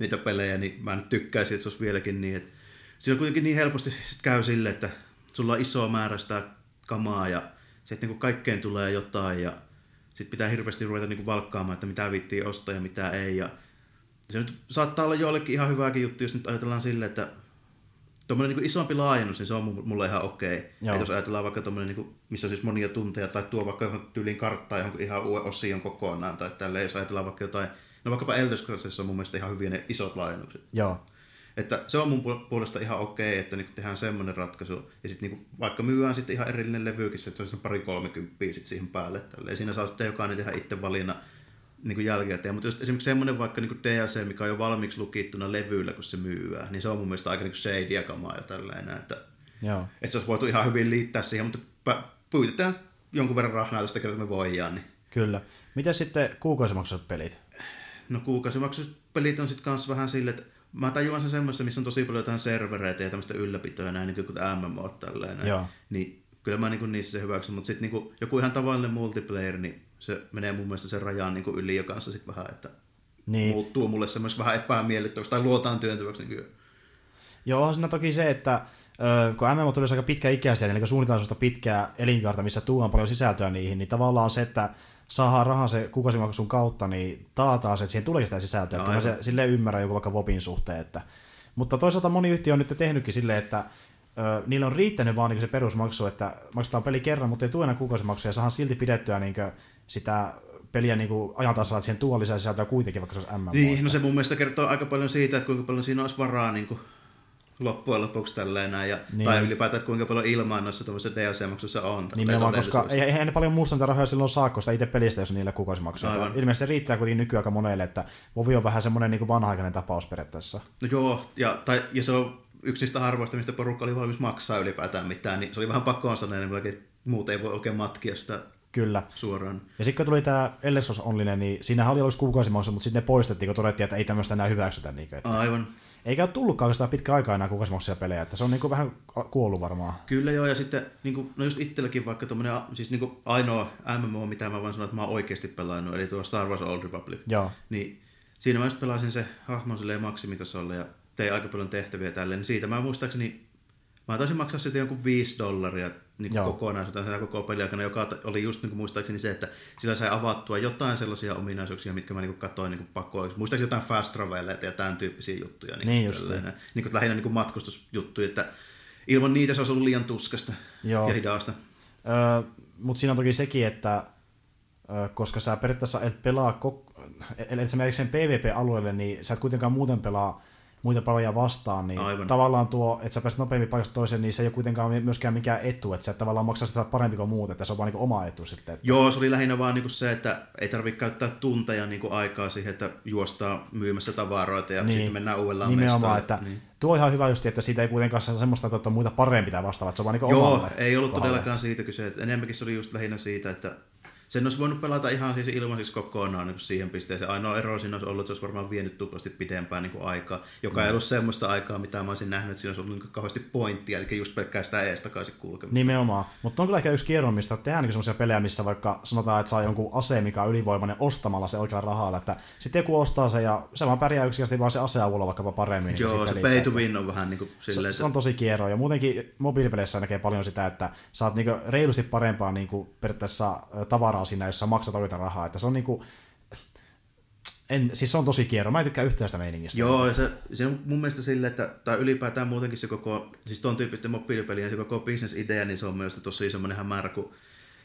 niitä pelejä, niin mä nyt tykkäisin, että se olisi vieläkin niin, että siinä kuitenkin niin helposti sit käy sille, että sulla on iso määrä sitä kamaa, ja sitten niinku kaikkeen tulee jotain, ja sitten pitää hirveästi ruveta niinku valkkaamaan, että mitä vittiin ostaa ja mitä ei, ja se nyt saattaa olla joillekin ihan hyvääkin juttu, jos nyt ajatellaan silleen, että tuommoinen niin isompi laajennus, niin se on mulle ihan okei. Okay. jos ajatellaan vaikka tuommoinen, niin missä on siis monia tunteja, tai tuo vaikka johon tyyliin karttaa johonkin ihan uuden osion kokonaan, tai tälleen, jos ajatellaan vaikka jotain, no vaikkapa Elder Scrolls on mun mielestä ihan hyviä ne isot laajennukset. Joo. Että se on mun puolesta ihan okei, okay, että niin tehdään semmoinen ratkaisu. Ja sitten niin vaikka myyään sitten ihan erillinen levyykin, että se on pari kolmekymppiä sitten siihen päälle. Tälleen. Siinä saa sitten jokainen tehdä itse valinnan niin jälkikäteen. Mutta jos esimerkiksi semmoinen vaikka niin DLC, mikä on jo valmiiksi lukittuna levyllä, kun se myyää, niin se on mun mielestä aika niin shadyä kamaa jo tällainen. Että, Joo. että se olisi voitu ihan hyvin liittää siihen, mutta pyytetään jonkun verran rahnaa tästä kertaa, me voidaan. Niin. Kyllä. Miten sitten kuukausimaksut pelit? No kuukausimaksut pelit on sitten kanssa vähän sille, että mä tajuan sen semmoista, missä on tosi paljon jotain servereitä ja tämmöistä ylläpitoa näin, niin kuin MMO tällainen. Joo. Niin kyllä mä niin niissä se hyväksyn, mutta sitten niin joku ihan tavallinen multiplayer, niin se menee mun mielestä sen rajaan niin yli jo kanssa sit vähän, että niin. muuttuu mulle semmoista vähän epämiellyttäväksi tai luotaan työntäväksi. Niin Joo, on siinä toki se, että kun MMO tuli aika pitkäikäisiä, niin suunnitellaan sellaista pitkää elinkaarta, missä tuodaan paljon sisältöä niihin, niin tavallaan se, että saadaan rahaa se kuukausimaksun kautta, niin taataan se, että siihen tulee sitä sisältöä. No, se, silleen ymmärrän joku vaikka Vopin suhteen. Että, mutta toisaalta moni yhtiö on nyt tehnytkin silleen, että ö, niillä on riittänyt vaan niin se perusmaksu, että maksetaan peli kerran, mutta ei tule enää kuukausimaksuja, ja saadaan silti pidettyä niin sitä peliä niin kuin ajan tasalla, että siihen tuo lisää sisältöä kuitenkin, vaikka se olisi MMO. Niin, no se mun mielestä kertoo aika paljon siitä, että kuinka paljon siinä olisi varaa niin kuin loppujen lopuksi tälleen näin, ja, niin. tai ylipäätään, että kuinka paljon ilmaa noissa tuollaisissa DLC-maksuissa on. Nimenomaan, koska ei, eihän ne paljon muusta niitä rahoja silloin saa, koska itse pelistä, jos niillä kuukausimaksuja. Ilmeisesti se riittää kuitenkin nykyään aika monelle, että Vovi on vähän semmoinen niin vanha-aikainen tapaus periaatteessa. No joo, ja, tai, ja se on yksi niistä harvoista, mistä porukka oli valmis maksaa ylipäätään mitään, niin se oli vähän pakkoon sanoa, että muut ei voi oikein matkia sitä Kyllä. Suoraan. Ja sitten kun tuli tämä Ellesos Onlinen, niin siinähän oli aluksi kuukausimaksu, mutta sitten ne poistettiin, kun todettiin, että ei tämmöistä enää hyväksytä. Niin kuin, että Aivan. Eikä ole tullutkaan sitä pitkä aikaa enää kuukausimaksuja pelejä, että se on niin kuin vähän kuollut varmaan. Kyllä joo, ja sitten niin kuin, no just itselläkin vaikka tuommoinen, siis niin kuin ainoa MMO, mitä mä voin sanoa, että mä oon oikeasti pelannut, eli tuo Star Wars Old Republic. Joo. Niin siinä mä just pelasin se hahmon silleen maksimitasolla, ja tein aika paljon tehtäviä tälleen, niin siitä mä muistaakseni, mä taisin maksaa sitten jonkun 5 dollaria niin Joo. kokonaisuutena koko peliaikana, joka oli just niin kuin muistaakseni se, että sillä sai avattua jotain sellaisia ominaisuuksia, mitkä mä niin kuin katsoin niin pakoiksi. Muistaakseni jotain fast traveleita ja tämän tyyppisiä juttuja. Niin kuin just tälleen. niin kuin lähinnä niin kuin matkustusjuttuja, että ilman niitä se olisi ollut liian tuskasta Joo. ja hidasta. Öö, Mutta siinä on toki sekin, että ö, koska sä periaatteessa et pelaa, kok- eli et sä menet sen PvP-alueelle, niin sä et kuitenkaan muuten pelaa muita pelaajia vastaan, niin Aivan. tavallaan tuo, että sä pääset nopeammin paikasta toiseen, niin se ei ole kuitenkaan myöskään mikään etu, että sä et tavallaan maksaa sitä parempi kuin muut, että se on vaan niin oma etu sitten. Että, Joo, se oli lähinnä vaan niinku se, että ei tarvitse käyttää tunteja niinku aikaa siihen, että juostaa myymässä tavaroita ja Niin. sitten mennään uudellaan nimenomaan, mestalle. että Niin. tuo on ihan hyvä just, että siitä ei kuitenkaan saa semmoista, että on muita parempi tai vastaava, että se on vaan niin Joo, ei ollut kohdalle. todellakaan siitä kyse. Että enemmänkin se oli just lähinnä siitä, että sen olisi voinut pelata ihan siis ilmaiseksi kokonaan niin kuin siihen pisteeseen. Ainoa ero siinä olisi ollut, että se olisi varmaan vienyt tuplasti pidempään niin kuin aikaa, joka Mm. ei ollut semmoista aikaa, mitä mä olisin nähnyt, että siinä olisi ollut niin kuin kauheasti pointtia, eli just pelkkää sitä ees takaisin kulkemista. Nimenomaan. Mutta on kyllä ehkä yksi kierro, mistä tehdään niin semmoisia pelejä, missä vaikka sanotaan, että saa jonkun aseen, mikä on ylivoimainen ostamalla se oikealla rahalla, että sitten joku ostaa se ja se vaan pärjää yksinkertaisesti vaan se ase avulla vaikkapa paremmin. niin Joo, se pelissä, pay to win on vähän niin kuin se, silleen, se, on tosi kierro. Ja muutenkin mobiilipeleissä näkee paljon sitä, että saat niinku reilusti parempaa niinku periaatteessa ö, tavaraa siinä, jos sä maksat oikeita rahaa. Että se on niinku, en, siis se on tosi kierro. Mä en tykkää yhtään sitä meiningistä. Joo, se, se on mun mielestä sille, että tai ylipäätään muutenkin se koko, siis tuon tyyppisten mobiilipelien se koko business-idea, niin se on mielestäni tosi semmoinen hämärä, kun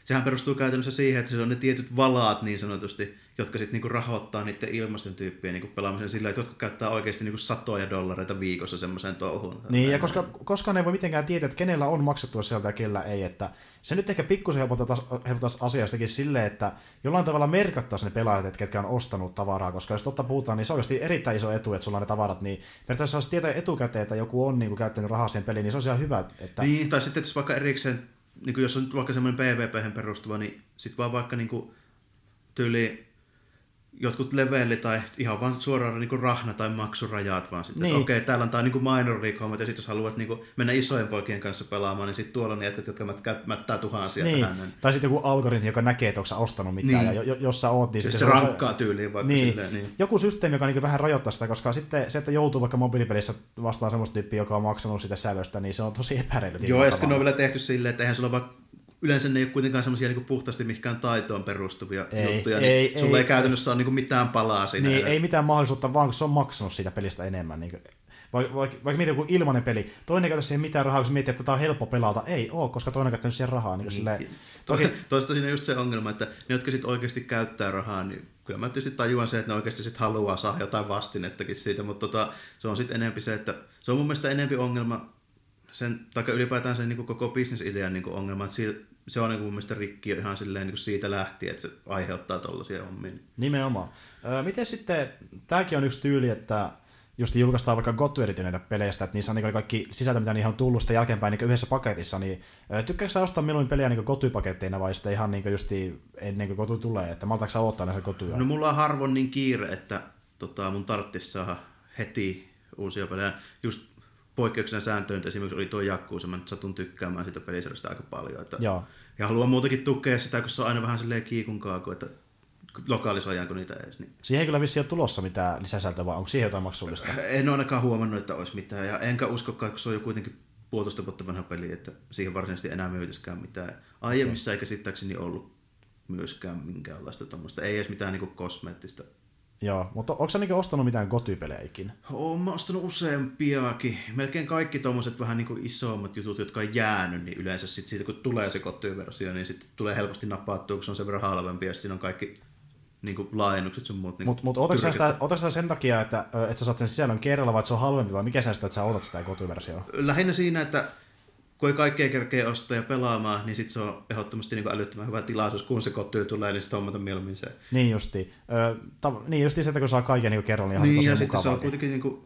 sehän perustuu käytännössä siihen, että se on ne tietyt valaat niin sanotusti, jotka sitten niinku rahoittaa niiden ilmaisten tyyppien niinku pelaamisen sillä, että jotkut käyttää oikeasti niinku satoja dollareita viikossa semmoiseen touhuun. Niin, ja koska, koskaan ei voi mitenkään tietää, että kenellä on maksettu sieltä ja kellä ei, että se nyt ehkä pikkusen helpottaisi, helpottaisi asiastakin silleen, että jollain tavalla merkattaisiin ne pelaajat, että ketkä on ostanut tavaraa, koska jos totta puhutaan, niin se on oikeasti erittäin iso etu, että sulla on ne tavarat, niin periaatteessa jos tietää etukäteen, että joku on niin kuin, käyttänyt rahaa siihen peliin, niin se on ihan hyvä, että Niin, tai sitten jos vaikka erikseen, niin jos on vaikka semmoinen PvP perustuva, niin sitten vaan vaikka niin kuin, tyyli jotkut levelli tai ihan vaan suoraan niin kuin rahna- tai maksurajat, vaan sitten, Niin. okei, okay, täällä on tämä niin minor league hommat, ja sitten jos haluat niin kuin, mennä isojen poikien kanssa pelaamaan, niin sitten tuolla on jätkät, jotka mättää tuhansia niin. tähän. Niin. tai sitten joku algoritmi, joka näkee, että onko sä ostanut mitään, Niin. ja jo, jos sä oot, niin Sitten se on- rankkaa tyyliin vaikka niin. silleen, niin. Joku systeemi, joka niin vähän rajoittaa sitä, koska sitten se, että joutuu vaikka mobiilipelissä vastaan semmoista tyyppiä, joka on maksanut sitä sävöstä, niin se on tosi epäreilu. Joo, ja sitten ne on vielä tehty silleen, että eihän sulla vaikka yleensä ne ei ole kuitenkaan semmoisia niin puhtaasti mihinkään taitoon perustuvia Ei, juttuja, ei, niin sulla ei. ei käytännössä ole niin mitään palaa siinä. Niin, ei mitään mahdollisuutta, vaan kun se on maksanut siitä pelistä enemmän. Niin vaikka, vaikka, vaikka mietit joku ilmainen peli, toinen ei käytä siihen mitään rahaa, kun se miettii, että tämä on helppo pelata. Ei oo, koska toinen on käyttänyt siihen rahaa. Niin, niin. Silleen, Toki... Toista siinä on just se ongelma, että ne, jotka sitten oikeasti käyttää rahaa, niin kyllä mä tietysti tajuan se, että ne oikeasti sit haluaa saada jotain vastinettakin siitä, mutta tota, se on sitten enempi se, että se on mun mielestä enempi ongelma, sen, tai ylipäätään sen niin koko bisnesidean niin ongelma, että siitä, se on niin mun mielestä rikki jo ihan silleen niin siitä lähtien, että se aiheuttaa tollaisia hommia. nimenomaan. Öö, miten sitten, tämäkin on yksi tyyli, että just julkaistaan vaikka gotu näitä peleistä, että niissä on niin kaikki sisältö, mitä niihin on tullut sitten jälkeenpäin niin yhdessä paketissa, niin tykkääkö sä ostaa milloin pelejä niin gotu-paketteina vai sitten ihan niin justi ennen kuin gotu tulee, että maltaako sä odottaa näitä gotuja? No mulla on harvoin niin kiire, että tota, mun tarvitsisi saada heti uusia pelejä. Just poikkeuksena sääntöön, että esimerkiksi oli tuo Jakkuusa, mä nyt satun tykkäämään sitä pelisarjasta aika paljon. Että, Joo. ja haluan muutenkin tukea sitä, kun se on aina vähän silleen kiikun kaaku, että lokalisoidaanko niitä edes. Niin. Siihen ei kyllä vissi ole tulossa mitään lisäsältöä, vaan onko siihen jotain maksullista? En ole ainakaan huomannut, että olisi mitään. Ja enkä uskokaan, kun se on jo kuitenkin puolitoista vuotta vanha peli, että siihen varsinaisesti enää myytäskään mitään. Aiemmissa okay. ei käsittääkseni ollut myöskään minkäänlaista tuommoista. Ei edes mitään niin kosmeettista Joo, mutta onko sä niinku ostanut mitään goty-pelejä ikinä? Oon mä ostanut useampiakin. Melkein kaikki tuommoiset vähän niin kuin isommat jutut, jotka on jäänyt, niin yleensä sit siitä kun tulee se kotiversio, niin sitten tulee helposti napattua, kun se on sen verran halvempi ja siinä on kaikki niin kuin laajennukset sun muut. Niin Mutta mut, sä sitä, sä sen takia, että, että sä saat sen sisällön kerralla vai että se on halvempi vai mikä sä sitä, että sä otat sitä goty-versioa? Lähinnä siinä, että kun ei kaikkea kerkeä ostaa ja pelaamaan, niin sitten se on ehdottomasti niin kuin älyttömän hyvä tilaisuus, kun se kotyy tulee, niin sitten hommata mieluummin se. Niin justi. Ö, ta, niin justi se, että kun saa kaiken niin kerralla, niin, Niin, niin ja tosi sitten se on kuitenkin niin kuin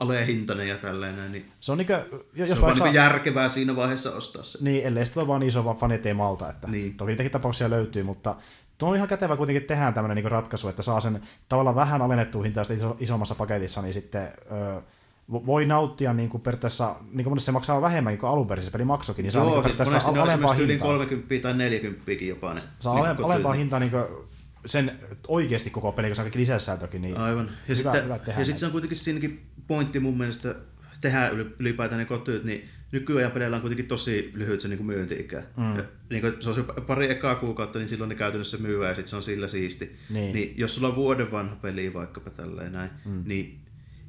alehintainen ja tällainen, niin Se on niinku, jos se on vaan vaikka niin kuin järkevää siinä vaiheessa ostaa se. niin, ellei sitten ole vaan niin iso vaan fanit ei malta, että Niin. toki niitäkin tapauksia löytyy, mutta tuo on ihan kätevä kuitenkin tehdään tämmöinen niin ratkaisu, että saa sen tavallaan vähän alennettua hintaa iso, isommassa paketissa, niin sitten ö, vo- voi nauttia niin kuin periaatteessa, niin kuin monesti se maksaa vähemmän kuin alun perin se peli maksokin, niin saa niin Joo, kuin siis periaatteessa on alempaa hintaa. 30 tai 40 jopa ne. Saa niin ale, kuin alempaa kotyy. hintaa niin sen oikeasti koko peli, kun se on kaikki lisäsältökin. Niin Aivan. Ja Hyvä- sitten, hyvä tehdä ja sitten se on kuitenkin siinäkin pointti mun mielestä tehdä ylipäätään ne kotyt, niin nykyajan peleillä on kuitenkin tosi lyhyt se niin kuin myynti-ikä. Mm. Ja, niin kuin, se on se pari ekaa kuukautta, niin silloin ne käytännössä myyvää ja sitten se on sillä siisti. Niin. niin jos sulla on vuoden vanha peli vaikkapa tälleen näin, mm. niin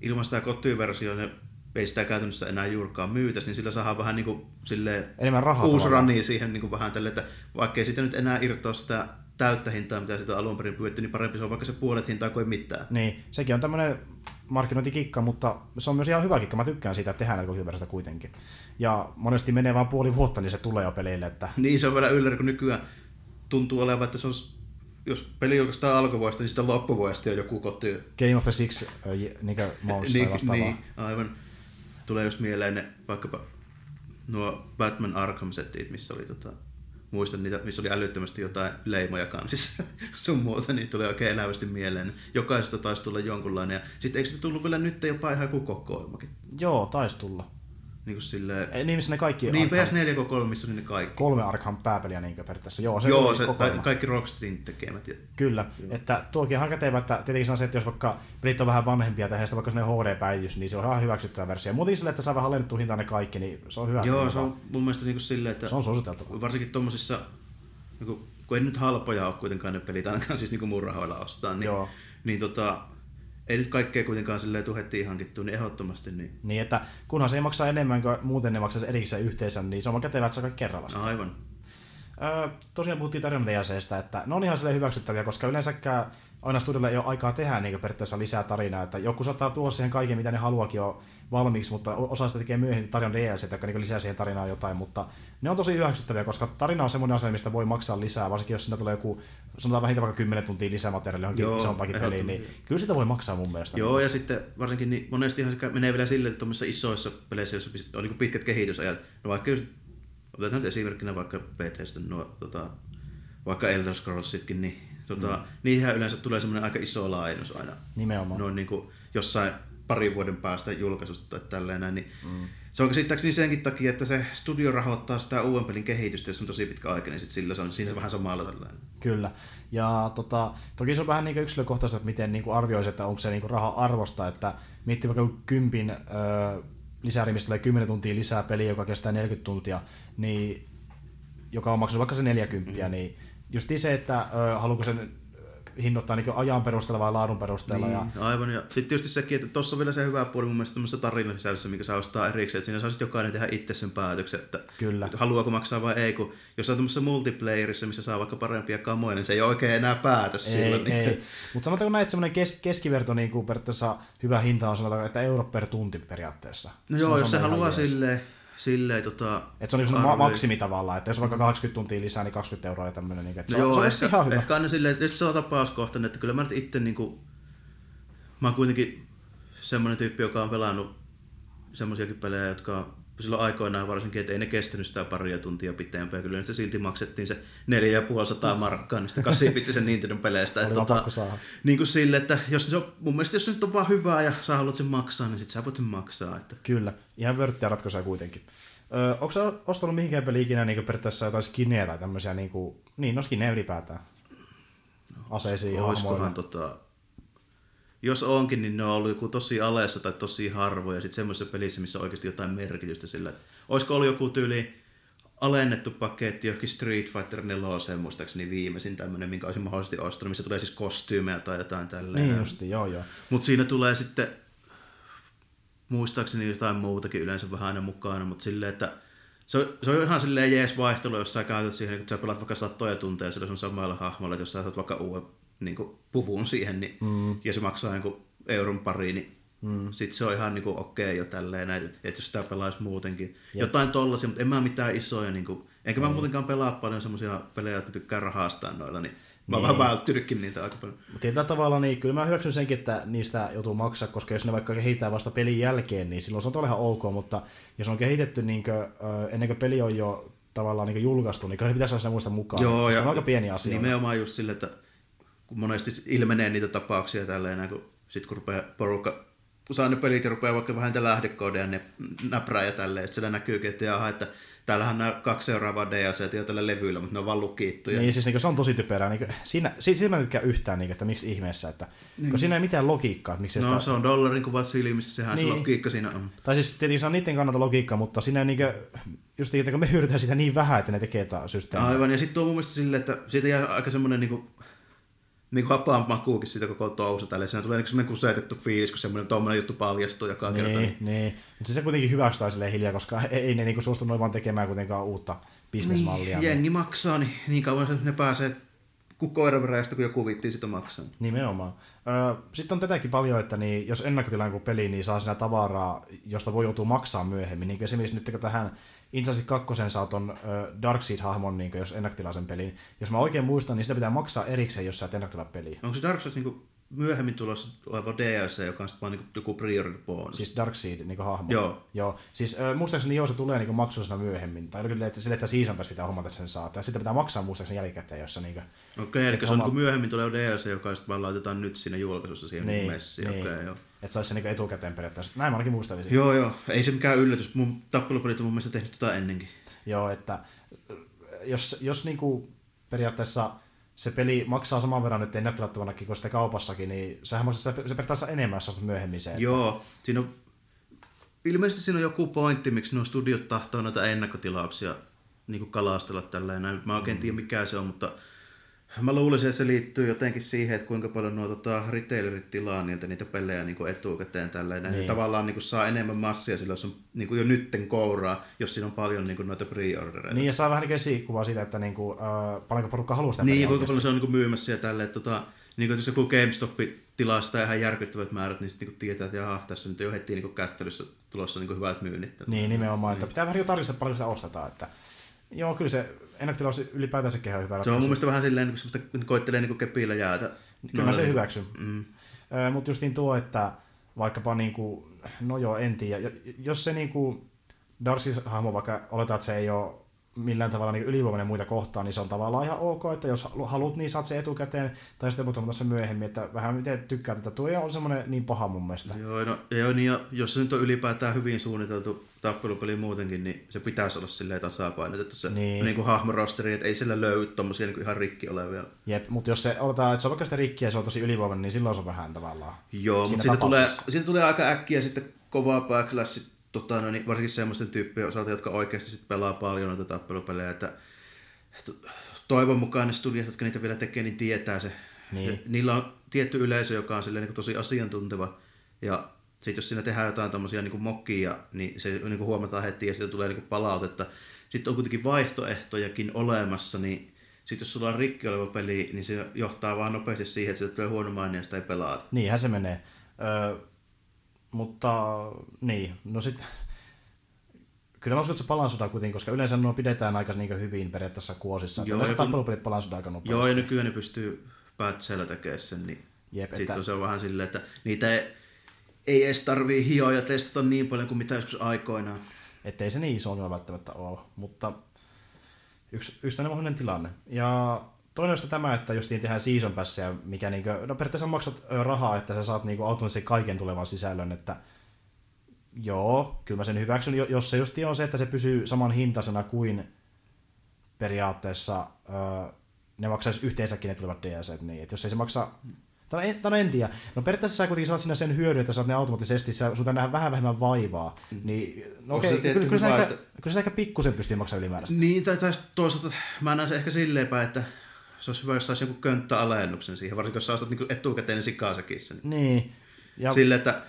ilman sitä kotyversiota ne ei sitä käytännössä enää juurikaan myytäisi, niin sillä saadaan vähän niin kuin silleen Enemmän rahaa uusi rani siihen niin kuin vähän tälle, että vaikka ei siitä nyt enää irtoa sitä täyttä hintaa, mitä siitä on alun perin pyydetty, niin parempi se on vaikka se puolet hintaa kuin mitään. Niin, sekin on tämmöinen markkinointikikka, mutta se on myös ihan hyvä kikka. Mä tykkään siitä, että tehdään näitä kotiversiota kuitenkin. Ja monesti menee vain puoli vuotta, niin se tulee jo peleille. Että... Niin, se on vielä ylläri, kun nykyään tuntuu olevan, että se on jos peli julkaistaan alkuvuodesta, niin sitten loppuvuodesta jo joku koti. Game of the Six äh, niin monster niin, niin, aivan. Tulee just mieleen ne, vaikkapa nuo Batman Arkham-settit, missä oli tota, muistan niitä, missä oli älyttömästi jotain leimoja kansissa sun muuta, niin tulee oikein elävästi mieleen. Jokaisesta taisi tulla jonkunlainen. Ja sitten eikö se tullut vielä nyt jopa ihan joku kokoelmakin? Joo, taisi tulla. Niin kuin silleen... Ei, niin missä ne kaikki... Niin, Arkham... PS4 k missä on ne kaikki. Kolme Arkham pääpeliä niin periaatteessa. Joo, se, Joo, se ka- kaikki Rocksteadin tekemät. Ja... Kyllä, Joo. että tuokin on kätevä, että tietenkin se on se, että jos vaikka pelit on vähän vanhempia tehdä sitä vaikka sellainen HD-päivitys, niin se on ihan hyväksyttävä versio. Muuten sille, että saa vähän alennettu hintaan ne kaikki, niin se on hyvä. Joo, se on mun mielestä niin kuin silleen, että... Se on suositeltava. Varsinkin tuommoisissa niin kuin, kun ei nyt halpoja ole kuitenkaan ne pelit, ainakaan siis niin mun rahoilla ostaa, niin, Joo. niin tota, ei nyt kaikkea kuitenkaan silleen tuhettiin hankittu, niin ehdottomasti. Niin, niin että kunhan se ei maksaa enemmän kuin muuten ne maksaisi erikseen yhteensä, niin se on kätevä, että kaikki kerralla No, aivan. Öö, tosiaan puhuttiin tarinan DLCstä, että ne on ihan sille hyväksyttäviä, koska yleensäkään aina studiolla ei ole aikaa tehdä niin periaatteessa lisää tarinaa, että joku saattaa tuoda siihen kaiken, mitä ne haluakin jo valmiiksi, mutta osa sitä tekee myöhemmin tarinan DLC, joka niin lisää siihen tarinaan jotain, mutta ne on tosi hyväksyttäviä, koska tarina on semmoinen asia, mistä voi maksaa lisää, varsinkin jos siinä tulee joku, sanotaan vähintään vaikka 10 tuntia lisämateriaalia johonkin Joo, isompakin peliin, niin kyllä sitä voi maksaa mun mielestä. Joo, ja sitten varsinkin niin monestihan se menee vielä sille, että tuommoisissa isoissa peleissä, joissa on niin pitkät kehitysajat, no vaikka just, otetaan nyt esimerkkinä vaikka Bethesda, no, tota, vaikka Elder Scrollsitkin, niin tota, mm. niihin yleensä tulee semmoinen aika iso laajennus aina. Nimenomaan. Noin niin kuin jossain parin vuoden päästä julkaisusta tai tälleen niin mm. Se on käsittääkseni senkin takia, että se studio rahoittaa sitä uuden pelin kehitystä, jos on tosi pitkä aika, niin sit sillä se on siinä vähän samalla tällainen. Kyllä. Ja tota, toki se on vähän niin yksilökohtaista, että miten niin arvioisi, että onko se niin raha arvosta, että miettii vaikka kympin öö, lisäri, mistä tulee 10 tuntia lisää peliä, joka kestää 40 tuntia, niin joka on maksanut vaikka se 40, mm-hmm. niin just se, että ö, haluatko sen hinnoittaa niin ajan perusteella vai laadun perusteella. Niin, ja... Aivan, ja sitten tietysti sekin, että tuossa on vielä se hyvä puoli mun mielestä tämmöisessä tarinan sisällössä, mikä saa ostaa erikseen, että siinä saa jokainen tehdä itse sen päätöksen, että Kyllä. haluaako maksaa vai ei, kun jos on tämmöisessä multiplayerissa, missä saa vaikka parempia kamoja, niin se ei ole oikein enää päätös ei, silloin. Ei. Niin. Mutta sanotaan, kun näet semmoinen kes- keskiverto niin kuin periaatteessa hyvä hinta on sanotaan, että euro per tunti periaatteessa. No joo, jos se haluaa silleen, silleen tota... Että se on niin ma- maksimi tavallaan, että jos on vaikka 20 tuntia lisää, niin 20 euroa ja tämmöinen. Niin, että no se, joo, se on ehkä, ihan hyvä. Ehkä aina silleen, että se on tapauskohtainen, että kyllä mä nyt itse niin kuin, mä oon kuitenkin semmoinen tyyppi, joka on pelannut semmoisiakin pelejä, jotka silloin aikoinaan varsinkin, että ei ne kestänyt sitä paria tuntia pitempään. Kyllä se silti maksettiin se 4500 markkaa niistä 8 sen Nintendo peleistä. että, tota, niin kuin sille, että jos se on, mun mielestä jos se nyt on vaan hyvää ja sä haluat sen maksaa, niin sit sä voit sen maksaa. Että. Kyllä, ihan vörttiä ratkaisuja kuitenkin. Öö, onko sä ostanut mihinkään peli ikinä niin periaatteessa jotain skinneja tai tämmöisiä, niin, kuin, niin no skinneja ylipäätään? Aseisiin, Olisikohan tota, jos onkin, niin ne on ollut joku tosi alessa tai tosi harvoja. Sitten semmoisessa pelissä, missä on oikeasti jotain merkitystä sillä. Olisiko ollut joku tyyli alennettu paketti johonkin Street Fighter 4 muistaakseni viimeisin tämmöinen, minkä olisin mahdollisesti ostanut, missä tulee siis kostyymejä tai jotain tälleen. Niin justi, joo joo. Mutta siinä tulee sitten muistaakseni jotain muutakin yleensä vähän aina mukana, mutta silleen, että se on, se on ihan silleen jees vaihtelu, jos sä käytät siihen, kun sä pelaat vaikka satoja tunteja sillä samalla hahmolla, että jos sä saat vaikka uuden niin kuin, puvun siihen, niin, mm. ja se maksaa niin kuin, euron pari, niin mm. sitten se on ihan niin kuin, okei okay jo tälleen, että, että jos sitä pelaisi muutenkin. Jep. Jotain tollasia, mutta en mä mitään isoja, niin kuin, enkä mä mm. muutenkaan pelaa paljon semmoisia pelejä, jotka tykkää rahastaa noilla, niin Mä oon niin. vähän välttynytkin niitä aika paljon. Tietyllä tavalla niin kyllä mä hyväksyn senkin, että niistä joutuu maksaa, koska jos ne vaikka kehittää vasta pelin jälkeen, niin silloin se on ihan ok, mutta jos on kehitetty niin kuin, ennen kuin peli on jo tavallaan niin julkaistu, niin kyllä ne pitäisi olla muista mukaan. Joo, ja on aika pieni asia. Nimenomaan just sille, että kun monesti ilmenee niitä tapauksia tälleen, kun sit kun rupeaa porukka saa ne pelit ja rupeaa vaikka vähän niitä lähdekoodeja ne näprää ja tälleen, sitten siellä näkyykin, että jaha, että täällähän nämä kaksi seuraavaa DLC jo tällä levyllä, mutta ne on vaan lukittu. Niin, siis niin se on tosi typerää. Niin, siinä, siinä mä tykkään yhtään, niin, että miksi ihmeessä, että niin. kun siinä ei mitään logiikkaa. Että miksi no, sitä... se on dollarin kuvat silmissä, sehän niin. se logiikka siinä on. Tai siis tietenkin se on niiden kannalta logiikka, mutta siinä niin just että kun me hyödytään sitä niin vähän, että ne tekee tämä systeemi. Aivan, ja sitten tuo mun mielestä silleen, että siitä jää aika semmoinen niin niin kuin vapaan makuukin siitä koko touhusta tälle. Siinä tulee niin semmoinen kusetettu fiilis, kun semmoinen tuommoinen juttu paljastuu joka niin, kerta. Niin, niin. Mutta se kuitenkin hyväksytään silleen hiljaa, koska ei ne niin suostu noin vaan tekemään kuitenkaan uutta bisnesmallia. Niin, jengi maksaa, niin niin kauan ne pääsee kun koiraveräistä, kun joku vittiin sitä maksaa. Nimenomaan. Sitten on tätäkin paljon, että niin, jos ennakkotilaan kuin peli, niin saa siinä tavaraa, josta voi joutua maksaa myöhemmin. Niin esimerkiksi nyt kun tähän Insight 2 saa ton Darkseid-hahmon, niin jos ennakkotilaa sen pelin. Jos mä oikein muistan, niin sitä pitää maksaa erikseen, jos sä et ennakkotilaa peliä. Onko se Darkseid niin myöhemmin tulossa oleva DLC, joka on sitten vaan niin joku priority bonus. Siis Darkseid niin hahmo. Joo. Joo. Siis äh, muistaakseni joo, se tulee niin maksullisena myöhemmin. Tai kyllä, että sille, että Season Pass pitää hommata sen saa. Ja sitten pitää maksaa muistaakseni jälkikäteen, jossa niin Okei, okay, eli se on niin myöhemmin tulee DLC, joka sitten vaan laitetaan nyt siinä julkaisussa siihen niin, messiin. Niin. Okay, joo. Että saisi se niin etukäteen periaatteessa. Näin mä ainakin muistelisin. Joo, joo. Ei se mikään yllätys. Mun tappelupelit on mun mielestä tehnyt tota ennenkin. Joo, että jos, jos niin kuin periaatteessa se peli maksaa saman verran nyt ennättämättävänäkin kuin sitten kaupassakin, niin sehän maksaa se, se periaatteessa enemmän, jos ostat myöhemmin se. Että... Joo, siinä on, ilmeisesti siinä on joku pointti, miksi nuo studiot tahtoo noita ennakkotilauksia niin kuin kalastella tällä Mä oikein mm. tiedä mikä se on, mutta Mä luulisin, että se liittyy jotenkin siihen, että kuinka paljon nuo tota, retailerit tilaa niiltä niitä pelejä niin etukäteen tälleen. Niin. niin tavallaan niin kuin, saa enemmän massia sillä, jos on niin kuin, jo nytten kouraa, jos siinä on paljon niin kuin, noita pre-ordereita. Niin, ja saa vähän esikuvaa siitä, että niin kuin, äh, paljonko porukka haluaa sitä Niin, kuinka paljon se on niin kuin, myymässä ja tälleen. Että, tota, niin kuin, jos joku GameStop tilaa sitä ihan järkyttävät määrät, niin sitten niin tietää, että jaha, tässä nyt jo heti niin kättelyssä tulossa niin kuin, hyvät myynnit. Niin, nimenomaan. Niin. Että pitää vähän jo tarkistaa, paljon sitä ostetaan. Että, joo, kyllä se ennakkotilaus ylipäätään sekin on hyvä ratkaisu. Se on mun mielestä vähän silleen, kun koittelee niin kepillä jäätä. Kyllä mä sen hyväksyn. Mm. Mutta just niin tuo, että vaikkapa niin kuin, no joo, en tiedä. Jos se niin kuin Darcy-hahmo, vaikka oletaan, että se ei ole millään tavalla niin ylivoimainen muita kohtaan, niin se on tavallaan ihan ok, että jos haluat, niin saat se etukäteen, tai sitten voit se myöhemmin, että vähän miten tykkää tätä. Tuo on semmoinen niin paha mun mielestä. Joo, no, joo niin, ja jos se nyt on ylipäätään hyvin suunniteltu tappelupeli muutenkin, niin se pitäisi olla silleen tasapainotettu se niin. Niin kuin hahmorosteri, että ei sillä löydy tommosia niin ihan rikki olevia. Jep, mutta jos se oletaan, että se on vaikka sitä rikkiä ja se on tosi ylivoimainen, niin silloin se on vähän tavallaan. Joo, mutta siitä tulee, siitä tulee aika äkkiä sitten kovaa backlassit tota, no, niin varsinkin semmoisten tyyppien osalta, jotka oikeasti sit pelaa paljon noita tappelupelejä, että toivon mukaan ne studiot, jotka niitä vielä tekee, niin tietää se. Niin. Niillä on tietty yleisö, joka on silleen, niin tosi asiantunteva, ja sitten jos siinä tehdään jotain tämmöisiä niin mokkia, niin se niin kuin huomataan heti ja siitä tulee niin kuin palautetta. Sitten on kuitenkin vaihtoehtojakin olemassa, niin sitten jos sulla on rikki oleva peli, niin se johtaa vaan nopeasti siihen, että se tulee huono maine ja sitä ei pelaa. Niinhän se menee. Öö, mutta niin, no sitten Kyllä mä uskon, että se palansuda kuitenkin, koska yleensä nuo pidetään aika niin hyvin periaatteessa kuosissa. Joo, yleensä tappelupelit palansuda aika nopeasti. Joo, ja nykyään ne pystyy patcheilla tekemään sen, niin Jep, sitten että... se on vähän silleen, että niitä ei, ei edes tarvii hioa ja testata niin paljon kuin mitä joskus aikoinaan. Että ei se niin iso ongelma välttämättä ole, mutta yksi, yksi mahdollinen tilanne. Ja toinen on tämä, että niin tehdään season passia, mikä niinku, no periaatteessa maksat rahaa, että sä saat niinku automaattisesti kaiken tulevan sisällön, että joo, kyllä mä sen hyväksyn, jos se just on se, että se pysyy saman hintaisena kuin periaatteessa öö, ne maksaisi yhteensäkin ne tulevat DLC, niin että jos ei se maksa Tai en, tiedä. No periaatteessa sä kuitenkin saat siinä sen hyödyn, että saat ne automaattisesti, sä, sun nähdä vähän vähemmän vaivaa. Mm. Niin, no okei, okay, kyllä, kyllä, sä ehkä, että... kyllä sä ehkä pikkusen pystyy maksamaan ylimääräistä. Niin, tai, tai toisaalta mä näen se ehkä silleen päin, että se olisi hyvä, jos saisi joku könttäalennuksen siihen, varsinkin jos sä ostat niin etukäteen niin sikasäkissä. Niin. niin. Ja... Sille, että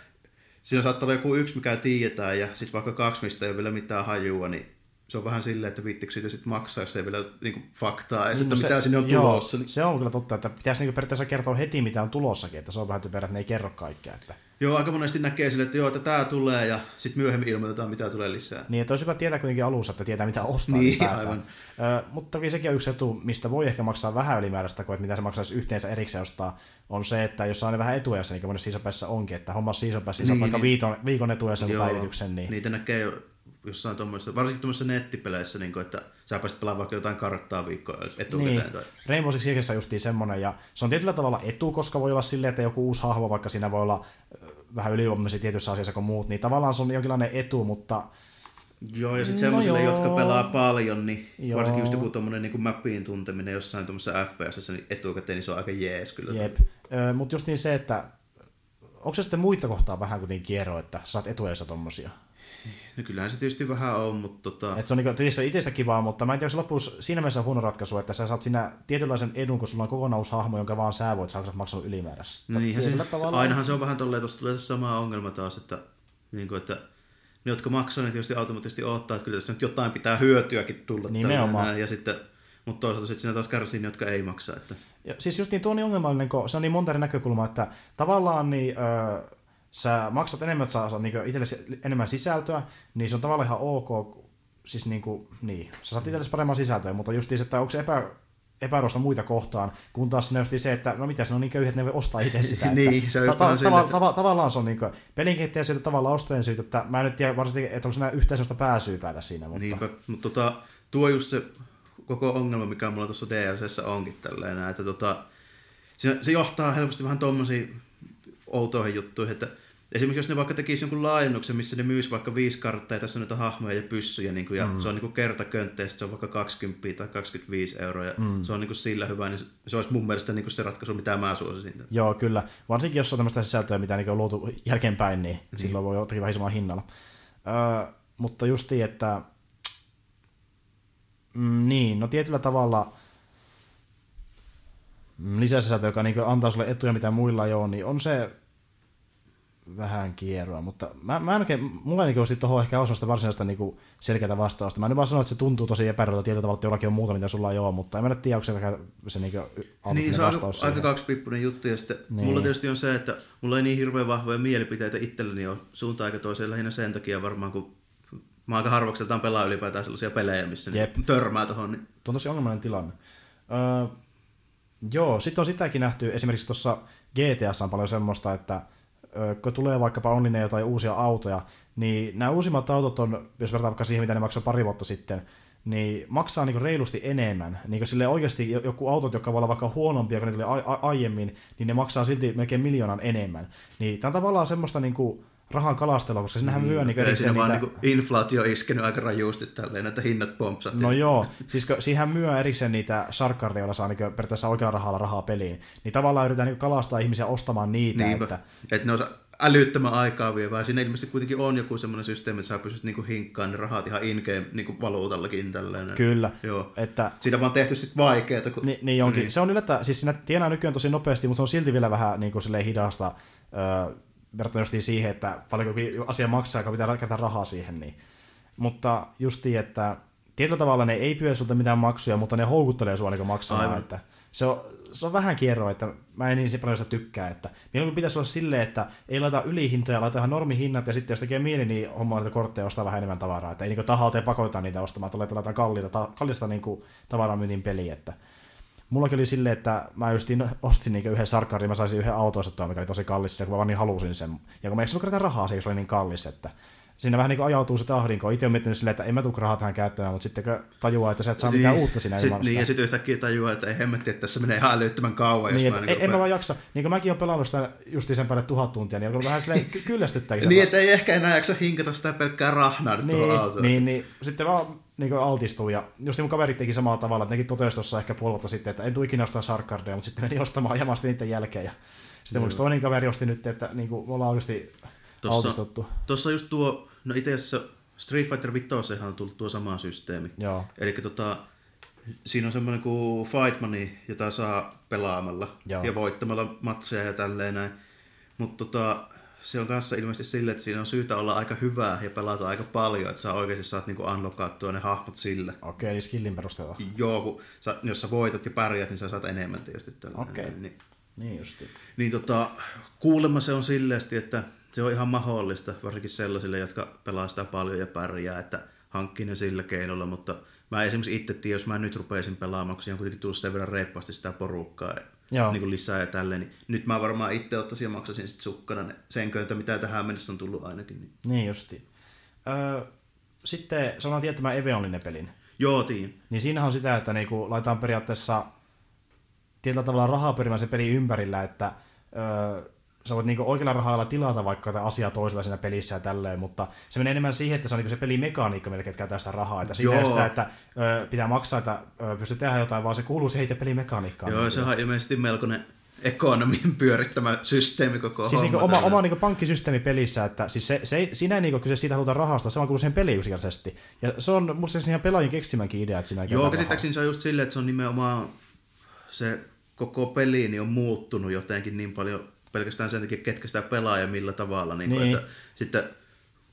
siinä saattaa olla joku yksi, mikä tiedetään, ja sitten vaikka kaksi, mistä ei ole vielä mitään hajua, niin se on vähän silleen, että viittikö siitä sitten maksaa, jos ei vielä niin kuin, faktaa, ja no sitten se, mitä sinne on joo, tulossa. Niin... Se on kyllä totta, että pitäisi niin periaatteessa kertoa heti, mitä on tulossakin, että se on vähän typerä, että ne ei kerro kaikkea. Että... Joo, aika monesti näkee sille, että joo, että tämä tulee, ja sitten myöhemmin ilmoitetaan, mitä tulee lisää. Niin, että olisi hyvä tietää kuitenkin alussa, että tietää, mitä ostaa. Niin, aivan. Ö, mutta toki sekin on yksi etu, mistä voi ehkä maksaa vähän ylimääräistä, kuin että mitä se maksaisi yhteensä erikseen ostaa, on se, että jos saa ne vähän etuajassa, niin kuin monessa season onkin, että homma season passin, niin, vaikka niin, viikon, viikon etuajassa päivityksen. Niin... Niitä näkee jossain tuommoisessa, varsinkin tuommoisessa nettipeleissä, niin kuin, että sä pääsit pelaamaan vaikka jotain karttaa viikkoa etukäteen. Niin. Tai... Rainbow Six justiin semmoinen, ja se on tietyllä tavalla etu, koska voi olla silleen, että joku uusi hahmo, vaikka siinä voi olla vähän ylivoimaisia tietyissä asiassa kuin muut, niin tavallaan se on jonkinlainen etu, mutta Joo, ja sitten No semmoisille, joo. jotka pelaa paljon, niin Joo. varsinkin just joku tommonen niin mappien tunteminen jossain tuommoisessa FPS, niin etukäteen niin se on aika jees kyllä. jep. Mutta just niin se, että onko se sitten muita kohtaa vähän kuitenkin kierro, että saat etuajassa tommosia? No kyllähän se tietysti vähän on, mutta tota... Et se on niinku, tietysti itsestä kivaa, mutta mä en tiedä, onko se loppuus siinä mielessä huono ratkaisu, että sä saat siinä tietynlaisen edun, kun sulla on kokonaan uusi hahmo, jonka vaan sä voit saada maksanut ylimääräistä. Niinhän se, tavalla- ainahan se on vähän tolleen, tuossa tulee se sama ongelma taas, että, niin kuin, että ne, jotka maksaa, niin tietysti automaattisesti odottaa, että kyllä tässä nyt jotain pitää hyötyäkin tulla. Nimenomaan. tällainen, Ja sitten, mutta toisaalta sitten siinä taas kärsii ne, jotka ei maksa. Että... Ja, siis just niin tuo on niin ongelmallinen, kun se on niin monta eri näkökulmaa, että tavallaan niin, öö, sä maksat enemmän, että sä saat niin itsellesi enemmän sisältöä, niin se on tavallaan ihan ok, siis niin kuin, niin, sä saat itsellesi paremman sisältöä, mutta just se, että onko se epä, epäilusta muita kohtaan, kun taas just se, että no mitä se on niin köyhät, että ne voi ostaa itse sitä. että Niin, se on ta- ta- tava- että- tava- tavallaan se on niin pelinkehittäjä syytä, tavallaan ostajan syytä, että mä en nyt tiedä varsinkin, että onko siinä yhtään sellaista pääsyypäätä siinä, mutta Niinpä, mutta tota, tuo just se koko ongelma, mikä mulla tuossa DLCssä onkin tälleen, että tota, se, se johtaa helposti vähän tuommoisiin outoihin juttuihin, että esimerkiksi jos ne vaikka tekisi jonkun laajennuksen, missä ne myisi vaikka viisi karttaa ja tässä on näitä hahmoja ja pyssyjä, niin kuin, ja mm. se on niin kertakönttejä, se on vaikka 20 tai 25 euroa, ja mm. se on niin kuin sillä hyvä, niin se olisi mun mielestä niin kuin se ratkaisu, mitä mä suosisin. Joo, kyllä. Varsinkin jos on tämmöistä sisältöä, mitä niin on luotu jälkeenpäin, niin mm. silloin voi jotakin vähän isomman hinnalla. Öö, mutta justiin, että mm, niin, no tietyllä tavalla mm, lisäsisältö, joka niin antaa sulle etuja, mitä muilla ei ole, niin on se vähän kierroa, mutta mä, mä en oikein, mulla ei niin tuohon ehkä osasta varsinaista niin selkeää vastausta. Mä en vaan sano, että se tuntuu tosi epäreilulta tietyllä tavalla, että jollakin on muuta, mitä sulla ei ole, mutta en mä nyt tiedä, onko se, se niin Niin, se on aika, vastaus aika kaksipippunen juttu, ja sitten Niin. mulla tietysti on se, että mulla ei niin hirveän vahvoja mielipiteitä itselleni ole suuntaan eikä toiseen lähinnä sen takia varmaan, kun mä aika harvakseltaan pelaa ylipäätään sellaisia pelejä, missä Jep. törmää tohon, niin Tuo on tosi ongelmallinen tilanne. Öö, joo, sitten on sitäkin nähty, esimerkiksi tuossa GTS on paljon semmoista, että kun tulee vaikkapa onninen jotain uusia autoja, niin nämä uusimmat autot on, jos vertaa vaikka siihen, mitä ne maksoi pari vuotta sitten, niin maksaa niinku reilusti enemmän. Niinku sille oikeasti joku autot, jotka voi olla vaikka huonompia kuin ne tuli a- a- aiemmin, niin ne maksaa silti melkein miljoonan enemmän. Niin tämä on tavallaan semmoista niinku rahan kalastelua, koska sinnehän myö niinku ei siinä vaan niitä... niinku inflaatio iskenyt aika rajusti tälleen, että hinnat pompsahti. No joo, siis siihen myö erikseen niitä sarkkareja, joilla saa niinku periaatteessa oikealla rahalla rahaa peliin, niin tavallaan yritetään niinku kalastaa ihmisiä ostamaan niitä, Niinpä. että Että ne on älyttömän aikaa vievää. Siinä ilmeisesti kuitenkin on joku semmoinen systeemi, että sä pystyt niinku hinkkaan ne rahat ihan in-game niinku valuutallakin tälleen. kyllä, Joo. että Siitä vaan tehty sit vaikeeta. Kun... Ni, niin onkin. Niin. Se on yllättä, siis siinä tienaa nykyään tosi nopeasti, mutta se on silti vielä vähän niin kuin hidasta öö, verrattuna justiin siihen, että paljonko asia maksaa, joka pitää käyttää rahaa siihen. Niin. Mutta justiin, että tietyllä tavalla ne ei pyydä sulta mitään maksuja, mutta ne houkuttelee sua niin maksamaan. Aivan. Että se, on, se on vähän kierroa, että mä en niin paljon sitä tykkää. Että mieluummin pitäisi olla silleen, että ei laita ylihintoja, laita ihan normihinnat ja sitten jos tekee mieli, niin hommaa niitä kortteja ja ostaa vähän enemmän tavaraa. Että ei niin tahalta ja pakota niitä ostamaan, että laitetaan laitetaan kalliita, ta, kallista niin tavaramyynnin peliä. Että Mullakin oli silleen, että mä justiin ostin niin yhden sarkkarin, mä saisin yhden auton mikä oli tosi kallis, kun mä vaan niin halusin sen. Ja kun mä eikö kerätä rahaa, se se oli niin kallis, että siinä vähän niin kuin ajautuu se tahdinko. Itse on miettinyt silleen, että en mä tule rahaa tähän käyttämään, mutta sitten kun tajuaa, että sä et saa mitään uutta siinä sit, ilman Niin, ja sitten yhtäkkiä tajuaa, että ei hemmetti, että tässä menee ihan älyttömän kauan. Niin, jos mä en, en mä vaan jaksa. Niin kuin mäkin olen pelannut sitä justiin sen päälle tuhat tuntia, niin on ollut vähän silleen ky- kyllästyttääkin. se Niin, että ei ehkä enää jaksa hinkata sitä pelkkää rahnaa nyt tuohon niin, autoon. niin, niin, sitten vaan niin altistuu. Ja just mun kaverit teki samalla tavalla, että nekin totesi tuossa ehkä puoli vuotta sitten, että en tule ikinä ostaa sarkardeja, mutta sitten meni ostamaan jamasti niiden jälkeen. Ja sitten mun toinen kaveri osti nyt, että niin kuin, me ollaan oikeasti Tossa- altistuttu. Tuossa just tuo, no itse asiassa Street Fighter 5 on tullut tuo sama systeemi. Joo, Eli tota, siinä on semmoinen kuin Fight Money, jota saa pelaamalla Joo. ja voittamalla matseja ja tälleen näin. Mutta tota, se on kanssa ilmeisesti silleen, että siinä on syytä olla aika hyvää ja pelata aika paljon, että sä oikeasti saat niinku unlockattua ne hahmot sillä. okei, eli skillin perusteella. Joo, kun sä, jos sä voitat ja pärjät, niin sä saat enemmän tietysti. Tällä Okei. Niin, Niin justi. niin tota, kuulemma se on silleesti, että se on ihan mahdollista, varsinkin sellaisille, jotka pelaa sitä paljon ja pärjää, että hankkii ne sillä keinolla, mutta mä esimerkiksi itse tiedän, jos mä nyt rupeisin pelaamaan, kun on kuitenkin tullut sen verran reippaasti sitä porukkaa Joo. niin lisää ja tälleen, niin nyt mä varmaan itse ottaisin ja maksasin sit sukkana sen köntä, mitä tähän mennessä on tullut ainakin. Niin. Niin justi. Öö, sitten sanotaan tietämään Eveonlinen pelin. Joo, tiin. Niin siinähän on sitä, että niinku laitetaan periaatteessa tietyllä tavalla rahaa pyörimään se peli ympärillä, että öö, sä voit niinku oikealla rahalla tilata vaikka jotain asiaa toisella siinä pelissä ja tälleen, mutta se menee enemmän siihen, että se on niinku se pelimekaniikka, millä ketkä käyttää sitä rahaa. Että siinä sitä, että ö, pitää maksaa, että ö, pystyy tehdä jotain, vaan se kuuluu siihen itse pelimekaniikkaan. Joo, se on ilmeisesti melkoinen ekonomien pyörittämä systeemi koko Siis niinku oma, oma niinku pankkisysteemi pelissä, että siis se, se siinä ei niinku kyse siitä haluta rahasta, se on kuuluu siihen peliin yksinkertaisesti. Ja se on musta se ihan pelaajien keksimänkin idea, että siinä Joo, käsittääkseni se on just silleen, että se on nimenomaan se koko peli niin on muuttunut jotenkin niin paljon pelkästään sen takia, ketkä sitä pelaa ja millä tavalla. Niin Niin. niin. Että sitten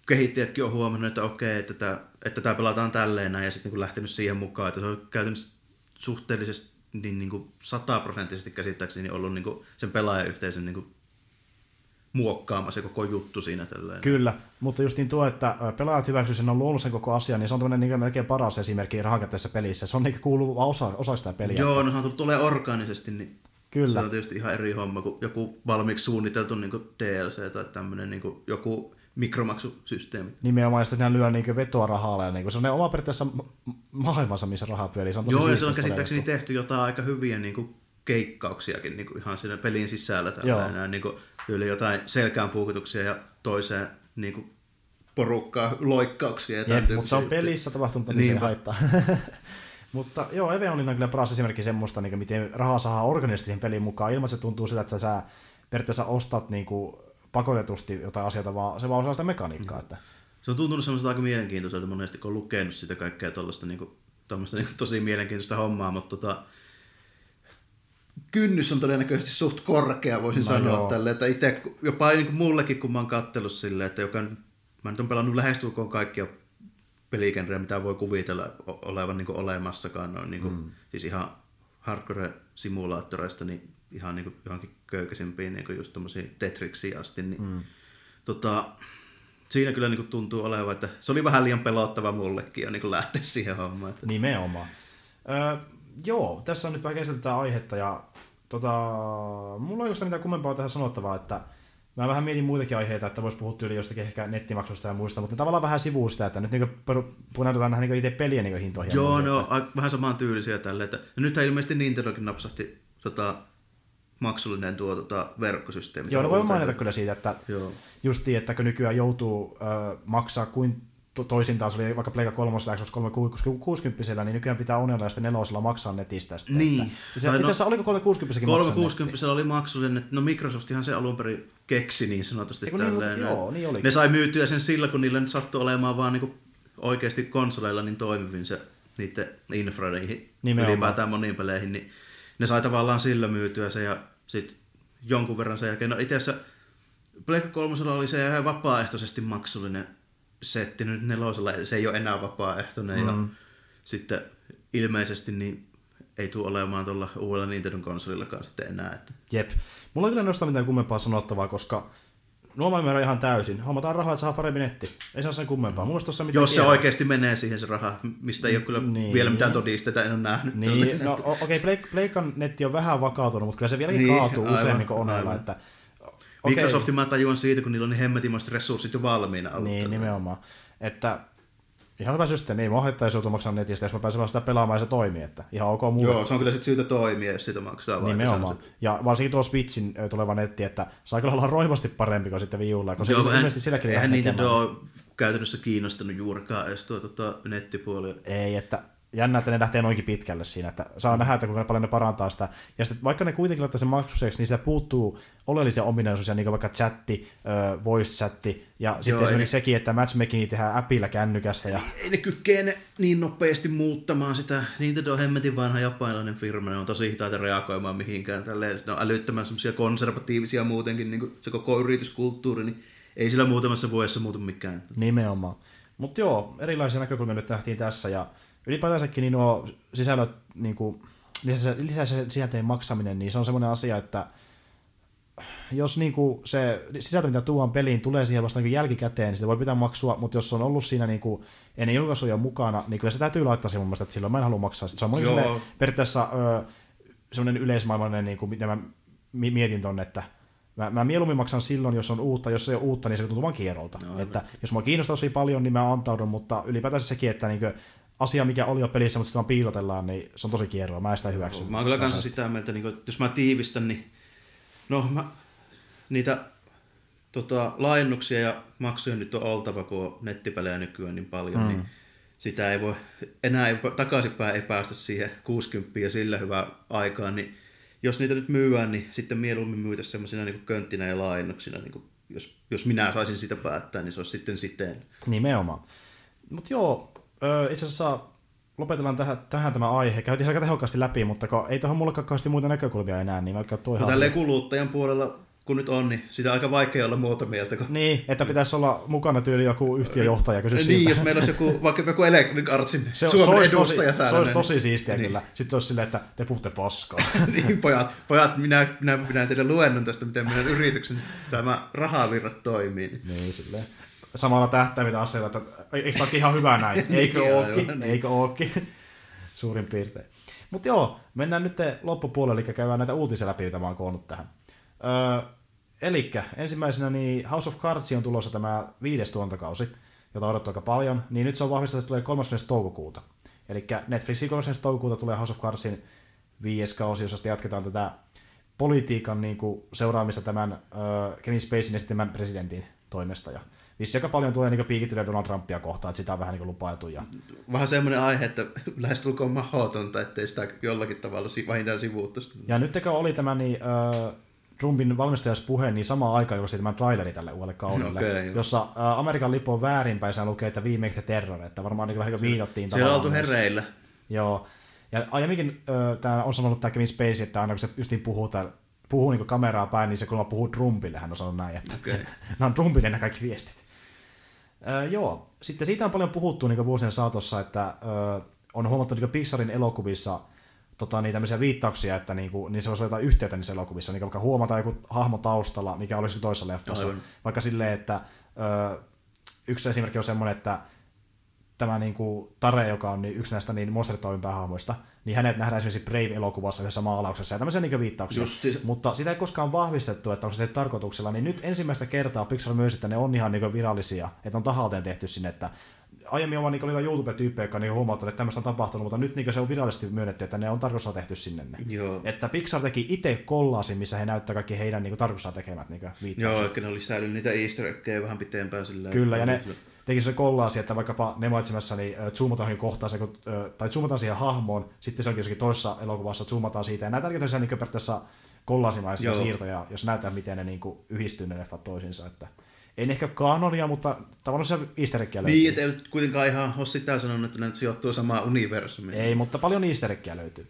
kehittäjätkin on huomannut, että okei, että tämä, että tämä pelataan tälleen näin, ja sitten niin lähtenyt siihen mukaan, että se on käytännössä suhteellisesti niin, niin kuin sataprosenttisesti käsittääkseni ollut niin kuin sen pelaajayhteisön niin kuin muokkaama se koko juttu siinä tälleen. Kyllä, mutta just niin tuo, että pelaajat hyväksyy sen, on luonut sen koko asian, niin se on tämmöinen niin melkein paras esimerkki rahankäyttäjässä pelissä. Se on niin kuuluu vaan osa, osa sitä peliä. Joo, no se on tullut tulee orgaanisesti, niin Kyllä. Se on tietysti ihan eri homma kuin joku valmiiksi suunniteltu niin DLC tai tämmöinen niin joku mikromaksusysteemi. Nimenomaan, sitten siinä lyö niin vetoa rahalla, ja niin se on ne oma periaatteessa ma- maailmansa, missä raha pyörii. Se on tosi Joo, ja se on käsittääkseni tehty jotain aika hyviä niin kuin keikkauksiakin niin kuin ihan siinä pelin sisällä. Tällainen, niin kuin, yli jotain selkään puukutuksia ja toiseen niin kuin, porukkaa loikkauksia. Ja Jep, mutta se on pelissä tapahtunut, niin se ei Niinpä. haittaa. mutta joo, Eve on kyllä paras esimerkki semmoista, niin miten rahaa saa organisesti siihen peliin mukaan, ilman se tuntuu siltä, että sä periaatteessa ostat niin kuin, pakotetusti jotain asioita, vaan se vaan osaa sitä mekaniikkaa. Mm. Että. Se on tuntunut semmoiselta aika mielenkiintoiselta monesti, kun on lukenut sitä kaikkea tuollaista niin kuin, niin tosi mielenkiintoista hommaa, mutta tota, kynnys on todennäköisesti suht korkea, voisin No sanoa joo. tälle, että itse jopa niin kuin mullekin, kun mä oon kattellut silleen, että joka, mä nyt on pelannut lähestulkoon kaikkia peligenrejä, mitä voi kuvitella olevan niin olemassakaan, noin, niin kuin, mm. siis ihan hardcore-simulaattoreista, niin ihan niin kuin johonkin köykäisimpiin, niin kuin just Tetriksiin asti, niin mm. tota, siinä kyllä niin kuin tuntuu olevan, että se oli vähän liian pelottava mullekin jo niin kuin lähteä siihen hommaan. Että... Nimenomaan. Öö, joo, tässä on nyt vähän käsitelty aihetta ja tota, mulla ei oikeastaan mitään kummempaa tähän sanottavaa, että mä vähän mietin muitakin aiheita, että voisi puhua tyyli jostakin ehkä nettimaksusta ja muista, mutta tavallaan vähän sivuu sitä, että nyt niin punaudutaan näihin niin itse pelien niin hintoihin. Joo, on että- a- vähän samaan tyylisiä tälle. Että... Ja nythän ilmeisesti Nintendokin napsahti tota, maksullinen tuo tota, verkkosysteemi. Joo, no voi mainita kyllä siitä, että Joo. justiin, että kun nykyään joutuu ö, maksaa kuin toisin taas oli vaikka Pleika 3 ja Xbox 360, niin nykyään pitää onnella ja sitten nelosella maksaa netistä. Sitten, Niin. Että, itse, no- itse asiassa oliko 360 maksaa 360 oli maksullinen, että no Microsoftihan se alun perin keksi niin sanotusti Eiku niin, tälleen. mutta joo, niin olikin. ne sai myytyä sen sillä, kun niillä nyt sattui olemaan vaan niinku oikeasti konsoleilla niin toimivin se niiden infra niihin Nimenomaan. ylipäätään moniin peleihin, niin ne sai tavallaan sillä myytyä se ja sitten jonkun verran sen jälkeen. No itse asiassa Pleikka 3 oli se ihan vapaaehtoisesti maksullinen setti, nyt nelosella se ei ole enää vapaaehtoinen mm. ja sitten ilmeisesti niin ei tule olemaan tuolla uudella Nintendo konsolillakaan sitten enää. Että. Jep. Mulla ei kyllä nosta mitään kummempaa sanottavaa, koska nuo mä ymmärrän ihan täysin. Hommataan rahaa, että saa paremmin netti. Ei saa sen kummempaa. Mitään Jos se kieltä. oikeasti menee siihen se raha, mistä ei ole kyllä Niin. niin. vielä mitään todisteita, en ole nähnyt. Niin, no okei, okay, Pleikan netti on vähän vakautunut, mutta kyllä se vieläkin niin, Niin, kaatuu aivan, useammin kuin Onella. Että, Okay. Microsoftin mä tajuan siitä, kun niillä on niin hemmetimaiset resurssit jo valmiina ollut. Niin, nimenomaan. Että ihan hyvä systeemi. Ei mua haittaisi joutua maksamaan netistä, jos mä pääsen vaan sitä pelaamaan ja se toimii. Että ihan ok mulle. Joo, se on kyllä sitten syytä toimia, jos sitä maksaa. Nimenomaan. on- Ja varsinkin tuo Switchin tuleva netti, että saa kyllä olla roimasti parempi kuin sitten viulla, koska Joo, ilmeisesti silläkin eihän tekemään. ole käytännössä kiinnostanut juurikaan edes tuo tota, nettipuoli. Ei, että jännä, että ne lähtee noinkin pitkälle siinä, että saa nähdä, että kuinka paljon ne parantaa sitä. Ja sitten vaikka ne kuitenkin laittaa sen maksuseksi, niin siitä puuttuu oleellisia ominaisuuksia, niin kuin vaikka chatti, voice chatti, ja sitten Joo, esimerkiksi ei- sekin, että matchmakingi tehdään appilla kännykässä. Ja... Ei ne kykene niin nopeasti muuttamaan sitä. Nintendo on hemmetin vanha japanilainen firma, ne on tosi hitaita reagoimaan mihinkään. Tälleen, ne on älyttömän semmoisia konservatiivisia muutenkin, niin kuin se koko yrityskulttuuri, niin ei sillä muutamassa vuodessa muutu mikään. Nimenomaan. Mutta joo, erilaisia näkökulmia nyt nähtiin tässä, ja ylipäätänsäkin niin nuo sisällöt, niin kuin, lisäisen sisältöjen maksaminen, niin se on semmoinen asia, että jos niin kuin se sisältö, mitä tuodaan peliin, tulee siihen vasta niin jälkikäteen, niin sitä voi pitää maksua, mutta jos se on ollut siinä niin kuin ennen julkaisuja mukana, niin kyllä se täytyy laittaa siihen mun mielestä, että silloin mä en halua maksaa. sitä. Se on semmoinen periaatteessa ö, semmoinen yleismaailmallinen, niin kuin, mitä mä mi- mietin tonne, että Mä, mä mieluummin maksan silloin, jos on uutta, jos ei ole uutta, niin se tuntuu vaan kierrolta. No, että jos mua kiinnostaa tosi paljon, niin mä antaudun, mutta ylipäätään sekin, että niin asia, mikä oli jo pelissä, mutta sitä vaan piilotellaan, niin se on tosi kierroa. Mä en sitä hyväksy. Mä oon kyllä kanssa sitä mieltä, niin kuin, että jos mä tiivistän, niin no mä niitä tota, laajennuksia ja maksuja nyt on oltava, kun on nettipelejä nykyään niin paljon, mm. niin sitä ei voi, enää ei, takaisinpäin ei päästä siihen 60 ja sillä hyvää aikaa, niin jos niitä nyt myyään, niin sitten mieluummin myytä semmoisina niin könttinä ja laajennuksina, niin kuin, jos, jos minä saisin sitä päättää, niin se olisi sitten siten. Nimenomaan. Mutta joo, itse asiassa lopetellaan tähän, tähän tämä aihe. Käytiin aika tehokkaasti läpi, mutta ei tuohon mulle kauheasti muita näkökulmia enää, niin vaikka tuo no, Tälleen kuluttajan puolella kun nyt on, niin sitä on aika vaikea olla muuta mieltä. Kun... Niin, että pitäisi olla mukana tyyli joku yhtiöjohtaja kysyä Niin, siitä. jos meillä olisi joku, vaikka joku Electronic Artsin se, Suomen se olisi edustaja tosi, täällä. Se olisi niin- tosi siistiä niin. kyllä. Sitten se olisi silleen, että te puhutte paskaa. niin, pojat, pojat minä, minä pidän teille luennon tästä, miten meidän yrityksen tämä rahavirrat toimii. niin, silleen. Samalla tähtäimillä aseilla, että eikö tämä ihan hyvä näin? Eikö Niin, ookin? aivan, niin. Eikö ookin? Suurin piirtein. Mutta joo, mennään nyt loppupuolelle, eli käydään näitä uutisia läpi, mitä mä oon koonnut tähän. Öö, Eli ensimmäisenä niin House of Cards on tulossa tämä viides tuontokausi, jota odottaa aika paljon, niin nyt se on vahvistettu, että tulee 30. toukokuuta. Eli Netflixin 30. toukokuuta tulee House of Cardsin viides kausi, jossa jatketaan tätä politiikan niin kuin, seuraamista tämän uh, Kevin Spacein esittämän presidentin toimesta. Ja vissi aika paljon tulee niin piikittyä Donald Trumpia kohtaan, että sitä on vähän niin lupailtu. Ja... Vähän semmoinen aihe, että lähestulkoon mahdotonta, ettei sitä jollakin tavalla vähintään sivuuttu. Ja nyt oli tämä niin, uh, Trumpin valmistajaspuhe niin sama aika julkaisi tämän traileri tälle uudelle kaudelle, Okei. jossa uh, Amerikan lippu on väärinpäin, se lukee, että viimeistä terror, että varmaan niin vähän niin viitattiin Siellä on oltu hereillä. Joo. Ja aiemminkin äh, tämä on sanonut tämä Kevin Spacey, että aina kun se justiin puhuu, täällä, puhuu niin kameraa päin, niin se kun puhuu Trumpille, hän on sanonut näin, että Okei. nämä on Trumpille nämä kaikki viestit. Äh, joo. Sitten siitä on paljon puhuttu niin vuosien saatossa, että äh, on huomattu niin Pixarin elokuvissa tota, niin tämmöisiä viittauksia, että niinku, niin se olisi jotain yhteyttä niissä elokuvissa, niin vaikka huomata joku hahmo taustalla, mikä olisi toisessa leffassa. Aivan. Vaikka silleen, että ö, yksi esimerkki on semmoinen, että tämä niin kuin, Tare, joka on niin yksi näistä niin Monstertoimin päähahmoista, niin hänet nähdään esimerkiksi Brave-elokuvassa yhdessä maalauksessa ja tämmöisiä niin viittauksia. Justi. Mutta sitä ei koskaan vahvistettu, että onko se tehty tarkoituksella, niin nyt ensimmäistä kertaa Pixar myös, että ne on ihan niin virallisia, että on tahalteen tehty sinne, että aiemmin on vaan niin oli YouTube-tyyppejä, jotka on niin huomauttanut, että tämmöistä on tapahtunut, mutta nyt niin se on virallisesti myönnetty, että ne on tarkoituksella tehty sinne. Ne. Joo. Että Pixar teki itse kollaasin, missä he näyttää kaikki heidän niin tarkoituksella tekemät niin viittaukset. Joo, eli ne oli säilynyt niitä easter eggejä vähän pitempään sillä Kyllä, ja ne teki se kollaasi, että vaikkapa ne mainitsemassa, niin zoomataan johonkin kohtaan, kun, tai zoomataan siihen hahmoon, sitten se onkin jossakin toisessa elokuvassa, zoomataan siitä, ja näitä tosiaan niin periaatteessa kollaasimaisia Joo. siirtoja, jos näyttää, miten ne niin yhdistyy ne leffat toisiinsa, että ei ehkä kanonia, mutta tavallaan se easter eggia löytyy. Niin, että ei kuitenkaan ihan ole sitä sanonut, että ne nyt sijoittuu samaan universumiin. Ei, mutta paljon easter eggia löytyy.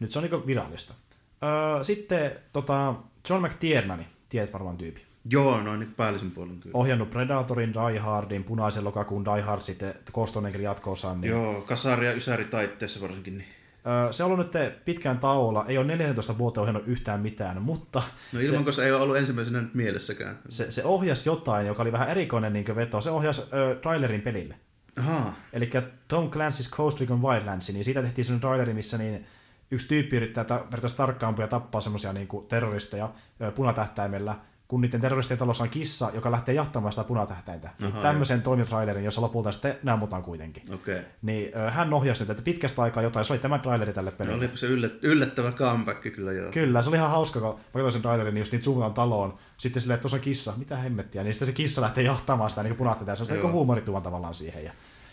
Nyt se on niin virallista. Öö, sitten tota, John McTiernan, tiedät varmaan tyyppi. Joo, noin niin päällisin puolen kyllä. Ohjannut Predatorin, Die Hardin, Punaisen lokakuun Die Hard, sitten Kostonen jatko-osan. Niin Joo, kasari ja ysäri taitteessa varsinkin. Niin. Öö, se on ollut nyt pitkään tauolla, ei ole 14 vuotta ohjannut yhtään mitään, mutta No ilman, se ei ole ollut ensimmäisenä nyt mielessäkään. se, se ohjasi jotain, joka oli vähän erikoinen niin veto. Se ohjasi ö, trailerin pelille. Ahaa, Eli Tom Clancy's Ghost Recon Wildlands, niin siitä tehtiin sellainen traileri, missä niin yksi tyyppi yrittää periaatteessa tarkkaampia tappaa semmoisia niin terroristeja ö, punatähtäimellä, kun niiden terroristien talossa on kissa, joka lähtee jahtamaan sitä punatähtäintä. Niin tämmöisen toimitrailerin, jossa lopulta sitten ne ammutaan kuitenkin. Okay. Niin ö, hän ohjasi nyt, että pitkästä aikaa jotain, se oli tämä traileri tälle No, pelille. olipa se yllät, yllättävä comeback kyllä joo. Kyllä, se oli ihan hauska, kun mä sen trailerin, niin just niin zoomataan taloon, sitten silleen, että tuossa on kissa, mitä hemmettiä, niin sitten se kissa lähtee jahtamaan sitä niin punatta, se on Joo. niin huumorituvan tavallaan siihen. Ja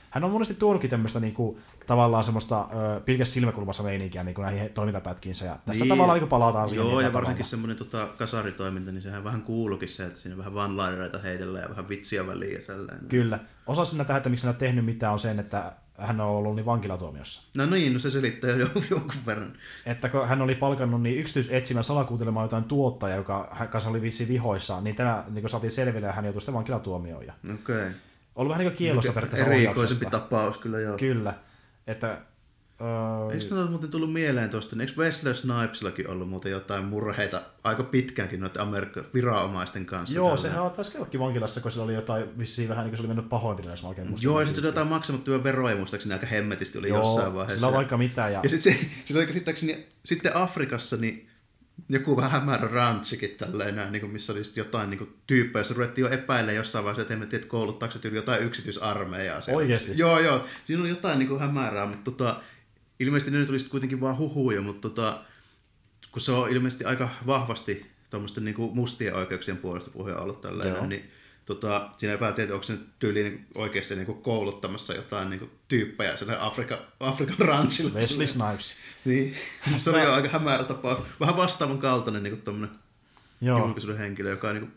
hän on monesti tuonutkin tämmöistä niin kuin, tavallaan semmoista ö, pilkäs silmäkulmassa meininkiä niin kuin näihin toimintapätkiinsä, ja tässä Niin. tavallaan niin kuin palataan siihen. Joo, niin ja varsinkin semmoinen tota, kasaritoiminta, niin sehän vähän kuuluukin se, että siinä vähän one-linereita heitellään ja vähän vitsiä väliin ja sellainen. Kyllä. Osa sinä tähän, että miksi hän on tehnyt mitään, on sen, että hän on ollut niin vankilatuomiossa. No niin, no se selittää jo jonkun verran. Että kun hän oli palkannut niin yksityisetsivän salakuuntelemaan jotain tuottajaa, joka hän kanssa oli vissi vihoissa, niin tämä niin saatiin selville ja hän joutui sitten vankilatuomioon. Okei. Okay. Ollut vähän niin kuin kielossa periaatteessa Erikoisempi tapaus kyllä joo. Kyllä. Että, öö, Eikö tuota muuten tullut mieleen tuosta, niin eikö Wesley Snipesillakin ollut muuten jotain murheita aika pitkäänkin noiden Amerikan viranomaisten kanssa? joo, tälleen? sehän on taas ollakin vankilassa, kun sillä oli jotain vissiin vähän niin kuin se oli mennyt pahoinpitellä, jos mä oikein muistan. Joo, ja sitten se oli jotain maksamattomia veroja muistaakseni aika hemmetisti oli Joo, jossain vaiheessa. sillä on vaikka mitä. Ja, Ja sitten se, sillä oli käsittääkseni sitten Afrikassa niin joku vähän hämärä rantsikin tälleen näin, niin kuin missä oli jotain niin kuin, tyyppejä, jossa ruvettiin jo epäilemään jossain vaiheessa, että hemmetti, että kouluttaako se tyyli jotain yksityisarmeijaa. siellä. Oikeesti? Joo, joo. Siinä oli jotain niin kuin hämärää, mutta tota, ilmeisesti ne nyt oli sit kuitenkin vaan huhuja, mutta tota, kun se on ilmeisesti aika vahvasti tuommoisten niinku mustien oikeuksien puolesta puheen ollut tällainen, niin tota, siinä epäiltiin, että onko se nyt tyyli niin oikeasti niin kouluttamassa jotain niin tyyppejä sinne Afrika, Afrikan ranchille. Wesley Snipes. Niin, se oli aika hämärä tapaus. Vähän vastaavan kaltainen niin tuommoinen Joo, julkisuuden henkilö, joka niin kuin,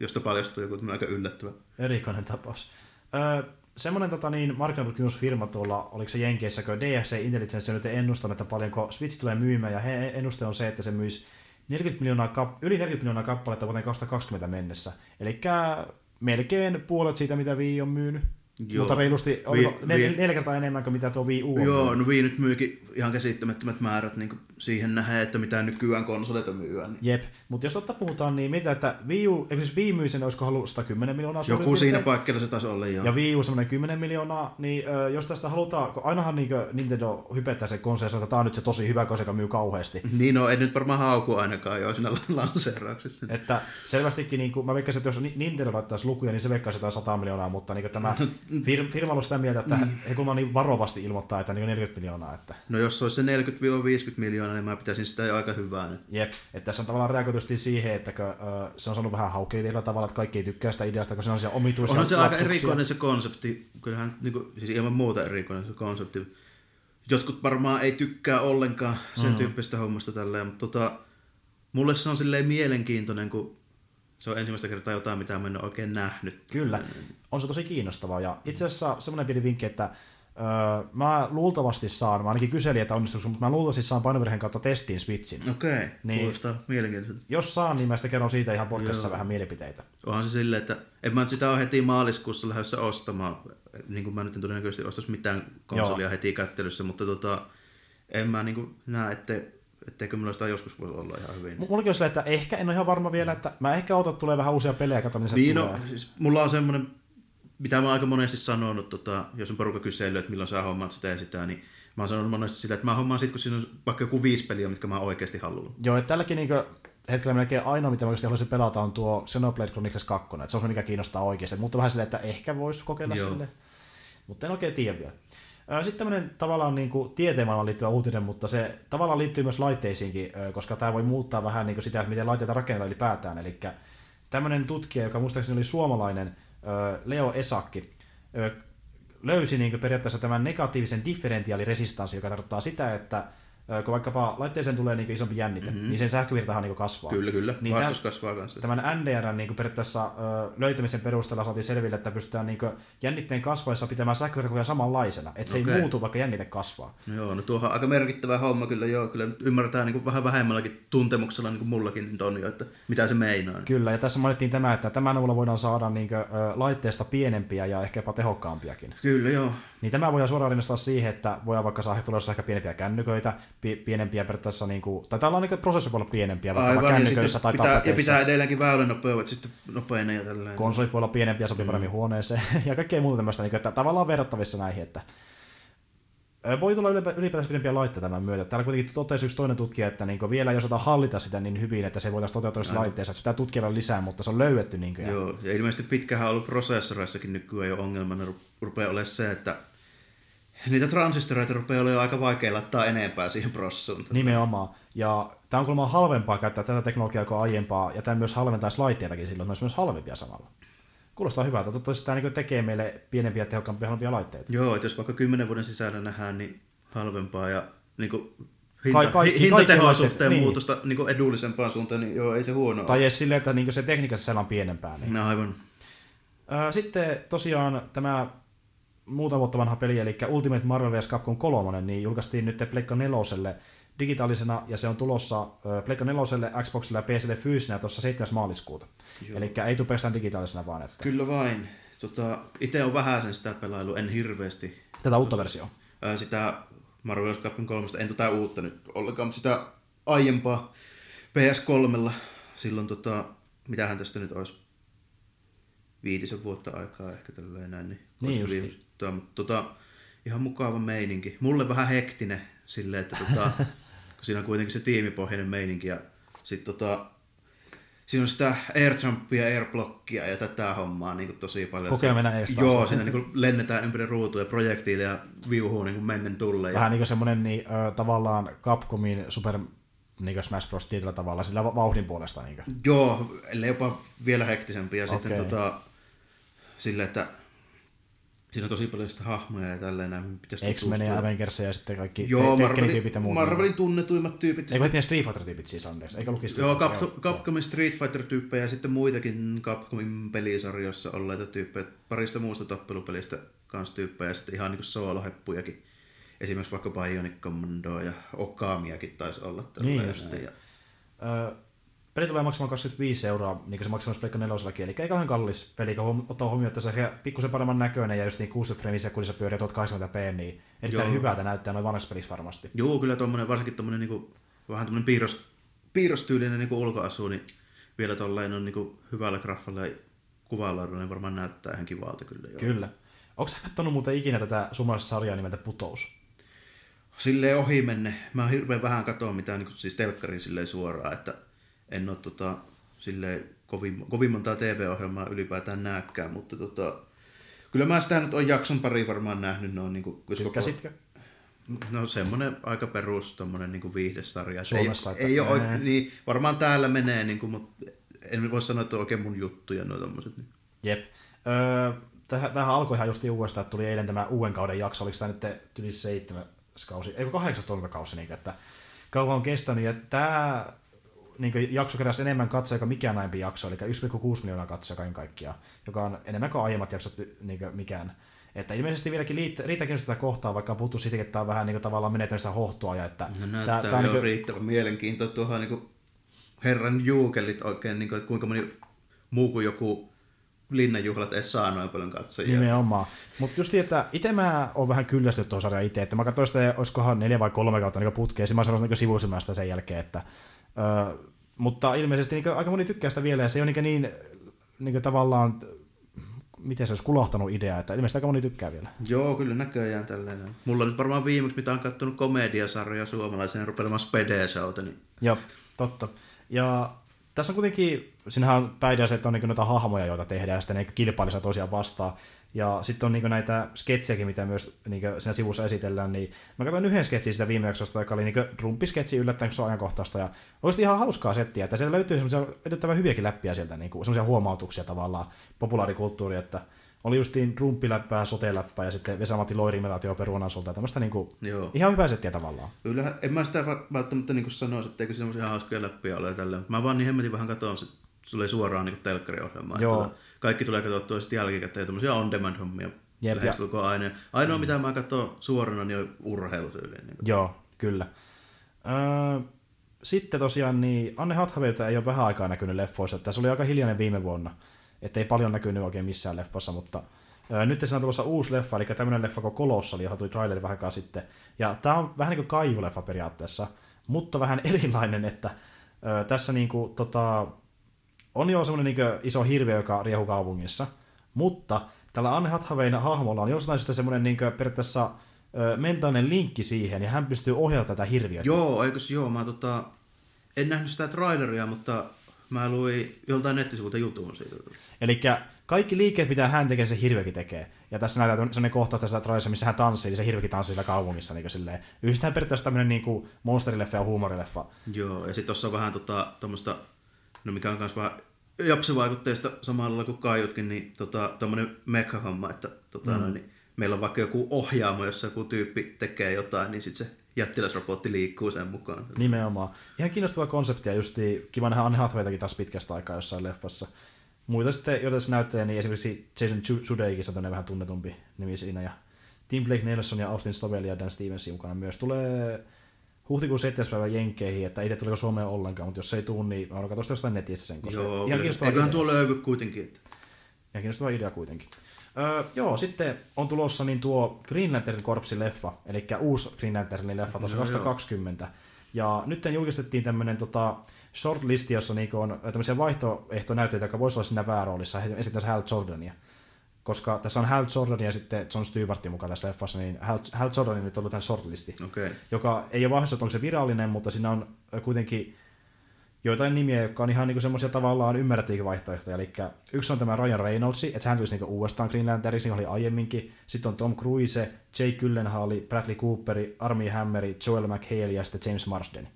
josta paljastui joku aika yllättävä. erikoinen tapaus. Öö, semmoinen tota, niin, markkinatutkimusfirma tuolla, oliko se Jenkeissä, kun DFC Intelligence nyt ennustanut, että paljonko Switch tulee myymään, ja he, ennuste on se, että se myisi 40 miljoonaa, yli 40 miljoonaa kappaletta vuoteen 2020 mennessä. Eli melkein puolet siitä, mitä Wii on myynyt. Joo. Mutta reilusti, Vi- vi- neljä kertaa enemmän kuin mitä tuo Wii U on Joo, myynyt. no Wii nyt myykin ihan käsittämättömät määrät niin siihen nähdään, että mitä nykyään konsoleita myyään. Niin Jep, mutta jos totta puhutaan, niin mitä, että Wii U, eikö siis Wii myy sen, olisiko ollut 110 miljoonaa Joku siinä piirtein? paikkeilla se taisi olla, joo. Ja Wii U semmoinen 10 miljoonaa, niin ö, jos tästä halutaan, kun ainahan niin Nintendo hypettää se konsolissa, että tämä on nyt se tosi hyvä konsoli, joka myy kauheasti. Niin no, ei nyt varmaan hauku ainakaan jo siinä lanseerauksessa. Että selvästikin, niin kuin, mä veikkasin, että jos Ni- Nintendo laittaisi lukuja, niin se veikkaisi jotain 100 miljoonaa, mutta niin tämä fir- firma on sitä mieltä, että he kun niin varovasti ilmoittaa, että niin 40 miljoonaa. Että, No jos se olisi se 40-50 miljoonaa, niin mä pitäisin sitä jo aika hyvää. jep, että tässä on tavallaan reagoitusti siihen, että kun, ö, se on saanut vähän haukea tietyllä tavalla, että kaikki ei tykkää sitä ideasta, kun se on siellä omituisia Onhan se aika lapsuksia. erikoinen se konsepti. Kyllähän niin kuin, siis ilman muuta erikoinen se konsepti. Jotkut varmaan ei tykkää ollenkaan sen mm. tyyppistä hommasta tälleen, mutta tota, mulle se on silleen mielenkiintoinen, kun se on ensimmäistä kertaa jotain, mitä mä en ole oikein nähnyt. Kyllä, on se tosi kiinnostavaa. Ja itse asiassa semmoinen pieni vinkki, että öö, mä luultavasti saan, mä ainakin kyselin, että onnistuisi, mutta mä luultavasti saan painovirheen kautta testiin Switchin. Okei, okay, Niin. kuulostaa mielenkiintoiselta. Jos saan, niin mä sitten kerron siitä ihan podcastissa Joo. vähän mielipiteitä. Onhan se silleen, että en mä nyt sitä ole heti maaliskuussa lähdössä ostamaan, niin kuin mä nyt en todennäköisesti ostaisi mitään konsolia Joo. heti kättelyssä, mutta tota, en mä niin kuin näe, että etteikö minulla sitä joskus voisi olla ihan hyvin. Mullakin on silleen, että ehkä, en ole ihan varma vielä, että mä ehkä otan, tulee vähän uusia pelejä, katson, niin Niin, tulee. no, siis mulla on semmoinen, mitä mä oon aika monesti sanonut, tota, jos on porukka kysellyt, että milloin sä hommaat sitä ja sitä, niin mä oon sanonut monesti sillä, että mä hommaan sit, kun siinä on vaikka joku viisi peliä, mitkä mä oikeasti haluan. Joo, että tälläkin niin hetkellä melkein ainoa, mitä mä oikeasti haluaisin pelata, on tuo Xenoblade Chronicles 2. Että se on se, mikä kiinnostaa oikeasti. Mutta vähän silleen, että ehkä voisi kokeilla Joo. sille. Mutta en oikein tiedä vielä. Sitten tämmöinen tavallaan niin kuin tieteemaailmaan liittyvä uutinen, mutta se tavallaan liittyy myös laitteisiinkin, koska tämä voi muuttaa vähän niin kuin sitä, että miten laitteita rakennetaan ylipäätään. Eli tämmöinen tutkija, joka muistaakseni oli suomalainen, Leo Esakki, löysi niin periaatteessa tämän negatiivisen differentiaaliresistanssin, joka tarkoittaa sitä, että kun vaikkapa laitteeseen tulee niin isompi jännite, mm-hmm. niin sen sähkövirtahan niin kasvaa. Kyllä, kyllä. Niin Vastus kasvaa kanssa. Tämän NDRn niin periaatteessa löytämisen perusteella saatiin selville, että pystytään niin jännitteen kasvaessa pitämään sähkövirta koko ajan samanlaisena, että se ei Okei. muutu, vaikka jännite kasvaa. No joo, no tuohon on aika merkittävä homma kyllä, joo, kyllä ymmärretään niin kuin vähän vähemmälläkin tuntemuksella niin kuin mullakin on jo, että mitä se meinaa. Kyllä, ja tässä mainittiin tämä, että tämän avulla voidaan saada niin kuin, laitteesta pienempiä ja ehkä jopa tehokkaampiakin. Kyllä, joo. Niin tämä voidaan suoraan rinnastaa siihen, että voidaan vaikka saada tulossa ehkä pienempiä kännyköitä, pi- pienempiä periaatteessa, niin kuin, tai tällä on niin prosessori voi olla pienempiä, vaikka Aivan, ja, kännyköissä tai pitää, ja tableteissa. pitää edelleenkin väylänopeudet sitten nopeina ja tällainen. konsolit voi olla pienempiä, sopii paremmin huoneeseen ja kaikkea muuta tämmöistä, niin, että tavallaan verrattavissa näihin, että voi tulla ylipä- ylipäätänsä pidempiä laitteita tämän myötä. Täällä kuitenkin totesi yksi toinen tutkija, että niin vielä ei osata hallita sitä niin hyvin, että se voitaisiin toteuttaa tässä laitteessa, että sitä tutkia vielä lisää, mutta se on löydetty. Niin kuin, Joo, ja ilmeisesti pitkähän on ollut prosessoreissakin nykyään jo ongelmana ru- rupeaa olemaan se, että niitä transistoreita rupeaa olemaan aika vaikea laittaa enempää siihen prossuun. Nimenomaan. Ja tämä on kuulemma halvempaa käyttää tätä teknologiaa kuin aiempaa, ja tämä myös halventaisi laitteitakin silloin, että ne olisi myös halvempia samalla. Kuulostaa hyvältä. Toivottavasti tämä niin tekee meille pienempiä, tehokkaampia, halvempia laitteita. Joo, että jos vaikka kymmenen vuoden sisällä nähdään, niin halvempaa ja niin kuin hinta, kaikki- hintatehon kaikki suhteen laitteet, muutosta niin kuin edullisempaan suuntaan, niin joo, ei se huono Tai edes silleen, että niin se tekniikassa on pienempää. Niin. No, aivan. Sitten tosiaan tämä muutama vuotta vanha peli, eli Ultimate Marvel vs. Capcom 3, niin julkaistiin nyt Pleikka 4 digitaalisena, ja se on tulossa Pleikka 4, Xboxille ja PClle fyysinä tuossa 7. maaliskuuta. Eli ei tule pelkästään digitaalisena vaan, että Kyllä vain. Tota, itse on vähän sen sitä pelailu, en hirveästi. tätä uutta versiota. Sitä Marvel vs. Capcom 3, en tota uutta nyt ollenkaan, mutta sitä aiempaa PS3. Silloin tota, mitähän tästä nyt olisi viitisen vuotta aikaa ehkä tälleen näin. Niin, Niin viimeistä, mutta tota, ihan mukava meininki. Mulle vähän hektinen silleen, että tota, kun siinä on kuitenkin se tiimipohjainen meininki ja sitten tota, siinä on sitä airjumpia, airblockia ja tätä hommaa niin tosi paljon. Kokea mennä ees. Joo, siinä niin lennetään ympäri ruutuja projektiileja viuhuu niin mennen tulle. Ja, Vähän niin kuin semmoinen niin, ö, tavallaan Capcomin Super niin Smash Bros. tietyllä tavalla, sillä va- vauhdin puolesta. Niin Joo, ellei jopa vielä hektisempi. Ja sitten Okei. tota, sille, että siinä on tosi paljon sitä hahmoja ja tälleen X-Men ja. Avengers ja sitten kaikki Joo, Tekkenin Marvelin, ja muut. Marvelin tunnetuimmat tyypit. Eikö ne Street Fighter-tyypit siis, anteeksi? Eikö lukisi Joo, Capcom, Capcomin Street Fighter-tyyppejä ja sitten muitakin Capcomin pelisarjoissa olleita tyyppejä. Parista muusta tappelupelistä kanssa tyyppejä ja sitten ihan niinku sooloheppujakin. Esimerkiksi vaikka Bionic Commandoa ja Okamiakin taisi olla. Niin just. Ja, Öö, peli tulee maksamaan 25 euroa, niin kuin se maksaa Pleikka 4 eli ei kauhean kallis peli, kun ottaa huomioon, että se on ehkä pikkusen paremman näköinen ja just niin 60 frame sekunnissa pyörii 1080p, niin erittäin Joo. hyvältä näyttää noin vanhaksi peliksi varmasti. Joo, kyllä tommonen, varsinkin tommonen niinku, vähän tommonen piirros, piirrostyylinen niinku ulkoasu, niin vielä tolleen on niinku hyvällä graffalla ja kuvalaadulla, niin varmaan näyttää ihan kivalta kyllä. Joo. Kyllä. Onko sä katsonut muuten ikinä tätä suomalaista sarjaa nimeltä Putous? Silleen ohi menne. Mä hirveän vähän katoa mitään niinku, siis telkkarin silleen suoraan, että en oo tota, silleen kovin, kovin montaa TV-ohjelmaa ylipäätään näkään, mutta tota, kyllä mä sitä nyt on jakson pari varmaan nähnyt noin jos koko- Tykkäsitkö? No semmoinen aika perus tommonen niinku viihdesarja. Et Suomessa, ei, että- ei ole, Ää. oik- niin, varmaan täällä menee, niinku, mutta en voi sanoa, että on oikein mun juttuja nuo tommoset. Niin. Jep. Öö, tähän, tähän alkoi ihan just uudestaan, että tuli eilen tämä uuden kauden jakso, oliko tämä nyt yli seitsemäs kausi, eikö kahdeksas tuotantokausi, niin, että kauan on kestänyt, ja tämä niin jakso keräsi enemmän katsoja kuin mikään aiempi jakso, eli 1,6 miljoonaa katsoja kaiken kaikkiaan, joka on enemmän kuin aiemmat jaksot niin kuin mikään. Että ilmeisesti vieläkin riittääkin sitä kohtaa, vaikka on puhuttu siitäkin, että tämä on vähän niin kuin tavallaan menettänyt sitä hohtoa, ja että No tää- näyttää tää tää, on jo niinku- riittävän mielenkiintoa tuohon niinku herran juukelit oikein, niinku, että kuinka moni muu kuin joku linnanjuhlat edes saa noin paljon katsojia. Nimenomaan. Mutta just niin, että itse mä oon vähän kyllästynyt tuohon sarjaan itse, että mä katsoin sitä, olisikohan neljä vai kolme kautta niin putkeen, ja mä sanoisin niin sivusilmästä sen jälkeen, että ö, mutta ilmeisesti niin aika moni tykkää sitä vielä, ja se on niin, niin, niin tavallaan, miten se olisi kulahtanut idea, että ilmeisesti aika moni tykkää vielä. Joo, kyllä näköjään tällainen. Mulla on nyt varmaan viimeksi, mitä on katsonut komediasarjoja suomalaisen rupelemaan Spede niin Joo, totta. Ja tässä on kuitenkin, siinähän on että on niin noita hahmoja, joita tehdään, ja sitten ne kilpailisia tosiaan vastaan. Ja sitten on niin näitä sketsejäkin, mitä myös niin siinä sivussa esitellään. Niin mä katsoin yhden sketsin sitä viime jaksosta, joka oli niin drumpisketsi yllättäen, kun se on ajankohtaista. Ja olisi ihan hauskaa settiä, että sieltä löytyy semmoisia edellyttävän hyviäkin läppiä sieltä, niin kuin, semmoisia huomautuksia tavallaan populaarikulttuuria, että oli justiin drumppiläppää, soteläppää ja sitten Vesamatti Loiri-imitaatio peruunansolta ja tämmöistä niin kuin, joo. ihan hyvää settiä tavallaan. Kyllähän, en mä sitä välttämättä niin sanoisi, etteikö semmoisia hauskoja läppiä ole tällä. Mä vaan niin hemmetin vähän katoin, se tulee suoraan niin telkkariohjelmaan. Joo. Että kaikki tulee katsottua sitten jälkikäteen, tämmöisiä on-demand-hommia. Jep, Lähestulkoon aina. Ainoa, mitä mä katson suorana, niin on urheilutyyliin. Niin. Joo, kyllä. Öö, sitten tosaan niin Anne Hathawayta ei ole vähän aikaa näkynyt leffoissa. Tässä oli aika hiljainen viime vuonna. Että ei paljon näkynyt oikein missään leffassa, mutta öö, nyt tässä on tulossa uusi leffa, eli tämmöinen leffa kuin Kolossali, johon tuli traileri vähän aikaa sitten. Ja tämä on vähän niin kuin kaivuleffa periaatteessa, mutta vähän erilainen, että öö, tässä niin kuin, tota, on jo semmoinen niin iso hirviö, joka riehuu kaupungissa, mutta tällä Anne Hathawayn hahmolla on jostain syystä semmoinen niin periaatteessa mentaalinen linkki siihen, ja hän pystyy ohjaamaan tätä hirviötä. Joo, eikös joo, mä tota, en nähnyt sitä traileria, mutta mä luin joltain nettisivulta jutun siitä. Eli kaikki liikkeet, mitä hän tekee, se hirviökin tekee. Ja tässä näytetään sellainen kohtaus tässä trailerissa, missä hän tanssii, niin se hirviökin tanssii siellä kaupungissa. Niin silleen. Yhdistetään periaatteessa tämmöinen niin kuin monsterileffa ja huumorileffa. Joo, ja sitten tuossa on vähän tota, tommosta, no mikä on myös vähän japsivaikutteista samalla lailla kuin kaiutkin, niin tota, tommonen mekka-homma, että tota, mm. noin, niin meillä on vaikka joku ohjaamo, jossa joku tyyppi tekee jotain, niin sitten se jättiläisrobotti liikkuu sen mukaan. Nimenomaan. Ihan kiinnostava konsepti ja just kiva nähdä Anne Hathawaytakin taas pitkästä aikaa jossain leffassa. Muita sitten, joita se näyttelee, niin esimerkiksi Jason Sudeikis on vähän tunnetumpi nimi siinä. Ja Tim Blake Nelson ja Austin Stovell ja Dan Stevensin mukana myös. Tulee huhtikuun 7. päivä Jenkkeihin, että itse tuleeko Suomeen ollenkaan, mutta jos se ei tule, niin mä katsoa sitä jostain netistä sen, koska Joo, ihan eiköhän tuo löydy kuitenkin. Että... Ihan kiinnostava idea kuitenkin. Öö, joo, sitten on tulossa niin tuo Green Lantern Corpsin leffa, eli uusi Green Lanternin leffa tuossa Joo, 2020. Ja nyt julkistettiin tämmöinen tota, shortlisti, jossa niinku on tämmöisiä vaihtoehtonäytteitä, jotka voisi olla siinä pääroolissa, esittäisi Hal Jordania. Koska tässä on Hal Jordan ja sitten John Stewartin mukaan tässä leffassa, niin Hal, Hal Jordan nyt on ollut tämän shortlisti. Okay. joka ei ole vahvistettu, onko se virallinen, mutta siinä on ö, kuitenkin joitain nimiä, jotka on ihan niinku semmoisia tavallaan ymmärrettiinkin vaihtoehtoja. Eli yksi on tämä Ryan Reynolds, että hän tulisi niinku uudestaan Green Lanterniksi, niin oli aiemminkin. Sitten on Tom Cruise, Jake Gyllenhaal, Bradley Cooper, Armie Hammeri, Joel McHale ja sitten James Marsden.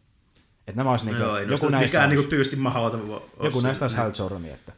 Että nämä olisi No niinku, joo, ei joku näistä mikään olisi. niinku tyystin mahdoton. Joku näistä olisi Hal Jordan, että.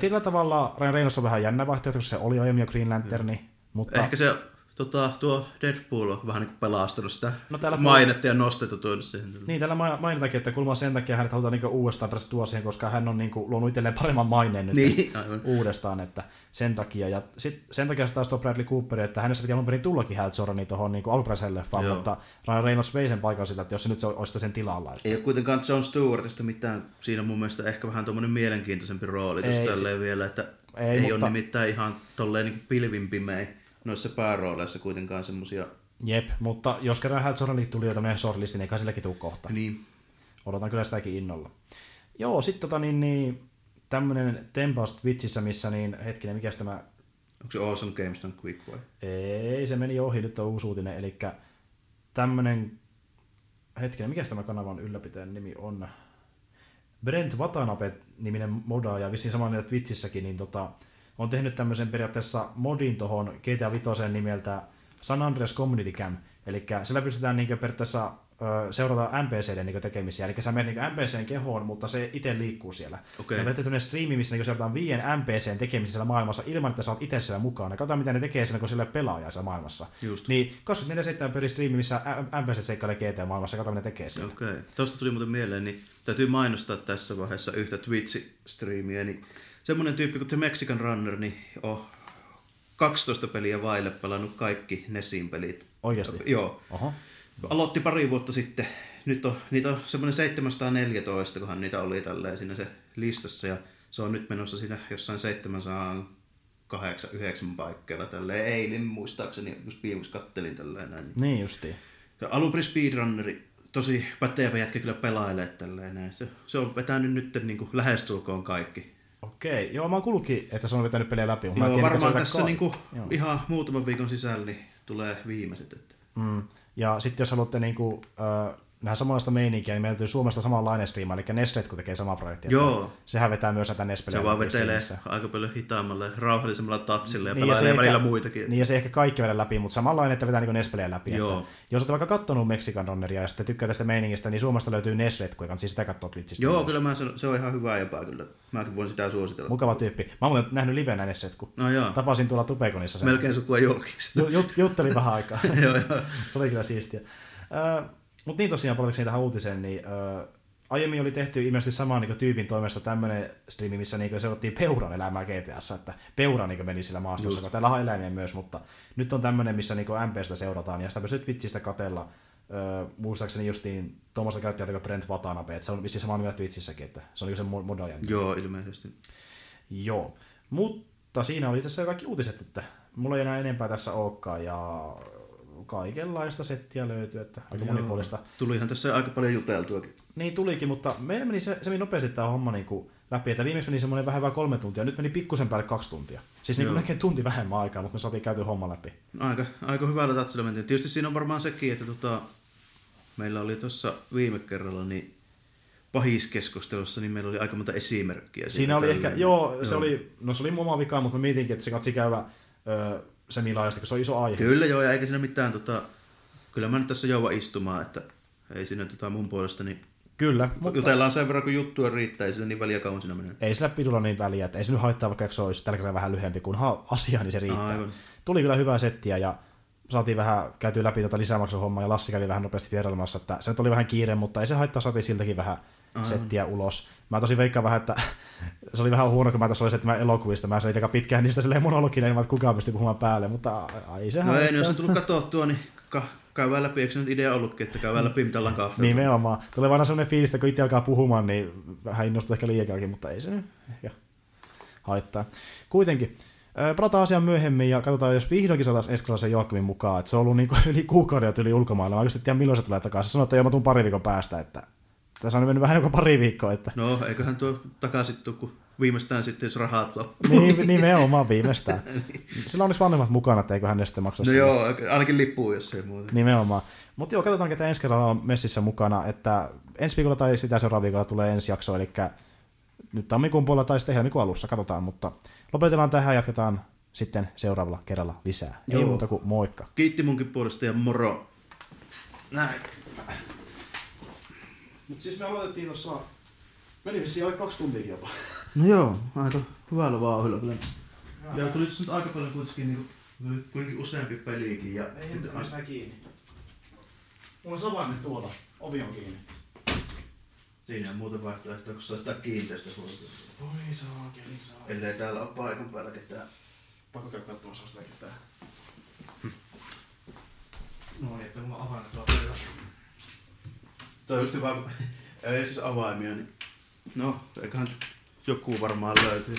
Tietyllä tavalla Ryan Reynolds on vähän jännä vaihtoehto, koska se oli aiemmin jo Green Lanterni, mutta Ehkä se tota, tuo Deadpool on vähän niin pelastanut sitä No täällä mainetta ja nostettu tuonut siihen. niin tällä ma- mainitakin, että kulma sen takia hänet halutaan niinku uudestaan päästä tuoda siihen, koska hän on niinku luonut itselleen paremman maineen nyt Niin, aivan. uudestaan, että sen takia. Ja sit, sen takia se taas tuo Bradley Cooper, että hänessä piti alun perin tullakin Hal Jordani tuohon niinku alkuperäiselle leffaan, mutta Ryan Reynolds vei sen paikan siltä, että jos se nyt se olisi sen tilalla. Että Ei ole kuitenkaan John Stewartista mitään. Siinä on mun mielestä ehkä vähän tuommoinen mielenkiintoisempi rooli tuossa se- tälleen vielä, että ei, ei, ei mutta- ole nimittäin ihan tolleen niin pilvin pimein noissa päärooleissa kuitenkaan semmosia. Jep, mutta jos kerran Hal Jordanille tuli jo tämmöinen shortlisti, niin eikä silläkin tule kohta. Niin. Odotan kyllä sitäkin innolla. Joo, sitten tota niin, niin tämmönen tempaus Twitchissä, missä niin, hetkinen, mikä tämä Onko se Awesome Games Done Quick vai? Ei, se meni ohi, nyt on uusi uutinen, eli tämmönen, hetkinen, mikä tämä kanavan ylläpitäjän nimi on? Brent Watanabe-niminen modaaja, vissiin sama nimeltä Twitchissäkin, niin tota, on tehnyt tämmöisen periaatteessa modin tuohon GTA 5 nimeltä San Andreas Community Cam, eli sillä pystytään niin periaatteessa seurata NPCiden niin tekemisiä, eli sä menet niin NPCn kehoon, mutta se itse liikkuu siellä. Okei. Ja tämmöinen striimi, missä niin seurataan viien NPCn tekemisiä siellä maailmassa ilman, että sä oot itse siellä mukana. Katsotaan, mitä ne tekee siellä, kun sillä pelaaja siellä maailmassa. Just. Niin 24-7 pyörii striimi, missä NPC seikkailee GT-maailmassa, katsotaan, mitä ne tekee siellä. Okei. Okay. Tuosta tuli muuten mieleen, niin täytyy mainostaa tässä vaiheessa yhtä Twitch-striimiä, niin semmonen tyyppi kuin The Mexican Runner, niin on 12 peliä vaille pelannut kaikki Nesin pelit. Oikeasti? Joo. Oho. Aloitti pari vuotta sitten. Nyt on, niitä on semmoinen 714, kunhan niitä oli tälleen siinä se listassa. Ja se on nyt menossa siinä jossain 708, 9 paikkeilla tälleen. Eilen muistaakseni, just viimeksi kattelin tälleen näin. Niin justiin. Ja alun perin speedrunneri, tosi pätevä jätkä kyllä pelailee tälleen näin. Se, se on vetänyt nyt niin kuin lähestulkoon kaikki. Okei, joo, mä oon kuullutkin, että se on vetänyt pelejä läpi. mutta mä Joo, tiedä, että se varmaan tässä niin kuin Joo. ihan muutaman viikon sisällä niin tulee viimeiset. Että. Mm. Ja sitten jos haluatte niinku, äh, nähdä samanlaista meininkiä, niin meillä löytyy Suomesta samanlainen striima, eli Nesret, kun tekee samaa projektia. Joo. Sehän vetää myös näitä Nespelejä. Se vaan vetelee aika paljon hitaammalle, rauhallisemmalla tatsilla ja Niin, ja pelailee ehkä- välillä muitakin. Niin ja se ehkä kaikki vedä läpi, mutta samanlainen, että vetää niin Nespelejä läpi. Joo. Että jos olette vaikka kattonut Mexican Runneria ja sitten tykkää tästä meiningistä, niin Suomesta löytyy Nesret, kun kannattaa sitä katsoa Twitchistä. Joo, myös. kyllä mä sanon, se on ihan hyvä jopa kyllä. Mäkin voin sitä suositella. Mukava tyyppi. Mä oon nähnyt livenä Nesret, kun No joo, tapasin tuolla Tupekonissa sen. melkein sukua julkiksi. Ju- jut- juttelin vähän aikaa. joo, joo. se oli kyllä siistiä. Uh, Mutta niin tosiaan, palatakseni tähän uutiseen, niin uh, aiemmin oli tehty ilmeisesti saman niin tyypin toimesta tämmöinen striimi, missä niin seurattiin peuran elämää GTAssa, että peura niin meni sillä maastossa, kun täällä on eläimiä myös, mutta nyt on tämmöinen, missä niin MPstä seurataan, ja sitä pystyt Twitchistä katella, uh, muistaakseni justiin tuommoista käyttäjältä kuin Brent Watanabe, että se on vissiin sama nimeltä Twitchissäkin, että se on niin se mo- modajan. joo, ilmeisesti. Joo, mutta siinä oli itse asiassa kaikki uutiset, että mulla ei enää enempää tässä olekaan ja kaikenlaista settiä löytyy, että aika Joo. monipuolista. Tulihan tässä aika paljon juteltuakin. Niin tulikin, mutta meillä meni se, se meni nopeasti tämä homma niin kuin läpi, että viimeksi meni semmoinen vähän vähän kolme tuntia, nyt meni pikkusen päälle kaksi tuntia. Siis niin Joo. melkein tunti vähemmän aikaa, mutta me saatiin käyty homma läpi. Aika, aika hyvällä tatsilla mentiin. Tietysti siinä on varmaan sekin, että tota, meillä oli tuossa viime kerralla niin pahiskeskustelussa, niin meillä oli aika monta esimerkkiä. siitä Siinä oli ehkä, joo, se oli, no se oli mun oma vika, mutta mä mietinkin, että se katsi käydä ö, semilaajasti, kun se on iso aihe. Kyllä joo, ja eikä siinä mitään, tota, kyllä mä nyt tässä jouva istumaan, että ei siinä tota mun puolesta, niin Kyllä, mutta... mutta jutellaan sen verran, kun juttua riittää, ei sillä niin väliä kauan siinä menee. ei sillä pidulla niin väliä, että ei se nyt haittaa, vaikka se olisi tällä kertaa vähän lyhyempi, kunhan asia, niin se riittää. Aivan. Tuli kyllä hyvää settiä ja saatiin vähän käyty läpi tuota lisämaksuhommaa ja Lassi kävi vähän nopeasti vierailemassa, että se nyt oli vähän kiire, mutta ei se haittaa, saatiin siltäkin vähän Aivan. settiä ulos. Mä tosi veikkaan vähän, että se oli vähän huono, kun mä tuossa olisin, että mä elokuvista, mä sanoin aika pitkään niistä silleen monologina, ilman, että kukaan pystyi puhumaan päälle, mutta a- ei se No ei, no jos on tullut katsottua, niin ka- käydään läpi, eikö se nyt idea ollutkin, että käydään läpi mitä ollaan kahveltu. Nimenomaan. Tulee vaan sellainen fiilis, että kun itse alkaa puhumaan, niin vähän innostuu ehkä liikaakin, mutta ei se nyt ehkä haittaa. Kuitenkin, palataan asiaan myöhemmin ja katsotaan, jos vihdoinkin saataisiin Eskalaisen Joakimin mukaan. Että se on ollut niin kuin yli kuukauden yli ulkomailla. Mä oikeasti tiedä, milloin se tulee takaisin. Se sanoi, että joo, mä tuun pari viikon päästä. Että tässä on mennyt vähän kuin pari viikkoa. Että... No, eiköhän tuo takaisin tuu, kun viimeistään sitten, jos rahat loppuu. niin, nimenomaan viimeistään. Sillä olisi vanhemmat mukana, että eiköhän ne sitten maksa No sille. joo, ainakin lippuu, jos ei muuta. Nimenomaan. Mutta joo, katsotaan, ketä ensi kerralla on messissä mukana, että ensi viikolla tai sitä seuraavalla viikolla tulee ensi jakso, eli nyt tammikuun puolella tai sitten helmikuun alussa, katsotaan, mutta lopetellaan tähän ja jatketaan sitten seuraavalla kerralla lisää. Ei Joo. muuta kuin moikka. Kiitti munkin puolesta ja moro. Näin. Mut siis me aloitettiin tossa... Meni vissiin alle kaksi tuntia jopa. No joo, aika hyvällä vauhdilla kyllä. Ja tuli nyt aika paljon kuitenkin niinku, tuli kuitenkin useampi peliikin ja Ei sitten nyt sitä kiinni. Mulla on savaimet tuolla. Ovi on kiinni. siinä on muuta vaihtoehtoa, kun saa sitä kiinteistöhuoltoa. Voi saakeli saa. Ellei täällä ole paikan päällä ketään. Pakko käydä katsomassa, onko sitä ketään. No niin, että mulla on avaimet tuolla pöydällä. Toi just hyvä, ei siis avaimia, niin no, eiköhän joku varmaan löytyy.